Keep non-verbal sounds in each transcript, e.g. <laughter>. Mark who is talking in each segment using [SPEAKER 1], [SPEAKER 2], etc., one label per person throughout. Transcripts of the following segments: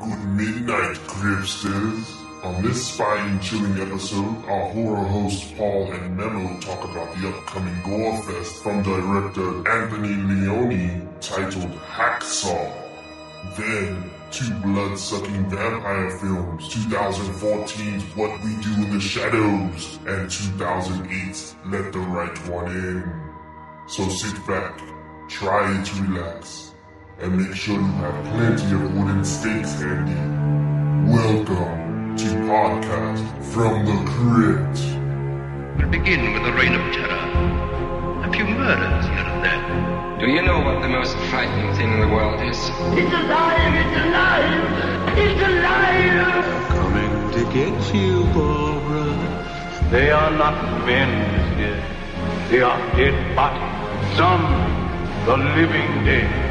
[SPEAKER 1] Good midnight, Cryptsters. On this spine chilling episode, our horror hosts Paul and Memo talk about the upcoming Gore Fest from director Anthony Leone titled Hacksaw. Then, two blood-sucking vampire films, 2014's What We Do in the Shadows, and 2008's Let the Right One In. So sit back, try to relax, and make sure you have plenty of wooden stakes handy. Welcome to Podcast from the Crypt.
[SPEAKER 2] We'll begin with a reign of terror. A few murders here and there.
[SPEAKER 3] Do you know what the most frightening thing in the world is?
[SPEAKER 4] It's alive! It's alive! It's alive!
[SPEAKER 5] coming to get you, Barbara.
[SPEAKER 6] They are not men dead. They are dead bodies. Some, the living dead.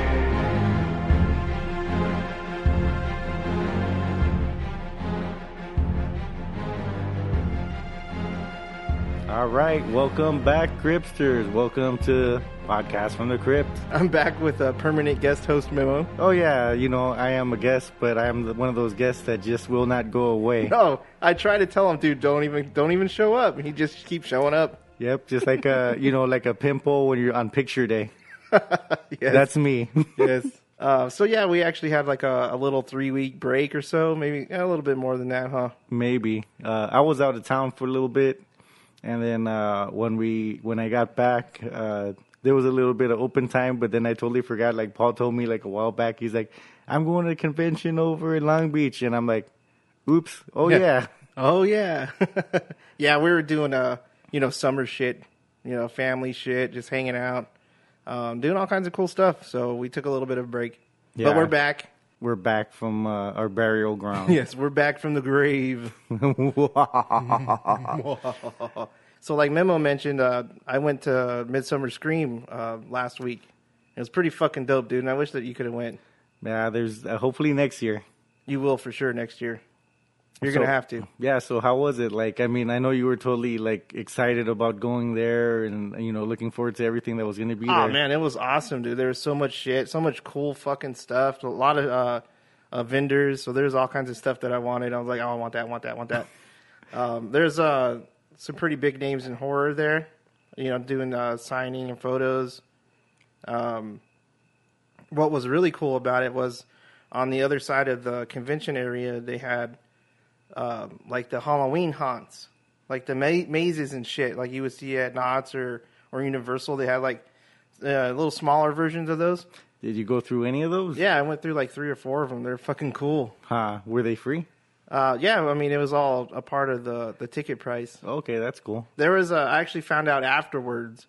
[SPEAKER 7] All right, welcome back, Cryptsters. Welcome to Podcast from the Crypt.
[SPEAKER 8] I'm back with a permanent guest host memo.
[SPEAKER 7] Oh yeah, you know I am a guest, but I am one of those guests that just will not go away.
[SPEAKER 8] No, I try to tell him, dude, don't even don't even show up. He just keeps showing up.
[SPEAKER 7] Yep, just like a <laughs> you know like a pimple when you're on picture day. <laughs>
[SPEAKER 8] Yes.
[SPEAKER 7] That's me.
[SPEAKER 8] yes. <laughs> Uh, so yeah, we actually had like a, a little three week break or so, maybe a little bit more than that, huh?
[SPEAKER 7] Maybe uh, I was out of town for a little bit, and then uh, when we when I got back, uh, there was a little bit of open time, but then I totally forgot. Like Paul told me like a while back, he's like, "I'm going to a convention over in Long Beach," and I'm like, "Oops, oh
[SPEAKER 8] Yeah.
[SPEAKER 7] yeah." <laughs>
[SPEAKER 8] Oh yeah, <laughs> yeah. We were doing uh, you know, summer shit, you know, family shit, just hanging out, um, doing all kinds of cool stuff. So we took a little bit of a break,
[SPEAKER 7] Yeah.
[SPEAKER 8] but we're back.
[SPEAKER 7] We're back from uh, our burial ground. <laughs>
[SPEAKER 8] Yes, we're back from the grave. <laughs> So, like Memo mentioned, uh, I went to Midsummer Scream uh, last week. It was pretty fucking dope, dude. And I wish that you could have went.
[SPEAKER 7] yeah, there's uh, hopefully next year.
[SPEAKER 8] You will for sure next year. You're
[SPEAKER 7] So-
[SPEAKER 8] gonna have to.
[SPEAKER 7] Yeah, so how was it? Like, I mean, I know you were totally like excited about going there, and you know, looking forward to everything that was going to be
[SPEAKER 8] Oh
[SPEAKER 7] there.
[SPEAKER 8] man, it was awesome, dude. There was so much shit, so much cool fucking stuff. A lot of uh, uh, vendors. So there's all kinds of stuff that I wanted. I was like, oh, I want that, I want that, I want that. <laughs> um, there's uh, some pretty big names in horror there. You know, doing uh, signing and photos. Um, what was really cool about it was on the other side of the convention area, they had um, like the Halloween haunts, like the ma- mazes and shit, like you would see at Knott's or or Universal. They had like uh, little smaller versions of those.
[SPEAKER 7] Did you go through any of those?
[SPEAKER 8] Yeah, I went through like three or four of them. They're fucking cool.
[SPEAKER 7] Huh? Were they free?
[SPEAKER 8] Uh, yeah, I mean it was all a part of the the ticket price.
[SPEAKER 7] Okay, that's cool.
[SPEAKER 8] There was a, I actually found out afterwards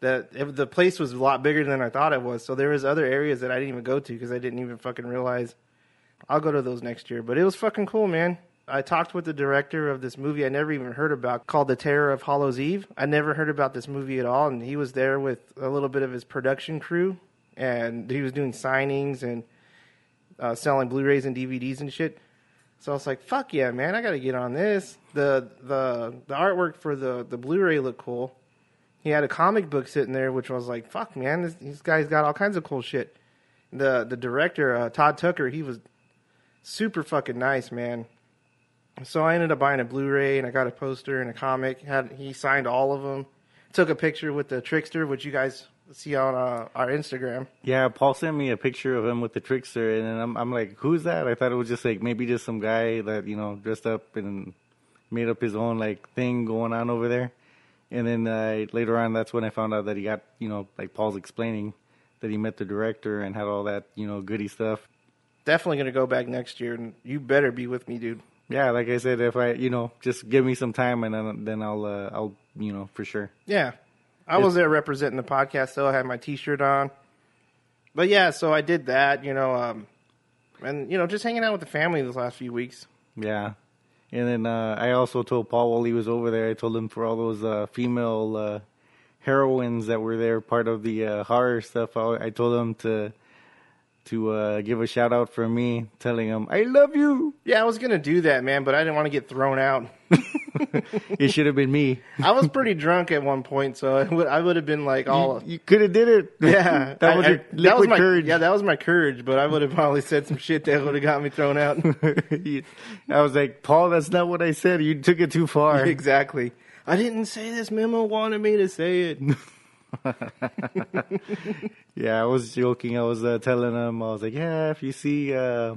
[SPEAKER 8] that it, the place was a lot bigger than I thought it was. So there was other areas that I didn't even go to because I didn't even fucking realize. I'll go to those next year, but it was fucking cool, man. I talked with the director of this movie I never even heard about called The Terror of Hallows Eve. I never heard about this movie at all, and he was there with a little bit of his production crew, and he was doing signings and uh, selling Blu-rays and DVDs and shit. So I was like, "Fuck yeah, man! I got to get on this." the the The artwork for the the Blu-ray looked cool. He had a comic book sitting there, which was like, "Fuck, man! This, this guy's got all kinds of cool shit." The the director uh, Todd Tucker, he was super fucking nice, man. So I ended up buying a Blu-ray and I got a poster and a comic. Had he signed all of them. Took a picture with the trickster, which you guys see on uh, our Instagram.
[SPEAKER 7] Yeah, Paul sent me a picture of him with the trickster, and I'm, I'm like, "Who's that?" I thought it was just like maybe just some guy that you know dressed up and made up his own like thing going on over there. And then uh, later on, that's when I found out that he got you know like Paul's explaining that he met the director and had all that you know goody stuff.
[SPEAKER 8] Definitely gonna go back next year, and you better be with me, dude.
[SPEAKER 7] Yeah, like I said, if I you know just give me some time and then then I'll uh, I'll you know for sure.
[SPEAKER 8] Yeah. I was there representing the podcast, though. I had my t shirt on. But yeah, so I did that, you know, um, and, you know, just hanging out with the family these last few weeks.
[SPEAKER 7] Yeah. And then uh, I also told Paul while he was over there, I told him for all those uh, female uh, heroines that were there, part of the uh, horror stuff, I, I told him to to uh, give a shout out for me, telling him I love you.
[SPEAKER 8] Yeah, I was going to do that, man, but I didn't want to get thrown out. <laughs>
[SPEAKER 7] it should have been me.
[SPEAKER 8] I was pretty drunk at one point, so I would I would have been like all
[SPEAKER 7] You, you could have did it. <laughs>
[SPEAKER 8] yeah. <laughs>
[SPEAKER 7] that
[SPEAKER 8] I-
[SPEAKER 7] was
[SPEAKER 8] I-
[SPEAKER 7] your
[SPEAKER 8] that
[SPEAKER 7] liquid
[SPEAKER 8] was my
[SPEAKER 7] courage.
[SPEAKER 8] yeah that was my courage, but I would have probably said some shit that would have got me thrown out.
[SPEAKER 7] I was like, Paul, that's not what I said. You took it too far.
[SPEAKER 8] exactly. I didn't say this. Memo wanted me to say it. <laughs>
[SPEAKER 7] Yeah, I was joking. I was uh, telling him, I was like, yeah, if you see uh,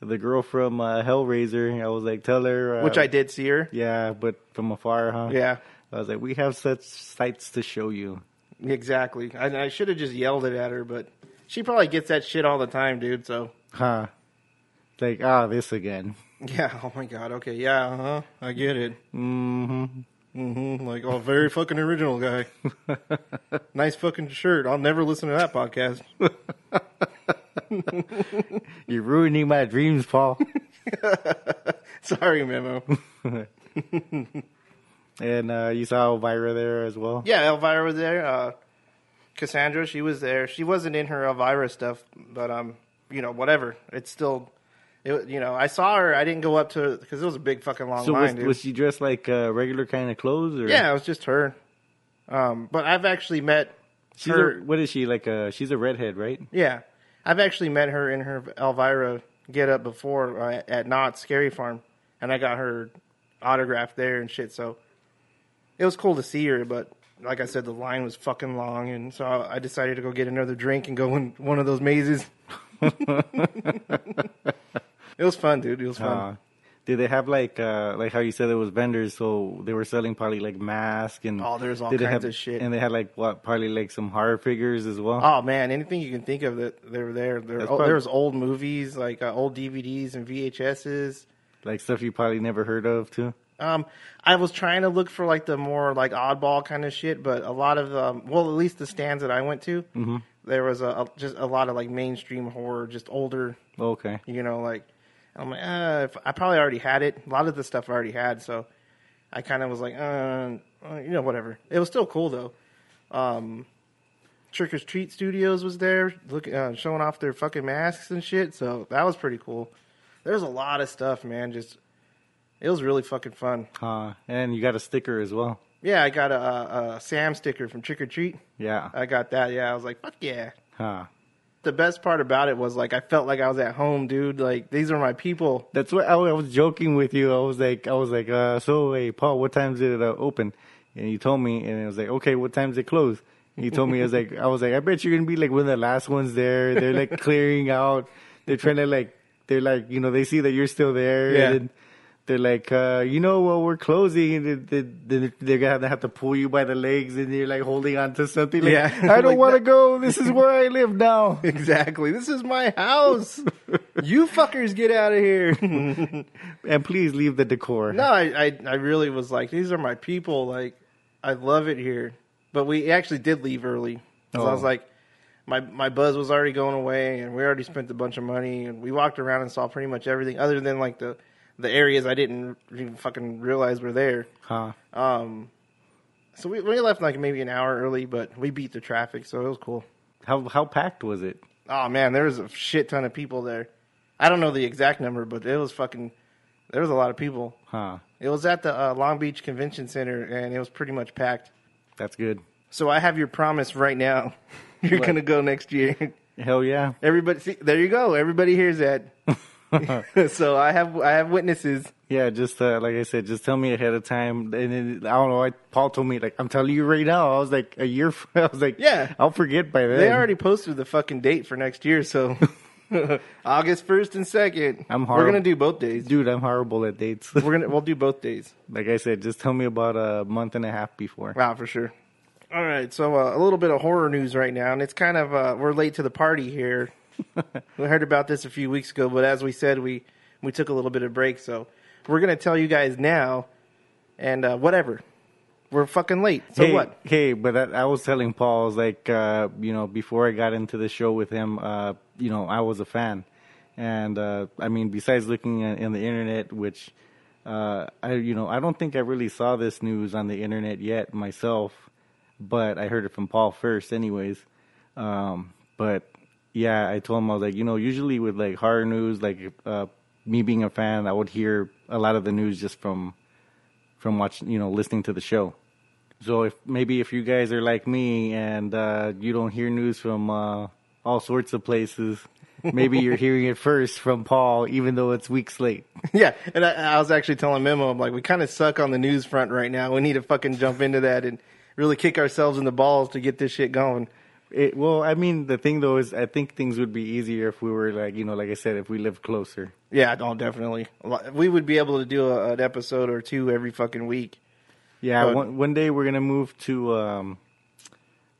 [SPEAKER 7] the girl from uh, Hellraiser, I was like, tell her. Uh,
[SPEAKER 8] Which I did see her.
[SPEAKER 7] Yeah, but from afar, huh?
[SPEAKER 8] Yeah.
[SPEAKER 7] I was like, we have such sights to show you.
[SPEAKER 8] Exactly. I, I should have just yelled it at her, but she probably gets that shit all the time, dude. So
[SPEAKER 7] Huh. Like, ah, this again.
[SPEAKER 8] yeah. <laughs> Oh my god. Okay. Yeah. Uh huh. I get it.
[SPEAKER 7] hmm
[SPEAKER 8] Mm-hmm. Like, oh, very fucking original guy. <laughs> nice fucking shirt. I'll never listen to that podcast. <laughs>
[SPEAKER 7] You're ruining my dreams, Paul. <laughs>
[SPEAKER 8] Sorry, Memo.
[SPEAKER 7] and uh, you saw Elvira there as well.
[SPEAKER 8] Yeah, Elvira was there. Uh, Cassandra, she was there. She wasn't in her Elvira stuff, but um, you know, whatever. It's still, it, you know, I saw her. I didn't go up to because it was a big fucking long
[SPEAKER 7] So
[SPEAKER 8] line,
[SPEAKER 7] was,
[SPEAKER 8] dude.
[SPEAKER 7] was she dressed like uh, regular kind of clothes? Or?
[SPEAKER 8] yeah, it was just her. Um, but I've actually met
[SPEAKER 7] She's
[SPEAKER 8] her.
[SPEAKER 7] a, what is she like? A, she's a redhead, right?
[SPEAKER 8] Yeah, I've actually met her in her Elvira get up before uh, at Knott's Scary Farm, and I got her autograph there and shit. So it was cool to see her, but like I said, the line was fucking long, and so I decided to go get another drink and go in one of those mazes. <laughs> <laughs> it was fun, dude. It was fun.
[SPEAKER 7] Uh, did they have like uh, like how you said it was vendors? So they were selling probably like masks and
[SPEAKER 8] Oh, there's all kinds
[SPEAKER 7] have-
[SPEAKER 8] of shit.
[SPEAKER 7] And they had like what probably like some horror figures as well.
[SPEAKER 8] Oh man, anything you can think of that they were there. There, oh,
[SPEAKER 7] probably-
[SPEAKER 8] there was old movies like uh, old DVDs and VHSs.
[SPEAKER 7] Like stuff you probably never heard of too.
[SPEAKER 8] Um, I was trying to look for like the more like oddball kind of shit, but a lot of um, well, at least the stands that I went to,
[SPEAKER 7] Mm-hmm.
[SPEAKER 8] there was a, a just a lot of like mainstream horror, just older,
[SPEAKER 7] Okay.
[SPEAKER 8] you know, like I'm like, uh, if, I probably already had it. A lot of the stuff I already had, so I kind of was like, uh, uh, you know, whatever. It was still cool though. Um, Trick or Treat Studios was there, look, uh, showing off their fucking masks and shit. So that was pretty cool. There's a lot of stuff, man. Just it was really fucking fun.
[SPEAKER 7] Uh, and you got a sticker as well.
[SPEAKER 8] Yeah, I got a, a, a Sam sticker from Trick or Treat.
[SPEAKER 7] Yeah.
[SPEAKER 8] I got that. Yeah, I was like, fuck yeah.
[SPEAKER 7] Huh.
[SPEAKER 8] The best part about it was like I felt like I was at home, dude. Like these are my people.
[SPEAKER 7] That's what I, I was joking with you. I was like, I was like, uh, so hey, Paul, what time did it uh, open? And you told me, and it was like, okay, what time time's it close? And you told me, I was like, I was like, I bet you're gonna be like one of the last ones there. They're like clearing out. They're trying to like, they're like, you know, they see that you're still there.
[SPEAKER 8] Yeah.
[SPEAKER 7] And they're like, uh, you know, well, we're closing, they, they, they're gonna have to pull you by the legs, and you're like holding on to something. Like,
[SPEAKER 8] Yeah.
[SPEAKER 7] I don't <laughs>
[SPEAKER 8] Like
[SPEAKER 7] want to go. This is where I live now. <laughs>
[SPEAKER 8] Exactly. This is my house. you fuckers get out of here. <laughs>
[SPEAKER 7] And please leave the decor.
[SPEAKER 8] no, I, I I really was like, these are my people. Like, I love it here. But we actually did leave early. 'Cause I
[SPEAKER 7] Oh.
[SPEAKER 8] was like, my my buzz was already going away, and we already spent a bunch of money, and we walked around and saw pretty much everything, other than like the the areas I didn't even fucking realize were there.
[SPEAKER 7] Huh.
[SPEAKER 8] Um, so we we left like maybe an hour early, but we beat the traffic, so it was cool.
[SPEAKER 7] How how packed was it?
[SPEAKER 8] Oh man, there was a shit ton of people there. I don't know the exact number, but it was fucking. There was a lot of people.
[SPEAKER 7] Huh.
[SPEAKER 8] It was at the uh, Long Beach Convention Center, and it was pretty much packed.
[SPEAKER 7] That's good.
[SPEAKER 8] So I have your promise right now. <laughs> You're
[SPEAKER 7] What?
[SPEAKER 8] gonna go next year.
[SPEAKER 7] Hell yeah.
[SPEAKER 8] Everybody, see, there you go. Everybody hears that. <laughs> <laughs> so I have I have witnesses.
[SPEAKER 7] Yeah, just uh, like I said, just tell me ahead of time. And then, I don't know. I, Paul told me like I'm telling you right now. I was like a year. <laughs> I was like,
[SPEAKER 8] Yeah.
[SPEAKER 7] I'll forget by then.
[SPEAKER 8] They already posted the fucking date for next year, so <laughs> August first and second.
[SPEAKER 7] I'm
[SPEAKER 8] We're gonna do both days.
[SPEAKER 7] dude. I'm horrible at dates.
[SPEAKER 8] We're gonna we'll do both days.
[SPEAKER 7] like I said, just tell me about a month and a half before.
[SPEAKER 8] Wow, for sure. All right, so uh, a little bit of horror news right now, and it's kind of uh, we're late to the party here. <laughs> we heard about this a few weeks ago, but as we said, we we took a little bit of break, so we're gonna tell you guys now, and uh, whatever. We're fucking late. So
[SPEAKER 7] hey,
[SPEAKER 8] what?
[SPEAKER 7] Hey, but I, I was telling Paul, I was like, uh, you know, before I got into the show with him, uh, you know, I was a fan, and uh, I mean, besides looking at, in the internet, which uh, I, you know, I don't think I really saw this news on the internet yet myself, but I heard it from Paul first, anyways. Um, but yeah, I told him I was like, you know, usually with like horror news, like uh, me being a fan, I would hear a lot of the news just from from watching, you know, listening to the show. So if maybe if you guys are like me and uh, you don't hear news from uh, all sorts of places, maybe you're <laughs> hearing it first from Paul, even though it's weeks late. <laughs>
[SPEAKER 8] Yeah, and I, I was actually telling Memo, I'm like, we kind of suck on the news front right now. We need to fucking jump into that and really kick ourselves in the balls to get this shit going.
[SPEAKER 7] It, well, I mean, the thing though is, I think things would be easier if we were like, you know, like I said, if we lived closer.
[SPEAKER 8] Yeah, no, definitely. We would be able to do a, an episode or two every fucking week.
[SPEAKER 7] Yeah,
[SPEAKER 8] But-
[SPEAKER 7] one, one day we're gonna move to um,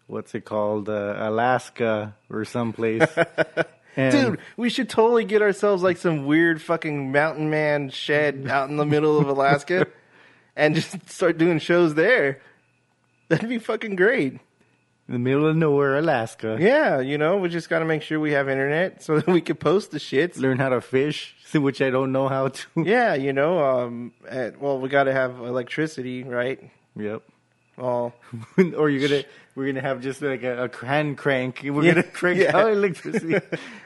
[SPEAKER 7] what's it called, uh, Alaska or someplace. <laughs> and,
[SPEAKER 8] Dude, we should totally get ourselves like some weird fucking mountain man shed out in the middle of Alaska <laughs> and just start doing shows there. That'd be fucking great.
[SPEAKER 7] In the middle of nowhere, Alaska.
[SPEAKER 8] Yeah, you know, we just got to make sure we have internet <laughs> so that we can post the shits.
[SPEAKER 7] Learn how to fish, <laughs> which I don't know how to. <laughs>
[SPEAKER 8] Yeah, you know, um, and, well, we got to have electricity, right?
[SPEAKER 7] Yep.
[SPEAKER 8] Well,
[SPEAKER 7] or you're gonna we're gonna have just like a, a hand crank. We're
[SPEAKER 8] Yeah,
[SPEAKER 7] gonna crank
[SPEAKER 8] yeah.
[SPEAKER 7] out electricity,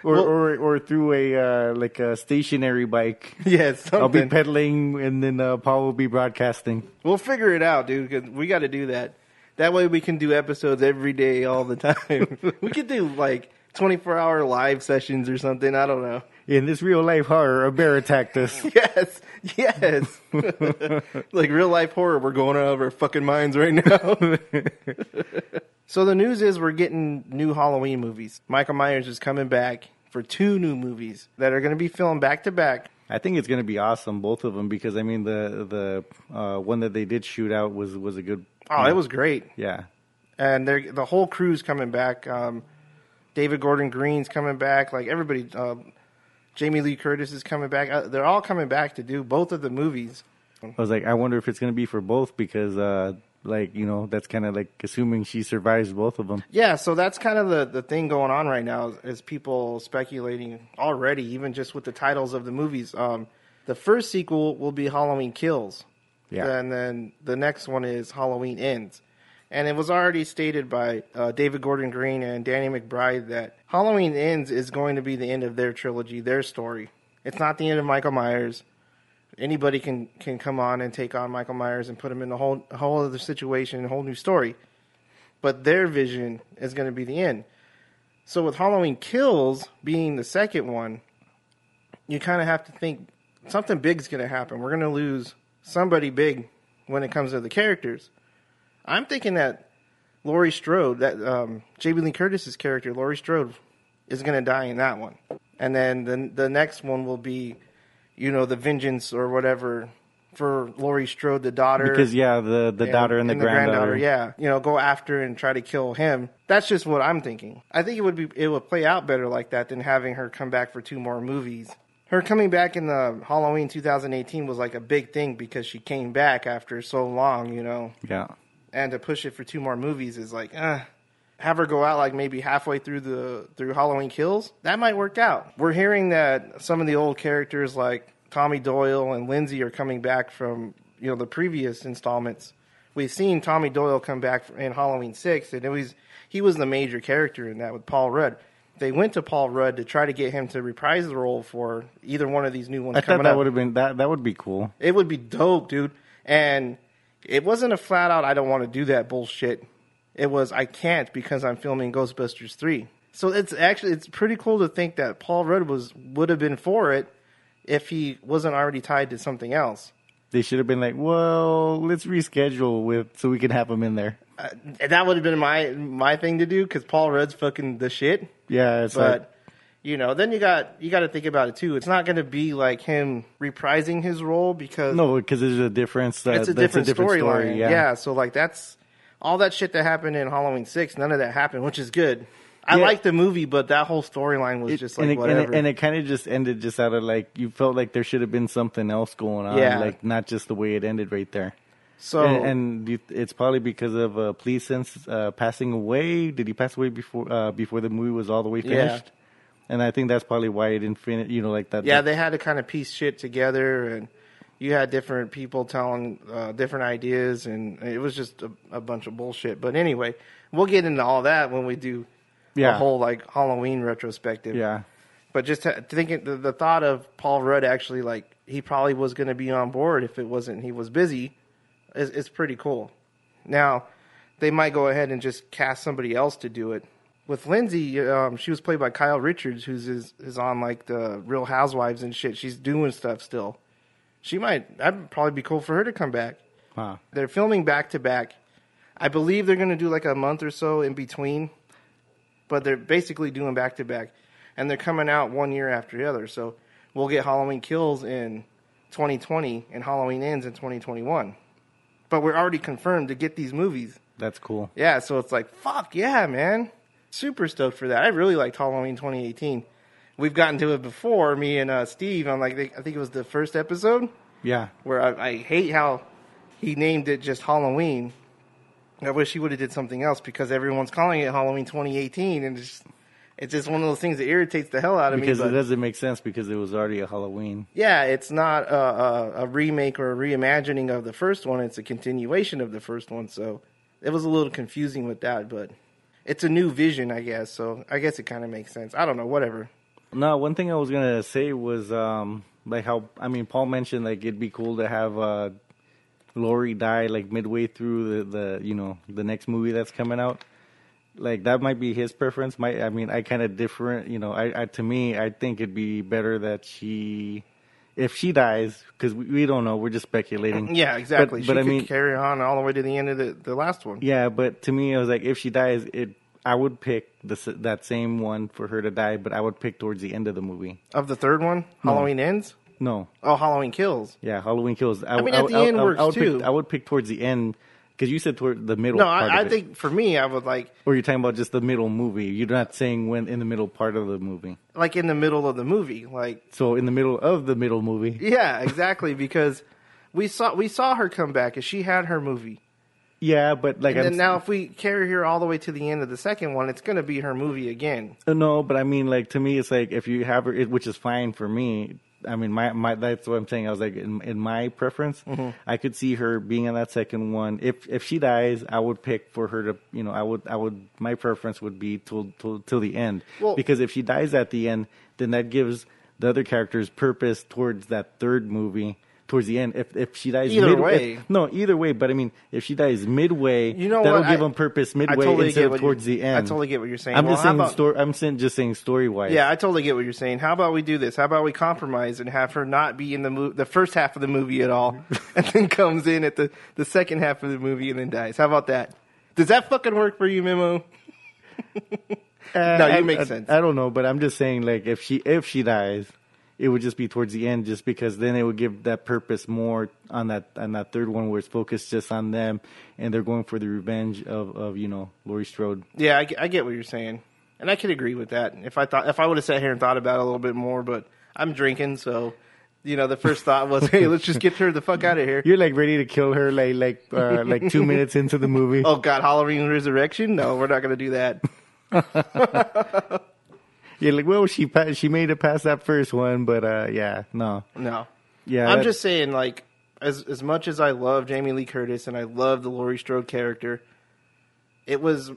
[SPEAKER 7] or,
[SPEAKER 8] Well-
[SPEAKER 7] or or through a uh, like a stationary bike.
[SPEAKER 8] yeah,
[SPEAKER 7] I'll be pedaling, and then uh, Paul will be broadcasting.
[SPEAKER 8] we'll figure it out, dude. Cause we got to do that. That way, we can do episodes every day, all the time. <laughs> we could do like twenty-four hour live sessions or something. I don't know.
[SPEAKER 7] In this real life horror, a bear attacked us. <laughs>
[SPEAKER 8] Yes, yes. <laughs> like real life horror, we're going out of our fucking minds right now. so the news is we're getting new Halloween movies. Michael Myers is coming back for two new movies that are going to be filmed back to back.
[SPEAKER 7] I think it's gonna be awesome, both of them, because I mean the the uh, one that they did shoot out was was a good.
[SPEAKER 8] Oh, it was great.
[SPEAKER 7] Yeah,
[SPEAKER 8] and they're the whole crew's coming back. Um, David Gordon Green's coming back. Like everybody, uh, Jamie Lee Curtis is coming back. Uh, they're all coming back to do both of the movies.
[SPEAKER 7] I was like, I wonder if it's gonna be for both because, uh, like, you know, that's kind of like assuming she survives both of them.
[SPEAKER 8] Yeah, so that's kind of the, the thing going on right now is, is people speculating already, even just with the titles of the movies. Um, the first sequel will be Halloween Kills.
[SPEAKER 7] Yeah.
[SPEAKER 8] And then the next one is Halloween Ends. And it was already stated by uh, David Gordon Green and Danny McBride that Halloween Ends is going to be the end of their trilogy, their story. It's not the end of Michael Myers. Anybody can, can come on and take on Michael Myers and put him in a whole a whole other situation, a whole new story. But their vision is going to be the end. So with Halloween Kills being the second one, you kind of have to think something big's going to happen. We're going to lose somebody big when it comes to the characters. I'm thinking that Laurie Strode, that um, Jamie Lee Curtis's character, Laurie Strode, is going to die in that one, and then the the next one will be, you know, the vengeance or whatever for Laurie Strode, the daughter.
[SPEAKER 7] Because yeah, the the daughter and the, granddaughter.
[SPEAKER 8] Yeah, you know, go after and try to kill him. That's just what I'm thinking. I think it would be it would play out better like that than having her come back for two more movies. Her coming back in the Halloween 2018 was like a big thing because she came back after so long, you know,
[SPEAKER 7] yeah.
[SPEAKER 8] and to push it for two more movies is like, uh, have her go out like maybe halfway through the through Halloween Kills. That might work out. We're hearing that some of the old characters like Tommy Doyle and Lindsey are coming back from you know the previous installments. We've seen Tommy Doyle come back in Halloween Six, and it was he was the major character in that with Paul Rudd. They went to Paul Rudd to try to get him to reprise the role for either one of these new ones
[SPEAKER 7] I thought that
[SPEAKER 8] up.
[SPEAKER 7] would have been that that would be cool.
[SPEAKER 8] It would be dope, dude. And it wasn't a flat out I don't want to do that bullshit. It was I can't because I'm filming Ghostbusters 3. So it's actually it's pretty cool to think that Paul Rudd was would have been for it if he wasn't already tied to something else.
[SPEAKER 7] They should have been like, well, let's reschedule with so we can have him in there.
[SPEAKER 8] And that would have been my my thing to do cuz Paul Rudd's fucking the shit.
[SPEAKER 7] Yeah, it's
[SPEAKER 8] But
[SPEAKER 7] like
[SPEAKER 8] you know, then you got you got to think about it too. It's not going to be like him reprising his role because
[SPEAKER 7] no, because there's a difference. Uh,
[SPEAKER 8] it's a different,
[SPEAKER 7] story.
[SPEAKER 8] storyline.
[SPEAKER 7] Yeah.
[SPEAKER 8] Yeah. so like that's all that shit that happened in Halloween Six. None of that happened, which is good. I
[SPEAKER 7] Yeah.
[SPEAKER 8] like the movie, but that whole storyline was
[SPEAKER 7] It-
[SPEAKER 8] just
[SPEAKER 7] and
[SPEAKER 8] like
[SPEAKER 7] it,
[SPEAKER 8] whatever.
[SPEAKER 7] And it, and it kind of just ended just out of like you felt like there should have been something else going on,
[SPEAKER 8] Yeah.
[SPEAKER 7] like not just the way it ended right there.
[SPEAKER 8] so
[SPEAKER 7] and, and you, it's probably because of uh, Pleasence uh, passing away. Did he pass away before uh, before the movie was all the way
[SPEAKER 8] Yeah.
[SPEAKER 7] finished? And I think that's probably why it didn't finish. You know, like that.
[SPEAKER 8] yeah, they had to kind of piece shit together, and you had different people telling uh, different ideas, and it was just a, a bunch of bullshit. But anyway, we'll get into all that when we do
[SPEAKER 7] yeah,
[SPEAKER 8] a whole like Halloween retrospective.
[SPEAKER 7] yeah.
[SPEAKER 8] But just thinking the, the thought of Paul Rudd actually like he probably was going to be on board if it wasn't he was busy is, is pretty cool. Now, they might go ahead and just cast somebody else to do it. With Lindsey, um, she was played by Kyle Richards, who's is, is on like the Real Housewives and shit. She's doing stuff still. She might. That'd probably be cool for her to come back.
[SPEAKER 7] Wow.
[SPEAKER 8] They're filming back to back. I believe they're going to do like a month or so in between, but they're basically doing back to back, and they're coming out one year after the other. So we'll get Halloween Kills in 2020 and Halloween Ends in 2021. But we're already confirmed to get these movies.
[SPEAKER 7] That's cool.
[SPEAKER 8] Yeah, so it's like fuck yeah, man. Super stoked for that. I really liked Halloween 2018. We've gotten to it before, me and uh, Steve. On like I think it was the first episode
[SPEAKER 7] Yeah.
[SPEAKER 8] where I, I hate how he named it just Halloween. I wish he would have did something else because everyone's calling it Halloween 2018, and it's just, it's just one of those things that irritates the hell out of
[SPEAKER 7] Because
[SPEAKER 8] me.
[SPEAKER 7] Because
[SPEAKER 8] it
[SPEAKER 7] doesn't make sense because it was already a Halloween.
[SPEAKER 8] yeah, it's not a, a, a remake or a reimagining of the first one; it's a continuation of the first one. So it was a little confusing with that, but it's a new vision, I guess. So I guess it kind of makes sense. I don't know, whatever.
[SPEAKER 7] No, one thing I was gonna say was um like how I mean Paul mentioned like it'd be cool to have uh Laurie die like midway through the, the you know the next movie that's coming out. Like that might be his preference. My I mean I kind of different. You know, I, I to me I think it'd be better that she if she dies because we, we don't know we're just speculating.
[SPEAKER 8] Yeah, exactly.
[SPEAKER 7] But,
[SPEAKER 8] she
[SPEAKER 7] but I mean
[SPEAKER 8] carry on all the way to the end of the, the last one.
[SPEAKER 7] yeah, but to me, it was like if she dies, it I would pick the that same one for her to die, but I would pick towards the end of the movie.
[SPEAKER 8] Of the third one, Halloween ends.
[SPEAKER 7] No,
[SPEAKER 8] Oh, Halloween kills.
[SPEAKER 7] yeah, Halloween Kills. I,
[SPEAKER 8] mean, at the end works
[SPEAKER 7] would
[SPEAKER 8] too.
[SPEAKER 7] Pick, I would pick towards the end because you said toward the middle.
[SPEAKER 8] No,
[SPEAKER 7] part
[SPEAKER 8] I, I think for me, I would like
[SPEAKER 7] Or you're talking about just the middle movie. You're not saying when in the middle part of the movie.
[SPEAKER 8] like in the middle of the movie. Like,
[SPEAKER 7] So in the middle of the middle movie.
[SPEAKER 8] yeah, exactly. because we saw we saw her come back, and she had her movie.
[SPEAKER 7] Yeah, but like
[SPEAKER 8] And
[SPEAKER 7] I'm
[SPEAKER 8] then now, if we carry her all the way to the end of the second one, it's going to be her movie again.
[SPEAKER 7] Uh, No, but I mean, like to me, it's like if you have her, it, which is fine for me. I mean, my my that's what I'm saying. I was like, in, in my preference,
[SPEAKER 8] Mm-hmm.
[SPEAKER 7] I could see her being in that second one. If if she dies, I would pick for her to, you know, I would I would my preference would be till till till the end.
[SPEAKER 8] Well-
[SPEAKER 7] because if she dies at the end, then that gives the other characters purpose towards that third movie. Towards the end, if if she dies
[SPEAKER 8] Either
[SPEAKER 7] midway,
[SPEAKER 8] way.
[SPEAKER 7] no, either way. But I mean, if she dies midway,
[SPEAKER 8] You know
[SPEAKER 7] that'll
[SPEAKER 8] what?
[SPEAKER 7] give
[SPEAKER 8] I-
[SPEAKER 7] them purpose midway
[SPEAKER 8] totally
[SPEAKER 7] instead of towards
[SPEAKER 8] you-
[SPEAKER 7] the end.
[SPEAKER 8] I totally get what you're saying.
[SPEAKER 7] I'm
[SPEAKER 8] Well,
[SPEAKER 7] just saying
[SPEAKER 8] about-
[SPEAKER 7] story. I'm saying just saying story wise.
[SPEAKER 8] Yeah, I totally get what you're saying. How about we do this? How about we compromise and have her not be in the mo- the first half of the movie at all, <laughs> and then comes in at the the second half of the movie and then dies? How about that? Does that fucking work for you, Memo? <laughs>
[SPEAKER 7] Uh,
[SPEAKER 8] No, you
[SPEAKER 7] I-
[SPEAKER 8] make
[SPEAKER 7] I-
[SPEAKER 8] sense.
[SPEAKER 7] I don't know, but I'm just saying like if she if she dies, it would just be towards the end, just because then it would give that purpose more on that on that third one where it's focused just on them and they're going for the revenge of of you know Laurie Strode.
[SPEAKER 8] Yeah, I, get- I get what you're saying, and I could agree with that. If I thought if I would have sat here and thought about it a little bit more, but I'm drinking, so you know the first thought was, <laughs> hey, let's just get her the fuck out of here.
[SPEAKER 7] You're like ready to kill her like like uh, like two <laughs> minutes into the movie.
[SPEAKER 8] Oh God, Halloween Resurrection? No, we're not gonna do that. <laughs>
[SPEAKER 7] You're like, well, she pa- she made it past that first one, but uh, yeah, no,
[SPEAKER 8] No.
[SPEAKER 7] yeah.
[SPEAKER 8] I'm
[SPEAKER 7] that-
[SPEAKER 8] just saying, like, as as much as I love Jamie Lee Curtis and I love the Laurie Strode character, it was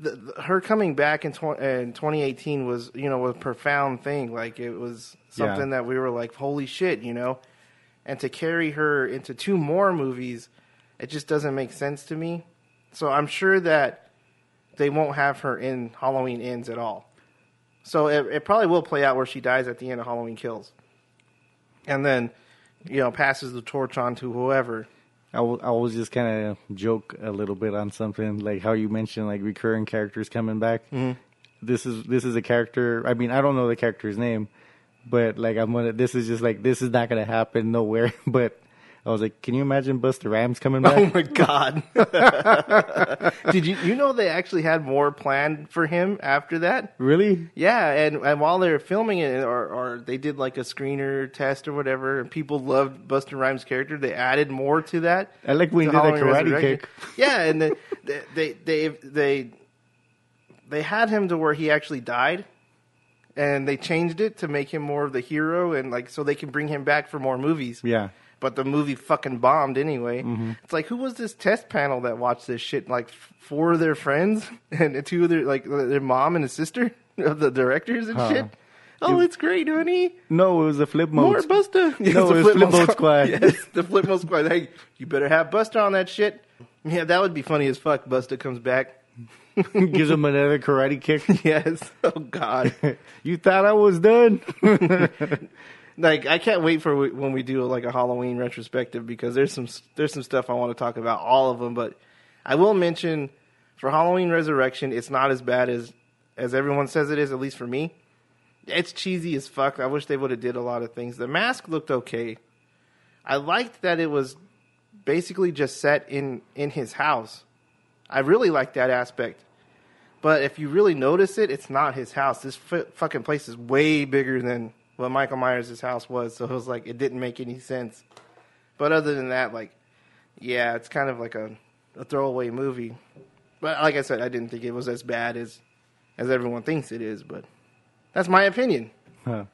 [SPEAKER 8] the, the- her coming back in, tw- in 2018 was you know a profound thing. Like it was something that we were like, holy shit, you know. And to carry her into two more movies, it just doesn't make sense to me. So I'm sure that they won't have her in Halloween Ends at all. So it, it probably will play out where she dies at the end of Halloween Kills, and then you know passes the torch on to whoever.
[SPEAKER 7] I will, I was just kind of joke a little bit on something like how you mentioned like recurring characters coming back. Mm-hmm. This is this is a character. I mean, I don't know the character's name, but like I'm gonna. This is just like this is not gonna happen nowhere. <laughs> But I was like, can you imagine Busta Rhymes coming
[SPEAKER 8] oh
[SPEAKER 7] back?
[SPEAKER 8] Oh my god! <laughs> Did you you know they actually had more planned for him after that?
[SPEAKER 7] really?
[SPEAKER 8] Yeah, and, and while they were filming it, or, or they did like a screener test or whatever, and people loved Busta Rhymes' character, they added more to that.
[SPEAKER 7] I like when he did
[SPEAKER 8] Halloween
[SPEAKER 7] karate kick.
[SPEAKER 8] Yeah, and then they, they they they they had him to where he actually died, and they changed it to make him more of the hero, and like so they can bring him back for more movies.
[SPEAKER 7] Yeah.
[SPEAKER 8] But the movie fucking bombed anyway.
[SPEAKER 7] Mm-hmm.
[SPEAKER 8] It's like who was this test panel that watched this shit? Like four of their friends <laughs> and two of their like their mom and his sister <laughs> of the directors and
[SPEAKER 7] Huh.
[SPEAKER 8] shit. Oh, it's great, honey.
[SPEAKER 7] No, it was the flip mode.
[SPEAKER 8] More Busta. Yes, <laughs>
[SPEAKER 7] No,
[SPEAKER 8] the
[SPEAKER 7] it was Flip Mode Squad.
[SPEAKER 8] Yes, the Flip Mode Squad. Hey, you better have Busta on that shit. Yeah, that would be funny as fuck. Busta comes back.
[SPEAKER 7] Gives him another karate kick.
[SPEAKER 8] Yes. Oh God.
[SPEAKER 7] you thought I was done?
[SPEAKER 8] Like I can't wait for when we do like a Halloween retrospective because there's some there's some stuff I want to talk about all of them, but I will mention for Halloween Resurrection, it's not as bad as as everyone says it is. At least for me, it's cheesy as fuck. I wish they would have did a lot of things. The mask looked okay. I liked that it was basically just set in in his house. I really liked that aspect. But if you really notice it, it's not his house. This f- fucking place is way bigger than what Michael Myers' house was. So it was like it didn't make any sense. But other than that, like, yeah, it's kind of like a, a throwaway movie. But like I said, I didn't think it was as bad as as everyone thinks it is. But that's my opinion.
[SPEAKER 7] Huh.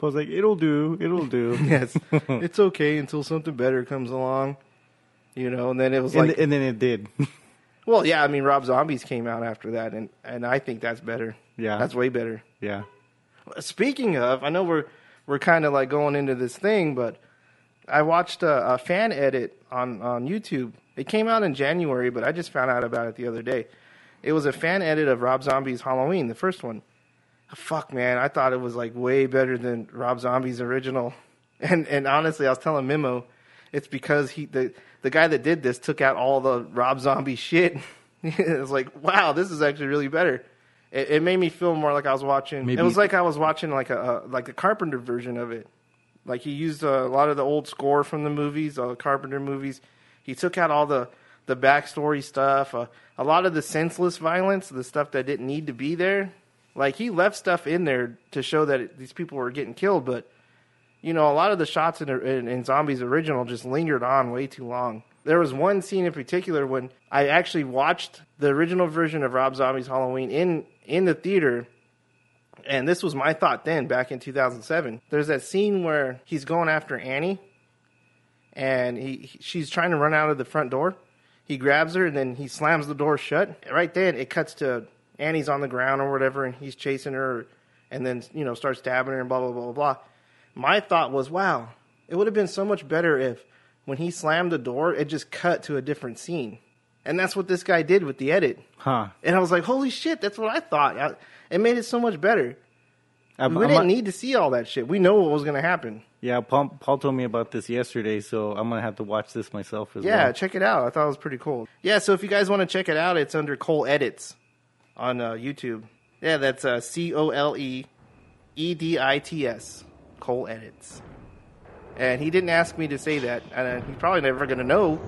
[SPEAKER 7] I was like, it'll do, it'll do. <laughs>
[SPEAKER 8] Yes, <laughs> it's okay until something better comes along. You know, and then it was
[SPEAKER 7] and,
[SPEAKER 8] like,
[SPEAKER 7] and then it did. <laughs>
[SPEAKER 8] well, yeah. I mean, Rob Zombies came out after that, and and I think that's better.
[SPEAKER 7] Yeah.
[SPEAKER 8] that's way better.
[SPEAKER 7] yeah.
[SPEAKER 8] Speaking of, I know we're we're kind of like going into this thing, but I watched a, a fan edit on on YouTube. It came out in January, but I just found out about it the other day. It was a fan edit of Rob Zombie's Halloween, the first one. Fuck, man, I thought it was like way better than Rob Zombie's original. <laughs> And and honestly, I was telling Memo, it's because he the the guy that did this took out all the Rob Zombie shit. <laughs> it was like, wow, this is actually really better. It, it made me feel more like I was watching.
[SPEAKER 7] Maybe-
[SPEAKER 8] It was like I was watching like a, a like a Carpenter version of it. Like he used a lot of the old score from the movies, uh, Carpenter movies. He took out all the the backstory stuff, uh, a lot of the senseless violence, the stuff that didn't need to be there. Like he left stuff in there to show that it, these people were getting killed, but you know, a lot of the shots in, in, in Zombies original just lingered on way too long. There was one scene in particular when I actually watched the original version of Rob Zombie's Halloween in in the theater, and this was my thought then, back in 2007. There's that scene where he's going after Annie, and he, he- she's trying to run out of the front door. He grabs her, and then he slams the door shut. Right then, it cuts to Annie's on the ground or whatever, and he's chasing her, and then you know starts stabbing her and blah blah blah blah. My thought was, wow, it would have been so much better if when he slammed the door, it just cut to a different scene, and that's what this guy did with the edit.
[SPEAKER 7] Huh.
[SPEAKER 8] And I was like, holy shit, that's what I thought. I, it made it so much better.
[SPEAKER 7] I'm-
[SPEAKER 8] we
[SPEAKER 7] I'm
[SPEAKER 8] didn't
[SPEAKER 7] not-
[SPEAKER 8] need to see all that shit. We know what was going to happen.
[SPEAKER 7] Yeah, Paul, Paul told me about this yesterday, so I'm gonna have to watch this myself as
[SPEAKER 8] Yeah,
[SPEAKER 7] well.
[SPEAKER 8] check it out. I thought it was pretty cool. Yeah, so if you guys want to check it out, it's under Cole Edits on uh, YouTube. Yeah, that's uh, C O L E E D I T S. Cole Edits. And he didn't ask me to say that, and uh, he's probably never going to know.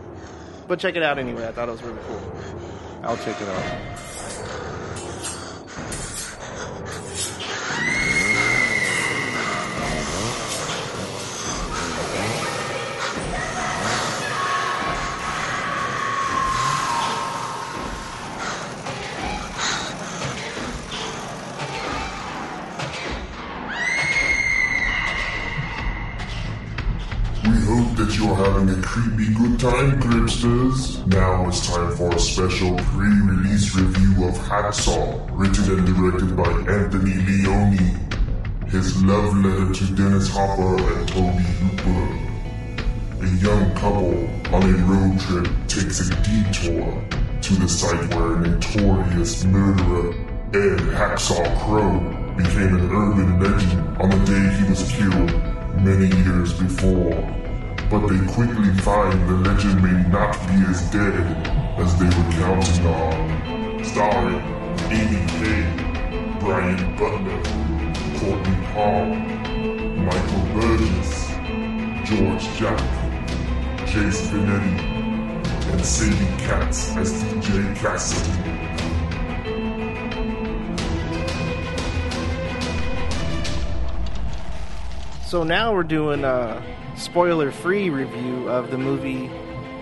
[SPEAKER 8] But check it out anyway. I thought it was really cool.
[SPEAKER 7] I'll check it out.
[SPEAKER 1] Having a creepy good time, Cryptsters. Now it's time for a special pre-release review of Hacksaw, written and directed by Anthony Leone. His love letter to Dennis Hopper and Tobe Hooper. A young couple on a road trip takes a detour to the site where a notorious murderer, Ed Hacksaw Crow, became an urban legend on the day he was killed many years before. But they quickly find the legend may not be as dead as they were counting on. Starring Amy Kay, Brian Butler, Courtney Hall, Michael Burgess, George Jack, Jace Benetti, and Sadie Katz as DJ Cassidy.
[SPEAKER 8] So now we're doing a spoiler free review of the movie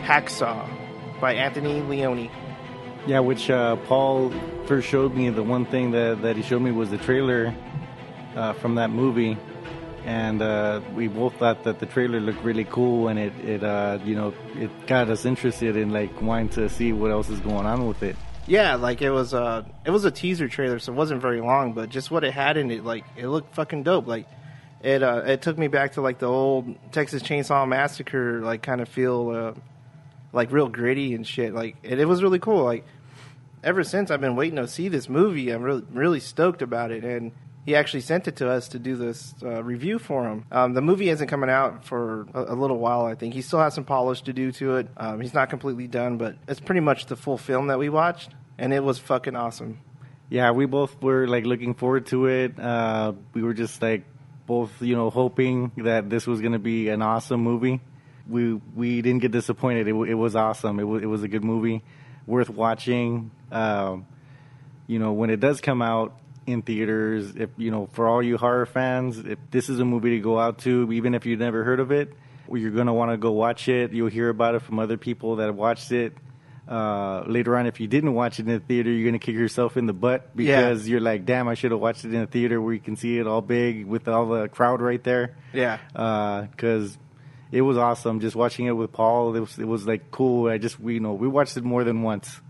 [SPEAKER 8] Hacksaw by Anthony Leone.
[SPEAKER 7] Yeah, which uh, Paul first showed me. The one thing that, that he showed me was the trailer uh, from that movie, and uh, we both thought that the trailer looked really cool, and it it uh, you know it got us interested in like wanting to see what else is going on with it.
[SPEAKER 8] Yeah, like it was uh it was a teaser trailer, so it wasn't very long, but just what it had in it, like it looked fucking dope. Like it uh it took me back to like the old Texas Chainsaw Massacre like kind of feel uh like real gritty and shit. Like it, it was really cool. Like ever since I've been waiting to see this movie, I'm really really stoked about it and he actually sent it to us to do this uh, review for him. Um, the movie isn't coming out for a, a little while, I think. He still has some polish to do to it. Um, he's not completely done, but it's pretty much the full film that we watched, and it was fucking awesome.
[SPEAKER 7] Yeah, we both were like looking forward to it. Uh, we were just like both, you know, hoping that this was going to be an awesome movie. We we didn't get disappointed. It, it was awesome. It, it was a good movie, worth watching. Um, you know, when it does come out in theaters, if you know, for all you horror fans, if this is a movie to go out to, even if you've never heard of it, you're gonna want to go watch it. You'll hear about it from other people that have watched it. Uh, later on, if you didn't watch it in the theater, you're gonna kick yourself in the butt because you're like, "Damn, I should have watched it in the theater where you can see it all big with all the crowd right there."
[SPEAKER 8] Yeah.
[SPEAKER 7] because it was awesome. Just watching it with Paul, it was it was like cool. I just we you know we watched it more than once.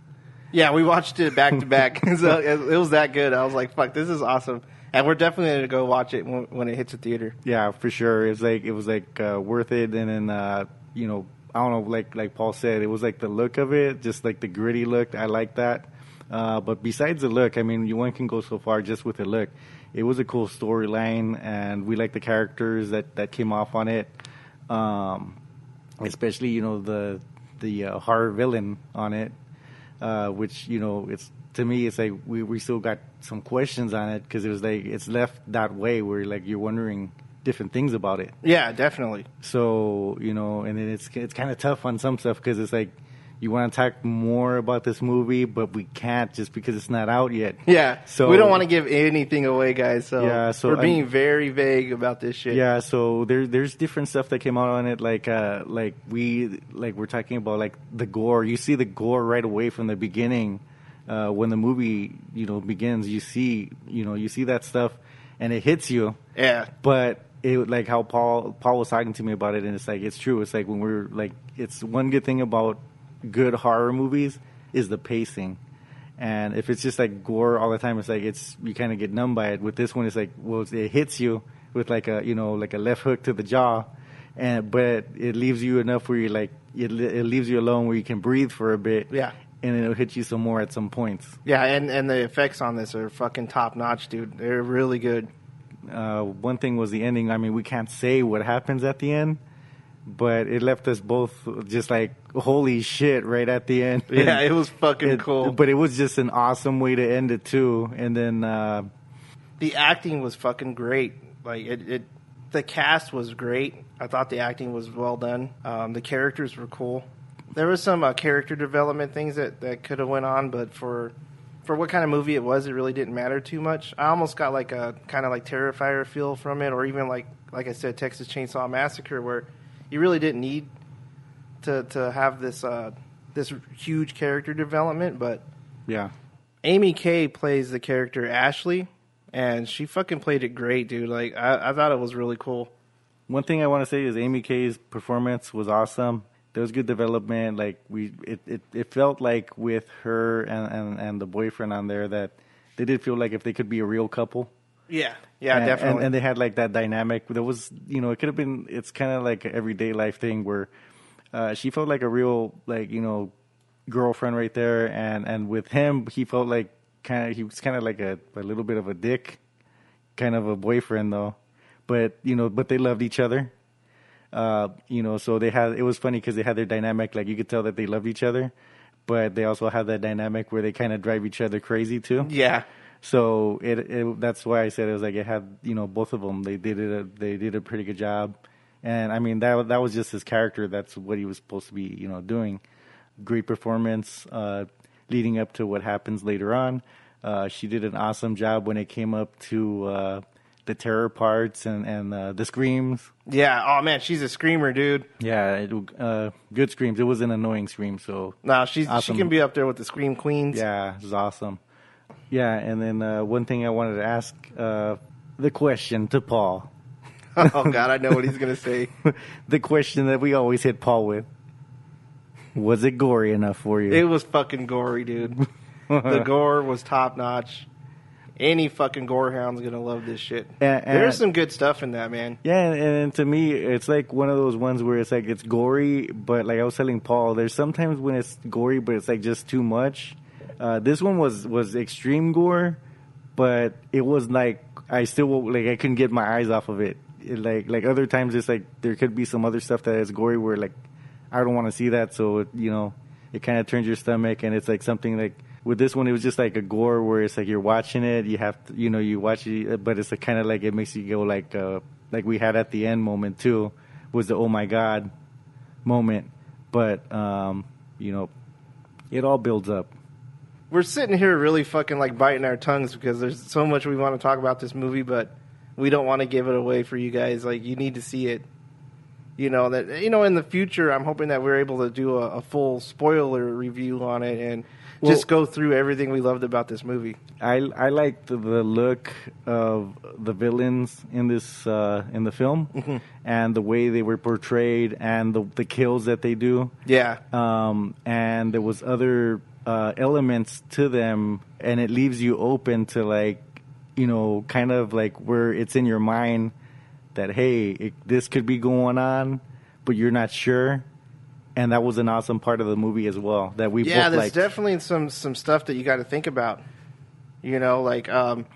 [SPEAKER 8] Yeah, we watched it back to back. <laughs> So it, it was that good. I was like, "Fuck, this is awesome!" And we're definitely gonna go watch it when, when it hits the theater.
[SPEAKER 7] Yeah, for sure. It's like it was like uh, worth it, and then uh, you know I don't know, like like Paul said, it was like the look of it, just like the gritty look. I like that. Uh, but besides the look, I mean, you one can go so far just with the look. It was a cool storyline, and we like the characters that that came off on it. Um, especially you know the the uh, horror villain on it, uh, which you know it's to me it's like we we still got some questions on it because it was like it's left that way where like you're wondering different things about it.
[SPEAKER 8] Yeah, definitely.
[SPEAKER 7] So you know, and then it's it's kind of tough on some stuff because it's like you want to talk more about this movie, but we can't just because it's not out yet.
[SPEAKER 8] Yeah.
[SPEAKER 7] So
[SPEAKER 8] we don't want to give anything away, guys. So,
[SPEAKER 7] Yeah, so
[SPEAKER 8] we're being
[SPEAKER 7] I'm-
[SPEAKER 8] very vague about this shit.
[SPEAKER 7] Yeah, so there's there's different stuff that came out on it, like uh like we like we're talking about like the gore. You see the gore right away from the beginning. Uh, when the movie you know begins, you see you know you see that stuff, and it hits you.
[SPEAKER 8] Yeah.
[SPEAKER 7] But it like how Paul Paul was talking to me about it, and it's like it's true. It's like when we're like it's one good thing about good horror movies is the pacing. And if it's just like gore all the time, it's like it's you kind of get numb by it. With this one, it's like well, it hits you with like a you know like a left hook to the jaw, and but it leaves you enough where you like it, it leaves you alone where you can breathe for a bit.
[SPEAKER 8] Yeah.
[SPEAKER 7] and it'll hit you some more at some points.
[SPEAKER 8] Yeah, and, and the effects on this are fucking top notch, dude. They're really good.
[SPEAKER 7] Uh, one thing was the ending. I mean, we can't say what happens at the end, but it left us both just like holy shit right at the end. <laughs>
[SPEAKER 8] Yeah, it was fucking
[SPEAKER 7] It-
[SPEAKER 8] cool.
[SPEAKER 7] But it was just an awesome way to end it too. And then uh,
[SPEAKER 8] the acting was fucking great. Like it, it the cast was great. I thought the acting was well done. Um, the characters were cool. There was some uh, character development things that, that could have went on, but for for what kind of movie it was, it really didn't matter too much. I almost got like a kind of like Terrifier feel from it, or even like like I said, Texas Chainsaw Massacre, where you really didn't need to to have this uh, this huge character development, but
[SPEAKER 7] yeah,
[SPEAKER 8] Amy Kay plays the character Ashley, and she fucking played it great, dude. Like I, I thought it was really cool.
[SPEAKER 7] one thing I want to say is Amy Kay's performance was awesome. There was good development. Like we, it, it, it felt like with her and, and, and the boyfriend on there that they did feel like if they could be a real couple.
[SPEAKER 8] Yeah, yeah,
[SPEAKER 7] and,
[SPEAKER 8] definitely.
[SPEAKER 7] And, and they had like that dynamic. There was, you know, it could have been. It's kind of like an everyday life thing where uh, she felt like a real, like you know, girlfriend right there, and and with him, he felt like kind of he was kind of like a, a little bit of a dick, kind of a boyfriend though. But you know, but they loved each other. Uh, you know, so they had. It was funny because they had their dynamic. Like you could tell that they loved each other, but they also had that dynamic where they kind of drive each other crazy too.
[SPEAKER 8] yeah,
[SPEAKER 7] So it, it that's why I said it was like it had you know both of them they did it a, they did a pretty good job, and I mean that that was just his character that's what he was supposed to be you know doing, great performance uh, leading up to what happens later on. Uh, she did an awesome job when it came up to uh, the terror parts and and uh, the screams.
[SPEAKER 8] yeah. Oh man, she's a screamer, dude.
[SPEAKER 7] Yeah, it, uh, good screams. It was an annoying scream, so
[SPEAKER 8] No, she's
[SPEAKER 7] Awesome.
[SPEAKER 8] she can be up there with the scream queens.
[SPEAKER 7] Yeah, it was awesome. Yeah, and then uh, one thing I wanted to ask uh, the question to Paul. <laughs>
[SPEAKER 8] oh god, I know what he's gonna say. <laughs>
[SPEAKER 7] the question that we always hit Paul with. Was it gory enough for you?
[SPEAKER 8] It was fucking gory, dude. <laughs> the gore was top notch. Any fucking gore hound's gonna love this shit.
[SPEAKER 7] And- and-
[SPEAKER 8] There's some good stuff in that, man.
[SPEAKER 7] Yeah, and, and to me, it's like one of those ones where it's like it's gory, but like I was telling Paul, there's sometimes when it's gory, but it's like just too much. Uh, this one was was extreme gore, but it was like I still like I couldn't get my eyes off of it. It, like like other times, it's like there could be some other stuff that is gory where like I don't want to see that, so it, you know it kind of turns your stomach, and it's like something like with this one, it was just like a gore where it's like you're watching it, you have to, you know, you watch it, but it's kind of like it makes you go like, uh, like we had at the end moment too, was the oh my god moment, but um, you know, it all builds up.
[SPEAKER 8] We're sitting here really fucking like biting our tongues because there's so much we want to talk about this movie, but we don't want to give it away for you guys. Like you need to see it. You know that you know in the future, I'm hoping that we're able to do a, a full spoiler review on it and
[SPEAKER 7] Well-
[SPEAKER 8] just go through everything we loved about this movie.
[SPEAKER 7] I I liked the, look of the villains in this uh, in the film, and the way they were portrayed, and the the kills that they do.
[SPEAKER 8] Yeah,
[SPEAKER 7] um, and there was other uh, elements to them, and it leaves you open to like, you know, kind of like where it's in your mind that hey, it, this could be going on, but you're not sure. And that was an awesome part of the movie as well that we
[SPEAKER 8] yeah.
[SPEAKER 7] both
[SPEAKER 8] There's
[SPEAKER 7] liked.
[SPEAKER 8] definitely some some stuff that you got to think about. You know, like um,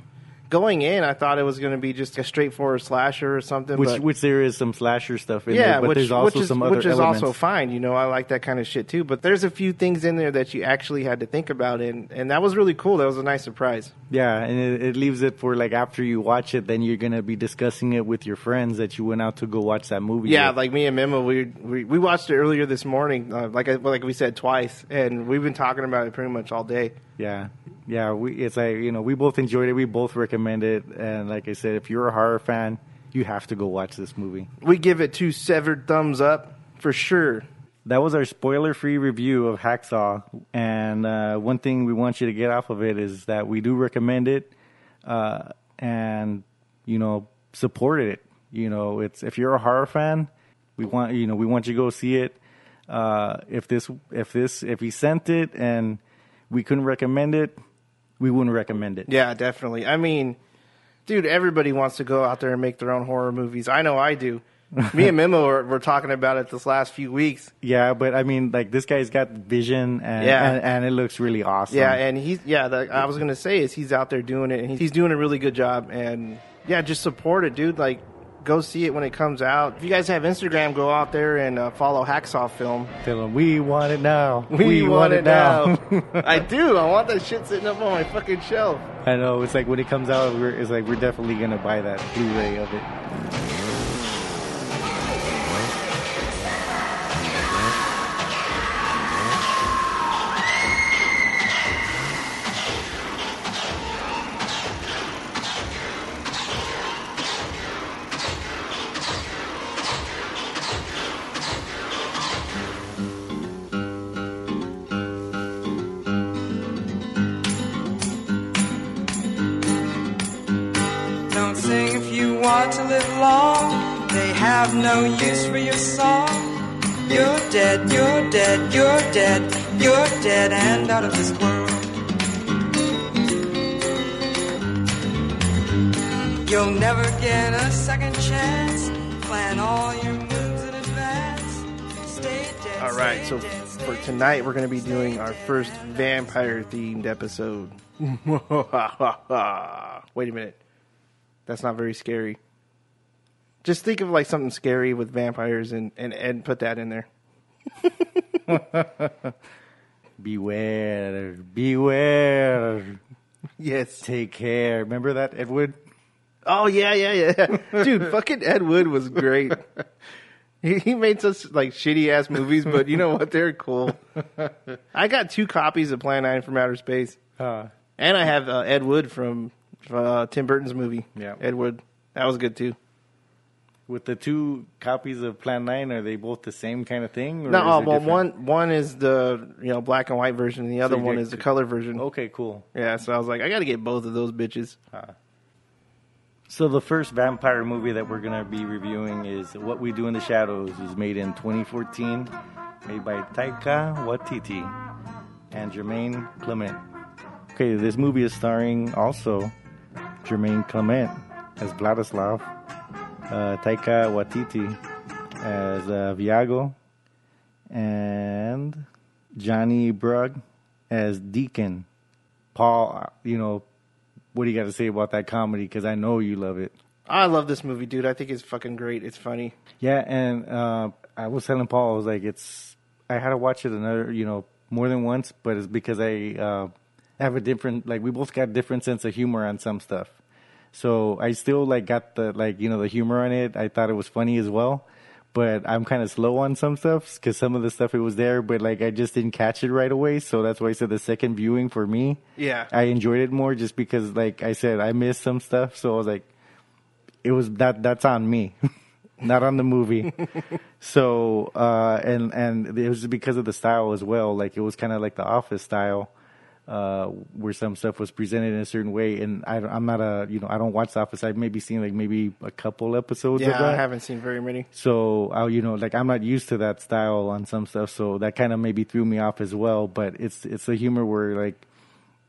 [SPEAKER 8] going in, I thought it was going to be just a straightforward slasher or something.
[SPEAKER 7] which
[SPEAKER 8] but
[SPEAKER 7] which there is some slasher stuff in
[SPEAKER 8] yeah,
[SPEAKER 7] there, but
[SPEAKER 8] which,
[SPEAKER 7] there's also
[SPEAKER 8] which is,
[SPEAKER 7] some other
[SPEAKER 8] which is
[SPEAKER 7] elements.
[SPEAKER 8] also fine. You know, I like that kind of shit too. But there's a few things in there that you actually had to think about, and and that was really cool. That was a nice surprise.
[SPEAKER 7] Yeah, and it, it leaves it for like after you watch it, then you're gonna be discussing it with your friends that you went out to go watch that movie.
[SPEAKER 8] Yeah,
[SPEAKER 7] with.
[SPEAKER 8] like me and Memo, we we, we watched it earlier this morning. Uh, like I, like we said twice, and we've been talking about it pretty much all day.
[SPEAKER 7] Yeah, yeah. We it's like you know we both enjoyed it. We both recommend it, and like I said, if you're a horror fan, you have to go watch this movie.
[SPEAKER 8] We give it two severed thumbs up for sure.
[SPEAKER 7] That was our spoiler-free review of Hacksaw, and uh, one thing we want you to get off of it is that we do recommend it, uh, and you know support it. You know, it's if you're a horror fan, we want you know we want you to go see it. Uh, if this if this if he sent it and we couldn't recommend it, we wouldn't recommend it.
[SPEAKER 8] Yeah, definitely. I mean, dude, everybody wants to go out there and make their own horror movies. I know I do. <laughs> Me and Memo were, were talking about it this last few weeks.
[SPEAKER 7] Yeah, but I mean, like this guy's got vision, and
[SPEAKER 8] Yeah.
[SPEAKER 7] and, and it looks really awesome.
[SPEAKER 8] Yeah, and he's yeah. The, I was gonna say is he's out there doing it, and he's, he's doing a really good job. And yeah, just support it, dude. Like, go see it when it comes out. If you guys have Instagram, go out there and uh, follow Hacksaw Film.
[SPEAKER 7] tell him we want it now. <laughs>
[SPEAKER 8] We, want, it now. <laughs> I do. I want that shit sitting up on my fucking shelf.
[SPEAKER 7] I know. It's like when it comes out, we're, it's like we're definitely gonna buy that Blu-ray of it.
[SPEAKER 9] Dead, you're dead, you're dead, you're dead and out of this world. You'll never get a second chance. Plan all your moves in advance. Stay dead.
[SPEAKER 8] All right, so
[SPEAKER 9] dead,
[SPEAKER 8] for tonight, we're going to be doing our first vampire themed episode. <laughs> Wait a minute. That's not very scary. Just think of like something scary with vampires and, and, and put that in there. <laughs>
[SPEAKER 7] Beware, beware.
[SPEAKER 8] Yes.
[SPEAKER 7] Take care. Remember that, Edward?
[SPEAKER 8] Oh, yeah, yeah, yeah. <laughs> Dude, fucking Ed Wood was great. He, he made such like shitty ass movies, but you know what? They're cool. I got two copies of Plan 9 from Outer Space.
[SPEAKER 7] Uh,
[SPEAKER 8] And I have uh, Ed Wood from uh, Tim Burton's movie.
[SPEAKER 7] Yeah.
[SPEAKER 8] Ed Wood. That was good too.
[SPEAKER 7] With the two copies of Plan Nine, are they both the same kind of thing? Or
[SPEAKER 8] No,
[SPEAKER 7] is
[SPEAKER 8] oh, well,
[SPEAKER 7] different?
[SPEAKER 8] one one is the you know black and white version, and the other
[SPEAKER 7] you
[SPEAKER 8] one is the color version.
[SPEAKER 7] Okay, cool.
[SPEAKER 8] Yeah, so I was like, I got to get both of those bitches.
[SPEAKER 7] So the first vampire movie that we're gonna be reviewing is What We Do in the Shadows. It was made in 2014, made by Taika Waititi and Jermaine Clement. okay, this movie is starring also Jermaine Clement as Vladislav, uh, Taika Waititi as uh, Viago, and Johnny Brugh as Deacon. Paul, uh, you know, what do you got to say about that comedy? Because I know you love it.
[SPEAKER 8] I love this movie, dude. I think it's fucking great. It's funny.
[SPEAKER 7] Yeah, and uh, I was telling Paul, I was like, it's. I had to watch it another, you know, more than once, but it's because I uh, have a different, like, we both got different sense of humor on some stuff. So I still like got the like you know the humor on it. I thought it was funny as well, but I'm kind of slow on some stuff because some of the stuff it was there, but like I just didn't catch it right away. So that's why I said the second viewing for me,
[SPEAKER 8] Yeah.
[SPEAKER 7] I enjoyed it more just because like I said I missed some stuff. So I was like, it was that that's on me, <laughs> not on the movie. <laughs> so uh, and and it was because of the style as well. Like it was kind of like the Office style uh, where some stuff was presented in a certain way. And I, I'm not a, you know, I don't watch The Office. I've maybe seen like maybe a couple episodes of
[SPEAKER 8] Yeah. I haven't seen very many.
[SPEAKER 7] So I, you know, like I'm not used to that style on some stuff. So that kind of maybe threw me off as well. But it's it's a humor where like,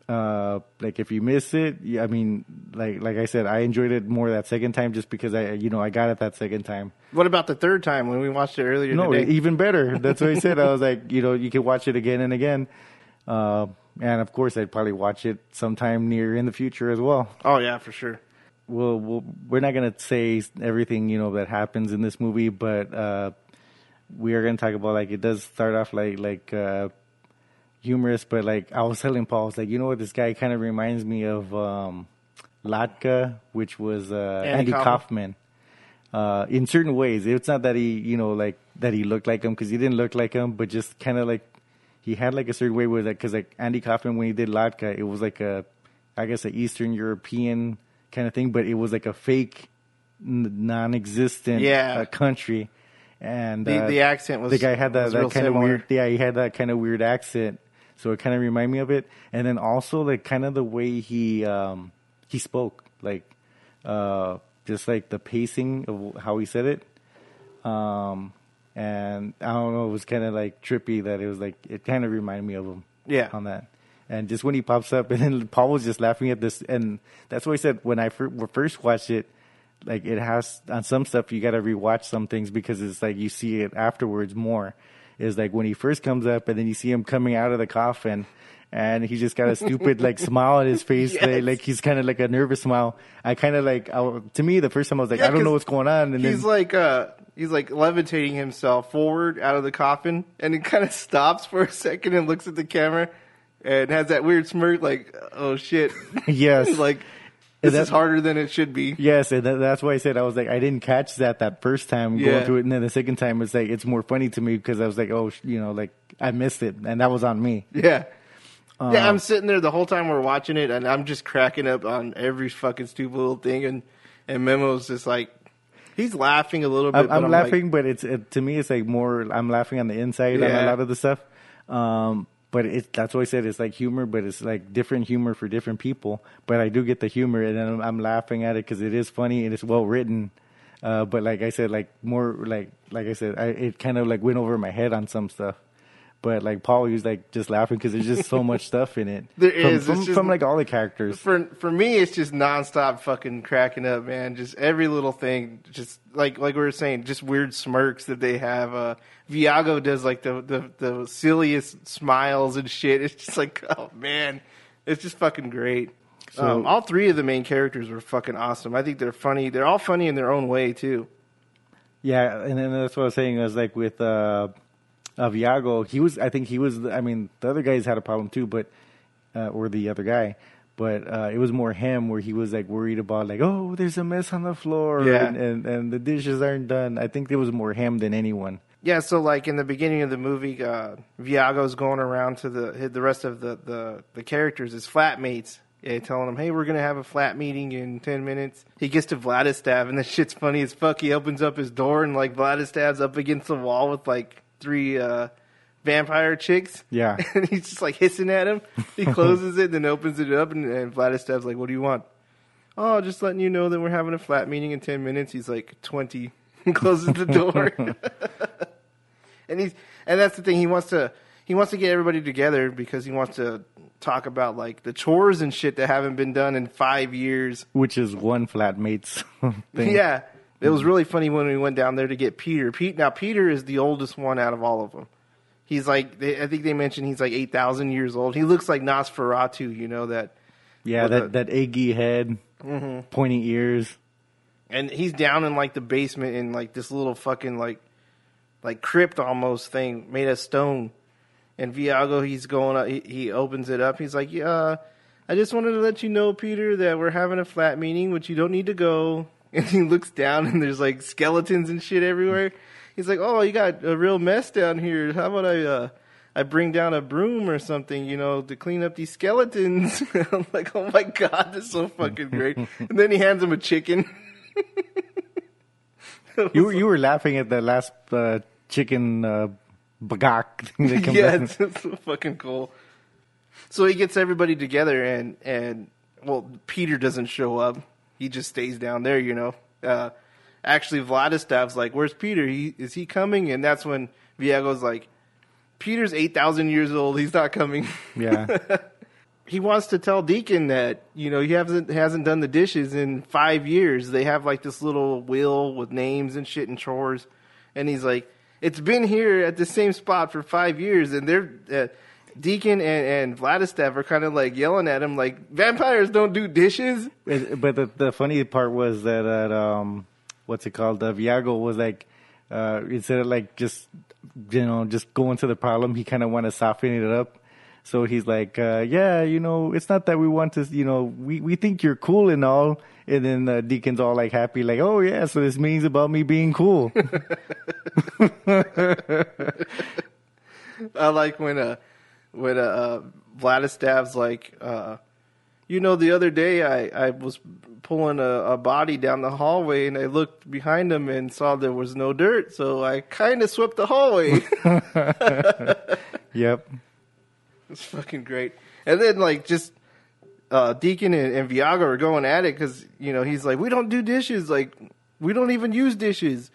[SPEAKER 7] uh, like if you miss it, yeah, I mean, like like I said, I enjoyed it more that second time just because I, you know, I got it that second time.
[SPEAKER 8] What about the third time when we watched it earlier
[SPEAKER 7] No,
[SPEAKER 8] today?
[SPEAKER 7] even better. That's what I said. I was like, you know, you can watch it again and again. Uh, and of course, I'd probably watch it sometime near in the future as well.
[SPEAKER 8] oh yeah, for sure.
[SPEAKER 7] Well, we'll we're not gonna say everything you know that happens in this movie, but uh, we are gonna talk about like it does start off like like uh, humorous, but like I was telling Paul, I was like, you know what, this guy kind of reminds me of um, Latka, which was uh,
[SPEAKER 8] Andy
[SPEAKER 7] Andy,
[SPEAKER 8] Kaufman.
[SPEAKER 7] Kaufman. Uh, in certain ways, it's not that he, you know, like that he looked like him because he didn't look like him, but just kind of like he had like a certain way with it because like Andy Kaufman when he did Latka, it was like a, I guess, a Eastern European kind of thing, but it was like a fake, non-existent
[SPEAKER 8] Yeah.
[SPEAKER 7] uh, country, and
[SPEAKER 8] The
[SPEAKER 7] uh,
[SPEAKER 8] the accent was
[SPEAKER 7] the guy had that, that kind of weird yeah he had that kind of weird accent. So it kind of reminded me of it. And then also like kind of the way he um he spoke like uh just like the pacing of how he said it. Um and i don't know it was kind of like trippy that it was like it kind of reminded me of him
[SPEAKER 8] Yeah.
[SPEAKER 7] on that and just when he pops up <laughs> and then paul was just laughing at this and that's what i said when i fir- first watched it like it has on some stuff you got to rewatch some things because it's like you see it afterwards more is like when he first comes up and then you see him coming out of the coffin and he just got a <laughs> stupid like smile on his face like,
[SPEAKER 8] Yes.
[SPEAKER 7] like he's kind of like a nervous smile i kind of like I, to me the first time i was like
[SPEAKER 8] Yeah,
[SPEAKER 7] i don't know what's going on and
[SPEAKER 8] he's
[SPEAKER 7] then
[SPEAKER 8] like uh he's like levitating himself forward out of the coffin and it kind of stops for a second and looks at the camera and has that weird smirk like oh shit <laughs>
[SPEAKER 7] yes <laughs>
[SPEAKER 8] like this is harder than it should be
[SPEAKER 7] Yes, and that, that's why I said I was like I didn't catch that that first time
[SPEAKER 8] Yeah.
[SPEAKER 7] going through it, and then the second time it's like it's more funny to me because I was like, oh, sh- you know, like I missed it, and that was on me.
[SPEAKER 8] yeah
[SPEAKER 7] Uh,
[SPEAKER 8] yeah i'm sitting there the whole time we're watching it and i'm just cracking up on every fucking stupid little thing and and memo's just like he's laughing a little bit
[SPEAKER 7] I'm,
[SPEAKER 8] but
[SPEAKER 7] I'm
[SPEAKER 8] like-
[SPEAKER 7] laughing, but it's it, to me it's like more I'm laughing on the inside on a lot of the stuff. Um, but it, that's why I said it's like humor, but it's like different humor for different people. But I do get the humor, and I'm, I'm laughing at it because it is funny and it's well written. Uh, but like I said, like more like like I said, I, it kind of like went over my head on some stuff. But like Paul, he was like just laughing because there's just so <laughs> much stuff in it.
[SPEAKER 8] There
[SPEAKER 7] from,
[SPEAKER 8] is.
[SPEAKER 7] From,
[SPEAKER 8] just-
[SPEAKER 7] from like all the characters.
[SPEAKER 8] for for me, it's just nonstop fucking cracking up, man. Just every little thing, just like like we were saying, just weird smirks that they have. Uh, Viago does like the, the the silliest smiles and shit. It's just like, <laughs> oh man, it's just fucking great.
[SPEAKER 7] So-
[SPEAKER 8] um, all three of the main characters were fucking awesome. I think they're funny. They're all funny in their own way too.
[SPEAKER 7] Yeah, and then that's what I was saying. I was like with uh, uh, Viago, he was. I think he was. I mean, the other guys had a problem too, but uh, or the other guy, but uh, it was more him where he was like worried about like, oh, there's a mess on the floor,
[SPEAKER 8] Yeah.
[SPEAKER 7] and, and and the dishes aren't done. I think it was more him than anyone.
[SPEAKER 8] Yeah, so like in the beginning of the movie, uh, Viago's going around to the the rest of the the, the characters, his flatmates, yeah, telling them, "Hey, we're gonna have a flat meeting in ten minutes." He gets to Vladislav, and the shit's funny as fuck. He opens up his door, and like Vladislav's up against the wall with like three uh, vampire chicks.
[SPEAKER 7] Yeah. <laughs>
[SPEAKER 8] and he's just like hissing at him. He <laughs> closes it, and then opens it up, and, and Vladislav's like, "What do you want?" Oh, just letting you know that we're having a flat meeting in ten minutes. He's like twenty, <laughs> and closes the door. and he's and that's the thing. He wants to he wants to get everybody together because he wants to talk about like the chores and shit that haven't been done in five years.
[SPEAKER 7] Which is one flatmate's thing.
[SPEAKER 8] Yeah, it was really funny when we went down there to get Peter. Pete now Peter is the oldest one out of all of them. He's like they, I think they mentioned he's like eight thousand years old. He looks like Nosferatu, you know that.
[SPEAKER 7] Yeah, that,
[SPEAKER 8] the-
[SPEAKER 7] that eggy head, mm-hmm. pointy ears.
[SPEAKER 8] and he's down in like the basement in like this little fucking like like crypt almost thing made of stone and viago he's going up he, he opens it up he's like yeah i just wanted to let you know peter that we're having a flat meeting which you don't need to go and he looks down and there's like skeletons and shit everywhere he's like oh you got a real mess down here how about i uh I bring down a broom or something, you know, to clean up these skeletons. <laughs> I'm like, oh my god, this is so fucking great. And then he hands him a chicken. <laughs>
[SPEAKER 7] You were, you were laughing at the last uh, chicken uh, bagak thing that comes
[SPEAKER 8] yeah, it's, <laughs> it's so fucking cool. So he gets everybody together, and and well, Peter doesn't show up. He just stays down there, you know. Uh, actually, Vladislav's like, "Where's Peter? He is he coming?" And that's when Viago's like, "Peter's eight thousand years old. He's not coming."
[SPEAKER 7] Yeah. <laughs>
[SPEAKER 8] he wants to tell Deacon that you know he hasn't hasn't done the dishes in five years. They have like this little wheel with names and shit and chores, and he's like, "It's been here at the same spot for five years," and they're. Uh, Deacon and, and Vladislav are kind of like yelling at him, like vampires don't do dishes.
[SPEAKER 7] It- but the, the funny part was that, uh, um, what's it called? Uh, Viago was like, uh, instead of like just, you know, just going to the problem, he kind of wanted to soften it up. So he's like, uh, yeah, you know, it's not that we want to, you know, we, we think you're cool and all. And then uh, Deacon's all like happy, like, oh yeah, so this means about me being cool. <laughs>
[SPEAKER 8] I like when uh when uh, uh Vladislav's like uh you know the other day I I was pulling a, a body down the hallway and I looked behind him and saw there was no dirt so I kind of swept the hallway. <laughs>
[SPEAKER 7] yep.
[SPEAKER 8] it's fucking great. And then like just uh Deacon and, and Viago are going at it cuz you know he's like we don't do dishes like we don't even use dishes.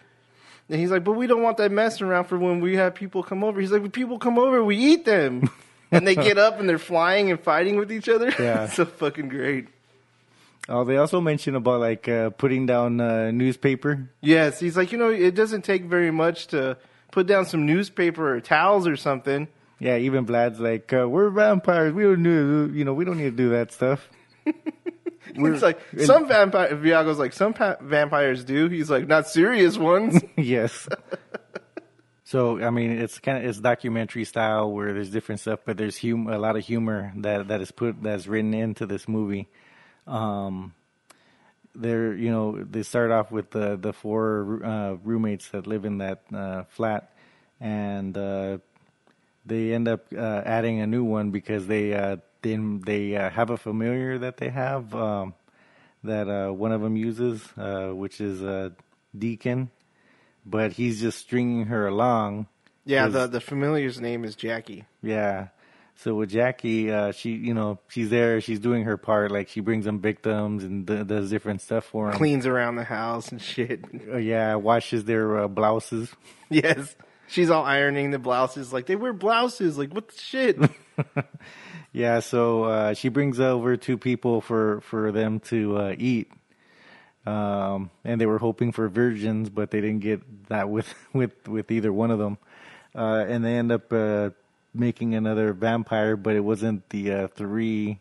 [SPEAKER 8] And he's like, but we don't want that mess around for when we have people come over. He's like, when people come over, we eat them. <laughs> and they get up and they're flying and fighting with each other. <laughs>
[SPEAKER 7] Yeah.
[SPEAKER 8] so fucking great.
[SPEAKER 7] Oh, they also mention about like uh, putting down uh, newspaper.
[SPEAKER 8] Yes, he's like, you know, it doesn't take very much to put down some newspaper or towels or something.
[SPEAKER 7] Yeah, even Vlad's like, uh, we're vampires. We don't need, you know, we don't need to do that stuff. <laughs>
[SPEAKER 8] it's like some vampire. Viago's like some pa- vampires do. He's like not serious ones. <laughs>
[SPEAKER 7] yes. So I mean, it's kind of it's documentary style where there's different stuff, but there's hum- a lot of humor that that is put that's written into this movie. Um, they're you know they start off with the the four uh, roommates that live in that uh, flat, and uh, they end up uh, adding a new one because they uh, then they uh, have a familiar that they have um, that one of them uses, which is Deacon, but he's just stringing her along.
[SPEAKER 8] Yeah, the the familiar's name is Jackie.
[SPEAKER 7] yeah. So with Jackie, uh, she you know she's there, she's doing her part, like she brings them victims and d- does different stuff for them.
[SPEAKER 8] Cleans around the house and shit.
[SPEAKER 7] Uh, yeah, washes their uh, blouses. <laughs>
[SPEAKER 8] yes, she's all ironing the blouses. Like they wear blouses. Like what the shit? <laughs>
[SPEAKER 7] Yeah, so uh, she brings over two people for for them to uh, eat, um, and they were hoping for virgins, but they didn't get that with <laughs> with with either one of them, uh, and they end up uh, making another vampire, but it wasn't the uh, three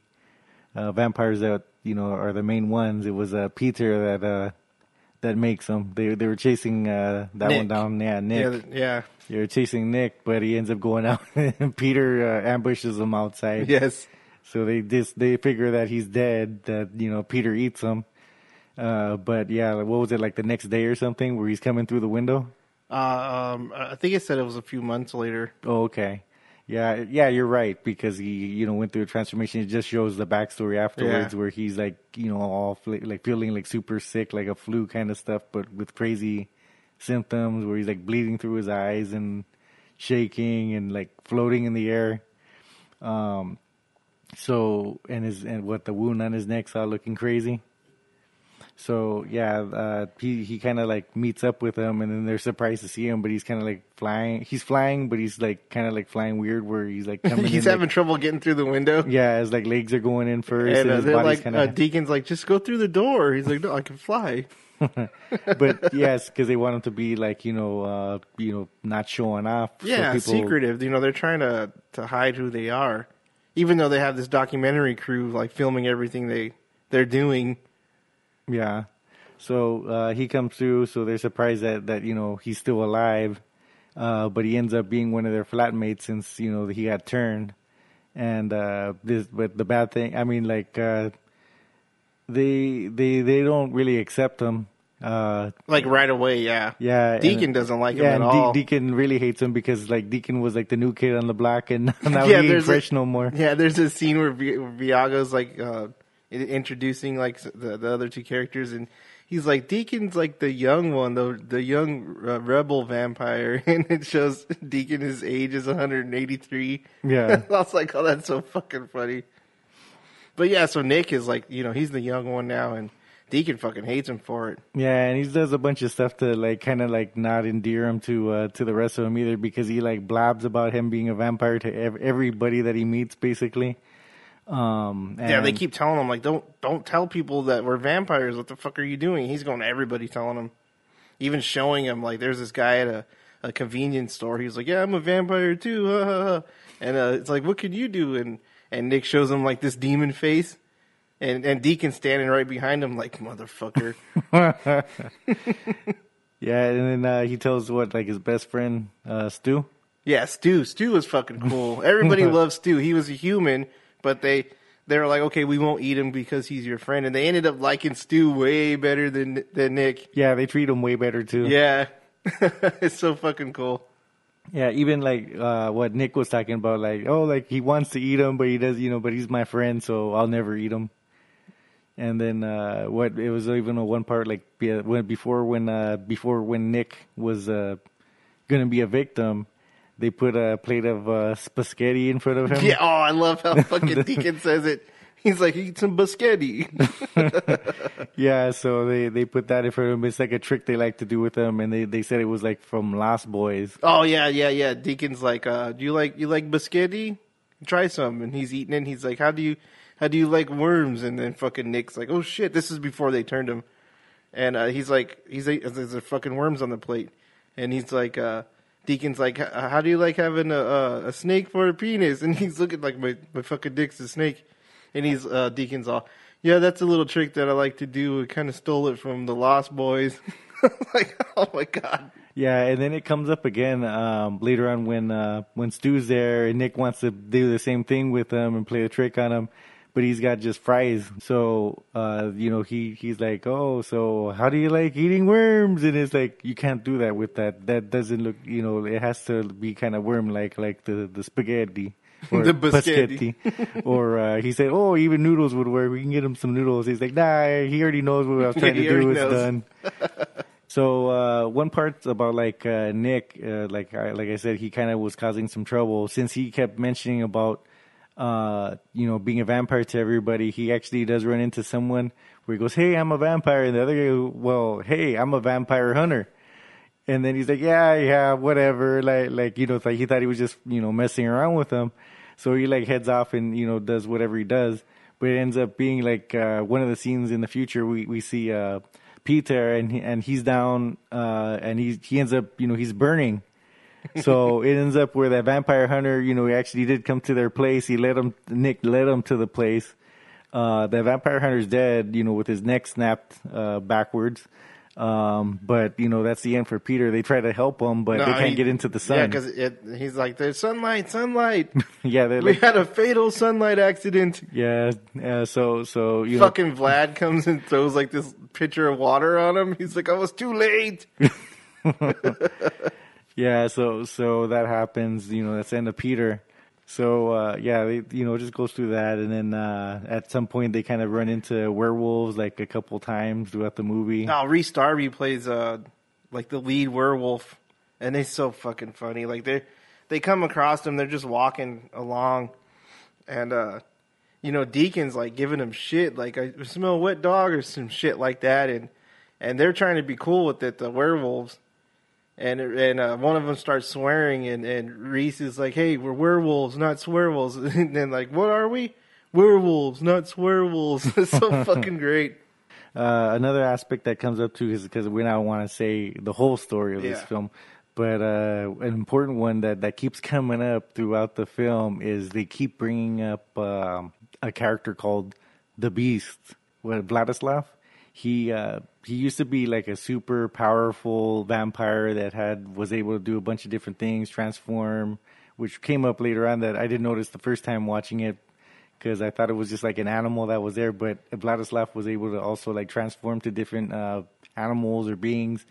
[SPEAKER 7] uh, vampires that you know are the main ones. It was uh, Peter that uh, that makes them. They they were chasing uh, that one down. Yeah, Nick.
[SPEAKER 8] yeah, yeah.
[SPEAKER 7] They're chasing Nick, but he ends up going out. <laughs> and Peter uh, ambushes him outside.
[SPEAKER 8] Yes.
[SPEAKER 7] So they just they figure that he's dead. That you know Peter eats him. Uh, but yeah, like, what was it like the next day or something where he's coming through the window?
[SPEAKER 8] Uh, um, I think it said it was a few months later.
[SPEAKER 7] Oh, okay. Yeah, yeah, you're right because he, you know, went through a transformation. It just shows the backstory afterwards
[SPEAKER 8] Yeah.
[SPEAKER 7] where he's like, you know, all fl- like feeling like super sick, like a flu kind of stuff, but with crazy symptoms where he's like bleeding through his eyes and shaking and like floating in the air. Um, so and his and what the wound on his neck's all looking crazy. So yeah, uh, he he kind of like meets up with them, and then they're surprised to see him. But he's kind of like flying. He's flying, but he's like kind of like flying weird, where he's like <laughs> coming.
[SPEAKER 8] He's
[SPEAKER 7] in,
[SPEAKER 8] having
[SPEAKER 7] like,
[SPEAKER 8] trouble getting through the window.
[SPEAKER 7] yeah, his like legs are going in first,
[SPEAKER 8] And
[SPEAKER 7] and,
[SPEAKER 8] uh,
[SPEAKER 7] his body's
[SPEAKER 8] like,
[SPEAKER 7] kind
[SPEAKER 8] uh,
[SPEAKER 7] of.
[SPEAKER 8] Deacon's like, just go through the door. He's like, no, I can fly. <laughs>
[SPEAKER 7] but <laughs> yes, because they want him to be like you know, uh, you know, not showing off. so
[SPEAKER 8] Yeah,
[SPEAKER 7] people-
[SPEAKER 8] secretive. You know, they're trying to to hide who they are, even though they have this documentary crew like filming everything they they're doing.
[SPEAKER 7] Yeah. So uh, he comes through, so they're surprised that, that you know he's still alive, uh, but he ends up being one of their flatmates since you know he got turned, and uh, this. But the bad thing, I mean, like uh, they they they don't really accept him. Uh,
[SPEAKER 8] Like right away, yeah.
[SPEAKER 7] yeah, and-
[SPEAKER 8] Deacon doesn't like him at
[SPEAKER 7] and
[SPEAKER 8] all.
[SPEAKER 7] Deacon really hates him because like Deacon was like the new kid on the block, and <laughs> now
[SPEAKER 8] Yeah,
[SPEAKER 7] he ain't
[SPEAKER 8] there's a-
[SPEAKER 7] fresh no more.
[SPEAKER 8] Yeah, there's a scene where, Vi- Viago's like uh, introducing like the, the other two characters, and he's like Deacon's like the young one, the the young uh, rebel vampire, <laughs> and it shows Deacon his age is 183.
[SPEAKER 7] Yeah. <laughs>
[SPEAKER 8] I was like, oh, that's so fucking funny. But yeah, so Nick is like, you know, he's the young one now, and Deacon fucking hates him for it.
[SPEAKER 7] Yeah, and he does a bunch of stuff to like kind of like not endear him to uh, to the rest of them either because he like blabs about him being a vampire to ev- everybody that he meets basically. Um,
[SPEAKER 8] Yeah, they keep telling him like, don't don't tell people that we're vampires. What the fuck are you doing? He's going to everybody telling him, even showing him like, there's this guy at a, a convenience store. He's like, yeah, I'm a vampire too. ha, ha, ha." and uh, it's like, what can you do? And and Nick shows him like this demon face, and and Deacon standing right behind him like, motherfucker. <laughs> <laughs>
[SPEAKER 7] yeah, and then uh, he tells what like his best friend uh, Stu.
[SPEAKER 8] yeah, Stu. Stu is fucking cool. Everybody <laughs> loves Stu. He was a human, but they. They were like, okay, we won't eat him because he's your friend, and they ended up liking Stu way better than than Nick.
[SPEAKER 7] Yeah, they treat him way better too.
[SPEAKER 8] Yeah. <laughs> it's so fucking cool.
[SPEAKER 7] Yeah, even like uh, what Nick was talking about, like oh, like he wants to eat him, but he does, you know, but he's my friend, so I'll never eat him. And then uh, what? It was even a one part like when before when uh, before when Nick was uh, gonna be a victim, they put a plate of uh, spaghetti in front of him.
[SPEAKER 8] Yeah, oh, I love how <laughs> fucking Deacon says it. He's like, eat some biscotti. <laughs>
[SPEAKER 7] Yeah, so they they put that in front of him. It's like a trick they like to do with them, and they they said it was like from Lost Boys.
[SPEAKER 8] oh yeah, yeah, yeah. Deacon's like, uh, do you like you like biscotti? Try some. And he's eating it. And he's like, how do you how do you like worms? And then fucking Nick's like, oh shit, this is before they turned him. And uh, he's like, he's like, there's a fucking worms on the plate. And he's like, uh, Deacon's like, how do you like having a, a a snake for a penis? <laughs> And he's looking like my my fucking dick's a snake. And he's uh, Deacon's all, yeah, that's a little trick that I like to do. I kind of stole it from the Lost Boys. <laughs> like, oh my god.
[SPEAKER 7] Yeah, and then it comes up again um, later on when uh, when Stu's there and Nick wants to do the same thing with him and play a trick on him, but he's got just fries. So uh, you know he he's like, oh, so how do you like eating worms? And it's like you can't do that with that. That doesn't look, you know, it has to be kind of worm like like the the spaghetti. <laughs> Or
[SPEAKER 8] The biscotti.
[SPEAKER 7] or uh, he said, "Oh, even noodles would work. We can get him some noodles." He's like, "Nah, he already knows what I was <laughs> trying to do. It's done." <laughs> So uh, one part about like uh, Nick, uh, like I, like I said, he kind of was causing some trouble since he kept mentioning about uh, you know being a vampire to everybody. He actually does run into someone where he goes, "Hey, I'm a vampire," and the other guy, "Well, hey, I'm a vampire hunter." And then he's like, "Yeah, yeah, whatever." Like, like you know, like he thought he was just you know messing around with him. So he like heads off and you know does whatever he does. But it ends up being like uh, one of the scenes in the future. We we see uh, Peter and and he's down uh, and he he ends up you know he's burning. So it ends up where that vampire hunter, you know, he actually did come to their place. He led him, Nick led him to the place. Uh, the vampire hunter's dead, you know, with his neck snapped uh, backwards. Um, but you know that's the end for Peter. They try to help him, but they can't
[SPEAKER 8] he-
[SPEAKER 7] get into the sun.
[SPEAKER 8] Yeah, because he's like, there's sunlight, sunlight. <laughs>
[SPEAKER 7] Yeah,
[SPEAKER 8] we
[SPEAKER 7] like,
[SPEAKER 8] had a fatal sunlight accident.
[SPEAKER 7] yeah, yeah. So, so you know,
[SPEAKER 8] Fucking Vlad comes and throws like this pitcher of water on him. He's like, I was too late. <laughs> <laughs>
[SPEAKER 7] yeah. So, so that happens. You know, that's the end of Peter. So, uh, yeah, they, you know, it just goes through that, and then uh, at some point they kind of run into werewolves like a couple times throughout the movie.
[SPEAKER 8] No, Rhys Darby plays uh like the lead werewolf, and it's so fucking funny. Like they they come across him, they're just walking along, and uh you know, Deacon's like giving him shit, like I smell wet dog or some shit like that, and and they're trying to be cool with it, the werewolves. And and uh, one of them starts swearing, and, and Rhys is like, "Hey, we're werewolves, not swearwolves." <laughs> And then like, "What are we? Werewolves, not swearwolves." <laughs> it's so <laughs> fucking great.
[SPEAKER 7] Uh, another aspect that comes up too is because we now want to say the whole story of this
[SPEAKER 8] Yeah.
[SPEAKER 7] film, but uh, an important one that, that keeps coming up throughout the film is they keep bringing up um, a character called the Beast, what Vladislav. He uh, he used to be like a super powerful vampire that had was able to do a bunch of different things, transform, which came up later on that I didn't notice the first time watching it because I thought it was just like an animal that was there, but Vladislav was able to also like transform to different uh, animals or beings,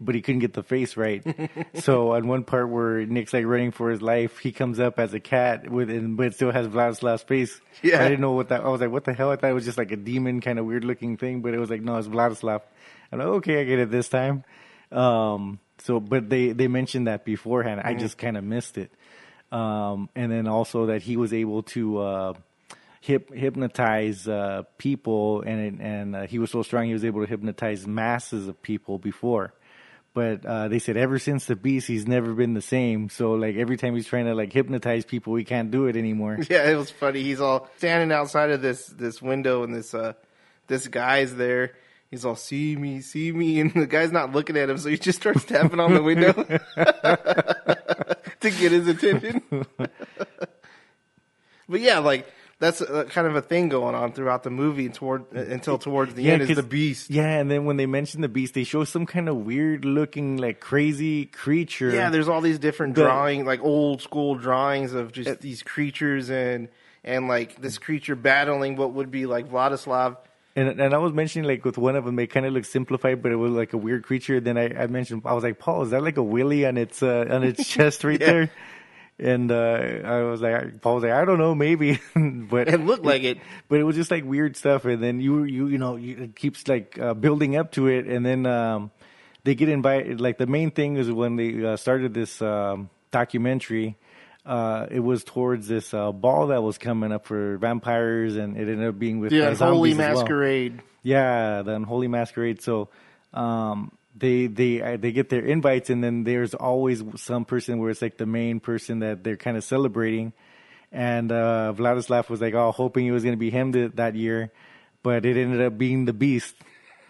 [SPEAKER 7] but he couldn't get the face right. <laughs> so on one part where Nick's like running for his life, he comes up as a cat with, and, but still has Vladislav's face.
[SPEAKER 8] Yeah.
[SPEAKER 7] I didn't know what that. I was like, what the hell? I thought it was just like a demon kind of weird looking thing, but it was like no, it's Vladislav. I'm like, okay, I get it this time. Um, so, but they they mentioned that beforehand. I just kind of missed it. Um, and then also that he was able to uh, hip, hypnotize uh, people, and and uh, he was so strong he was able to hypnotize masses of people before. But uh, they said ever since the beast, he's never been the same. So like every time he's trying to like hypnotize people, he can't do it anymore. <laughs>
[SPEAKER 8] Yeah, it was funny. He's all standing outside of this this window, and this uh this guy's there. He's all see me, see me, <laughs> and the guy's not looking at him, so he just starts tapping on the window <laughs> to get his attention. but yeah, like that's uh kind of a thing going on throughout the movie toward until towards the end is the beast.
[SPEAKER 7] Yeah, and then when they mention the beast, they show some kind of weird looking, like crazy creature.
[SPEAKER 8] Yeah, there's all these different drawing, like old school drawings of just these creatures and and like this creature battling what would be like Vladislav.
[SPEAKER 7] And and I was mentioning like with one of them, it kind of looked simplified, but it was like a weird creature. Then I, I mentioned I was like, Paul, is that like a willy on its uh, on its <laughs> chest right
[SPEAKER 8] Yeah.
[SPEAKER 7] there? And uh, I was like, Paul was like, I don't know, maybe, <laughs> but
[SPEAKER 8] It looked like it. <laughs>
[SPEAKER 7] but it was just like weird stuff. And then you you you know you, it keeps like uh, building up to it, and then um, they get invited. Like the main thing is when they uh, started this um, documentary. Uh, it was towards this uh, ball that was coming up for vampires, and it ended up being with
[SPEAKER 8] The
[SPEAKER 7] uh,
[SPEAKER 8] unholy
[SPEAKER 7] zombies well.
[SPEAKER 8] masquerade.
[SPEAKER 7] Yeah, the unholy masquerade. So um, they they uh, they get their invites, and then there's always some person where it's like the main person that they're kind of celebrating. And uh, Vladislav was like, oh, hoping it was going to be him th- that year, but it ended up being the Beast.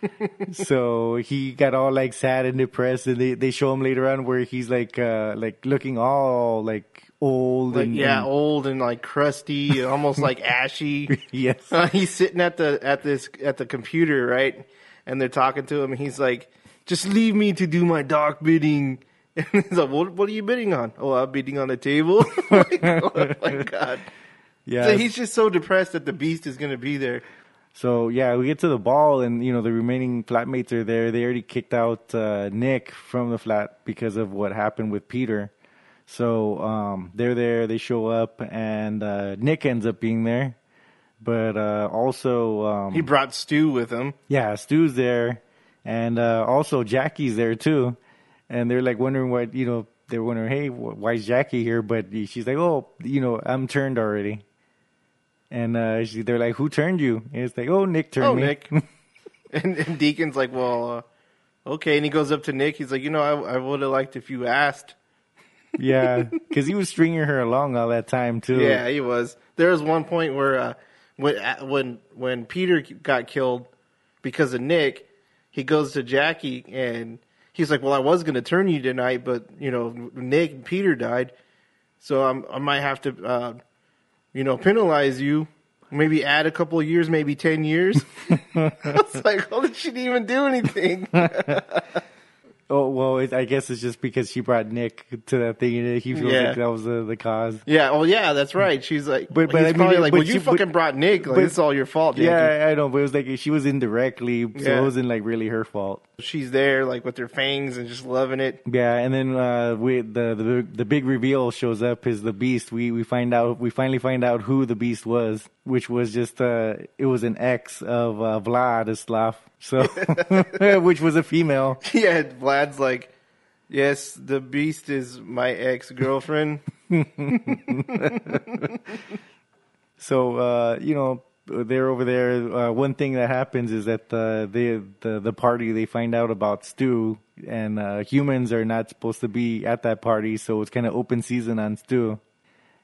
[SPEAKER 7] <laughs> so he got all like sad and depressed, and they, they show him later on where he's like uh, like looking all like old
[SPEAKER 8] Like
[SPEAKER 7] and
[SPEAKER 8] yeah,
[SPEAKER 7] and-
[SPEAKER 8] old and like crusty, almost like ashy. <laughs>
[SPEAKER 7] yes.
[SPEAKER 8] Uh, <laughs> he's sitting at the at this at the computer, right? And they're talking to him, and he's like, "Just leave me to do my dark bidding." <laughs> And he's like, "What? What are you bidding on?" Oh, I'm bidding on a table. <laughs> like, oh my <laughs> god!
[SPEAKER 7] yeah.
[SPEAKER 8] So he's just so depressed that the beast is going to be there.
[SPEAKER 7] So yeah, we get to the ball, and you know the remaining flatmates are there. They already kicked out uh, Nick from the flat because of what happened with Peter. So um, they're there. They show up, and uh, Nick ends up being there. But uh, also, um,
[SPEAKER 8] He brought Stu with him.
[SPEAKER 7] yeah, Stu's there, and uh, also Jackie's there too. And they're like wondering what you know. They're wondering, hey, wh- why is Jackie here? But she's like, oh, you know, I'm turned already. And uh, she, they're like, who turned you? And it's like, oh, Nick turned
[SPEAKER 8] Oh,
[SPEAKER 7] me.
[SPEAKER 8] Nick. <laughs> and, and Deacon's like, "Well, uh, okay." And he goes up to Nick. He's like, "You know, I, I would have liked if you asked."
[SPEAKER 7] yeah, <laughs> because he was stringing her along all that time too.
[SPEAKER 8] Yeah, he was. There was one point where uh, when uh, when when Peter got killed because of Nick, he goes to Jackie and he's like, "Well, I was going to turn you tonight, but you know, Nick and Peter died, so I'm, I might have to, uh, you know, penalize you." Maybe add a couple of years, maybe ten years. <laughs> I was like, "Oh, she didn't even do anything." <laughs>
[SPEAKER 7] Oh well, it, I guess it's just because she brought Nick to that thing, and he feels
[SPEAKER 8] Yeah.
[SPEAKER 7] like that was the, the cause.
[SPEAKER 8] Yeah, well, yeah, that's right. She's like,
[SPEAKER 7] But-
[SPEAKER 8] but,
[SPEAKER 7] but
[SPEAKER 8] he's
[SPEAKER 7] I mean,
[SPEAKER 8] probably like,
[SPEAKER 7] but
[SPEAKER 8] well, you
[SPEAKER 7] she-
[SPEAKER 8] fucking
[SPEAKER 7] but-
[SPEAKER 8] brought Nick. Like,
[SPEAKER 7] but-
[SPEAKER 8] it's all your fault.
[SPEAKER 7] Yeah, I know, but it was like she was indirectly, so
[SPEAKER 8] Yeah.
[SPEAKER 7] it wasn't like really her fault.
[SPEAKER 8] She's there, like with her fangs and just loving it.
[SPEAKER 7] Yeah, and then uh, we the, the the big reveal shows up is the Beast. We we find out we finally find out who the Beast was, which was just uh it was an ex of uh, Vladislav, so <laughs> which was a female. <laughs>
[SPEAKER 8] Yeah, Vlad's like, yes, the beast is my ex girlfriend. <laughs>
[SPEAKER 7] So uh, you know they're over there. Uh, one thing that happens is that uh, they the the party they find out about Stu, and uh, humans are not supposed to be at that party, so it's kind of open season on Stu.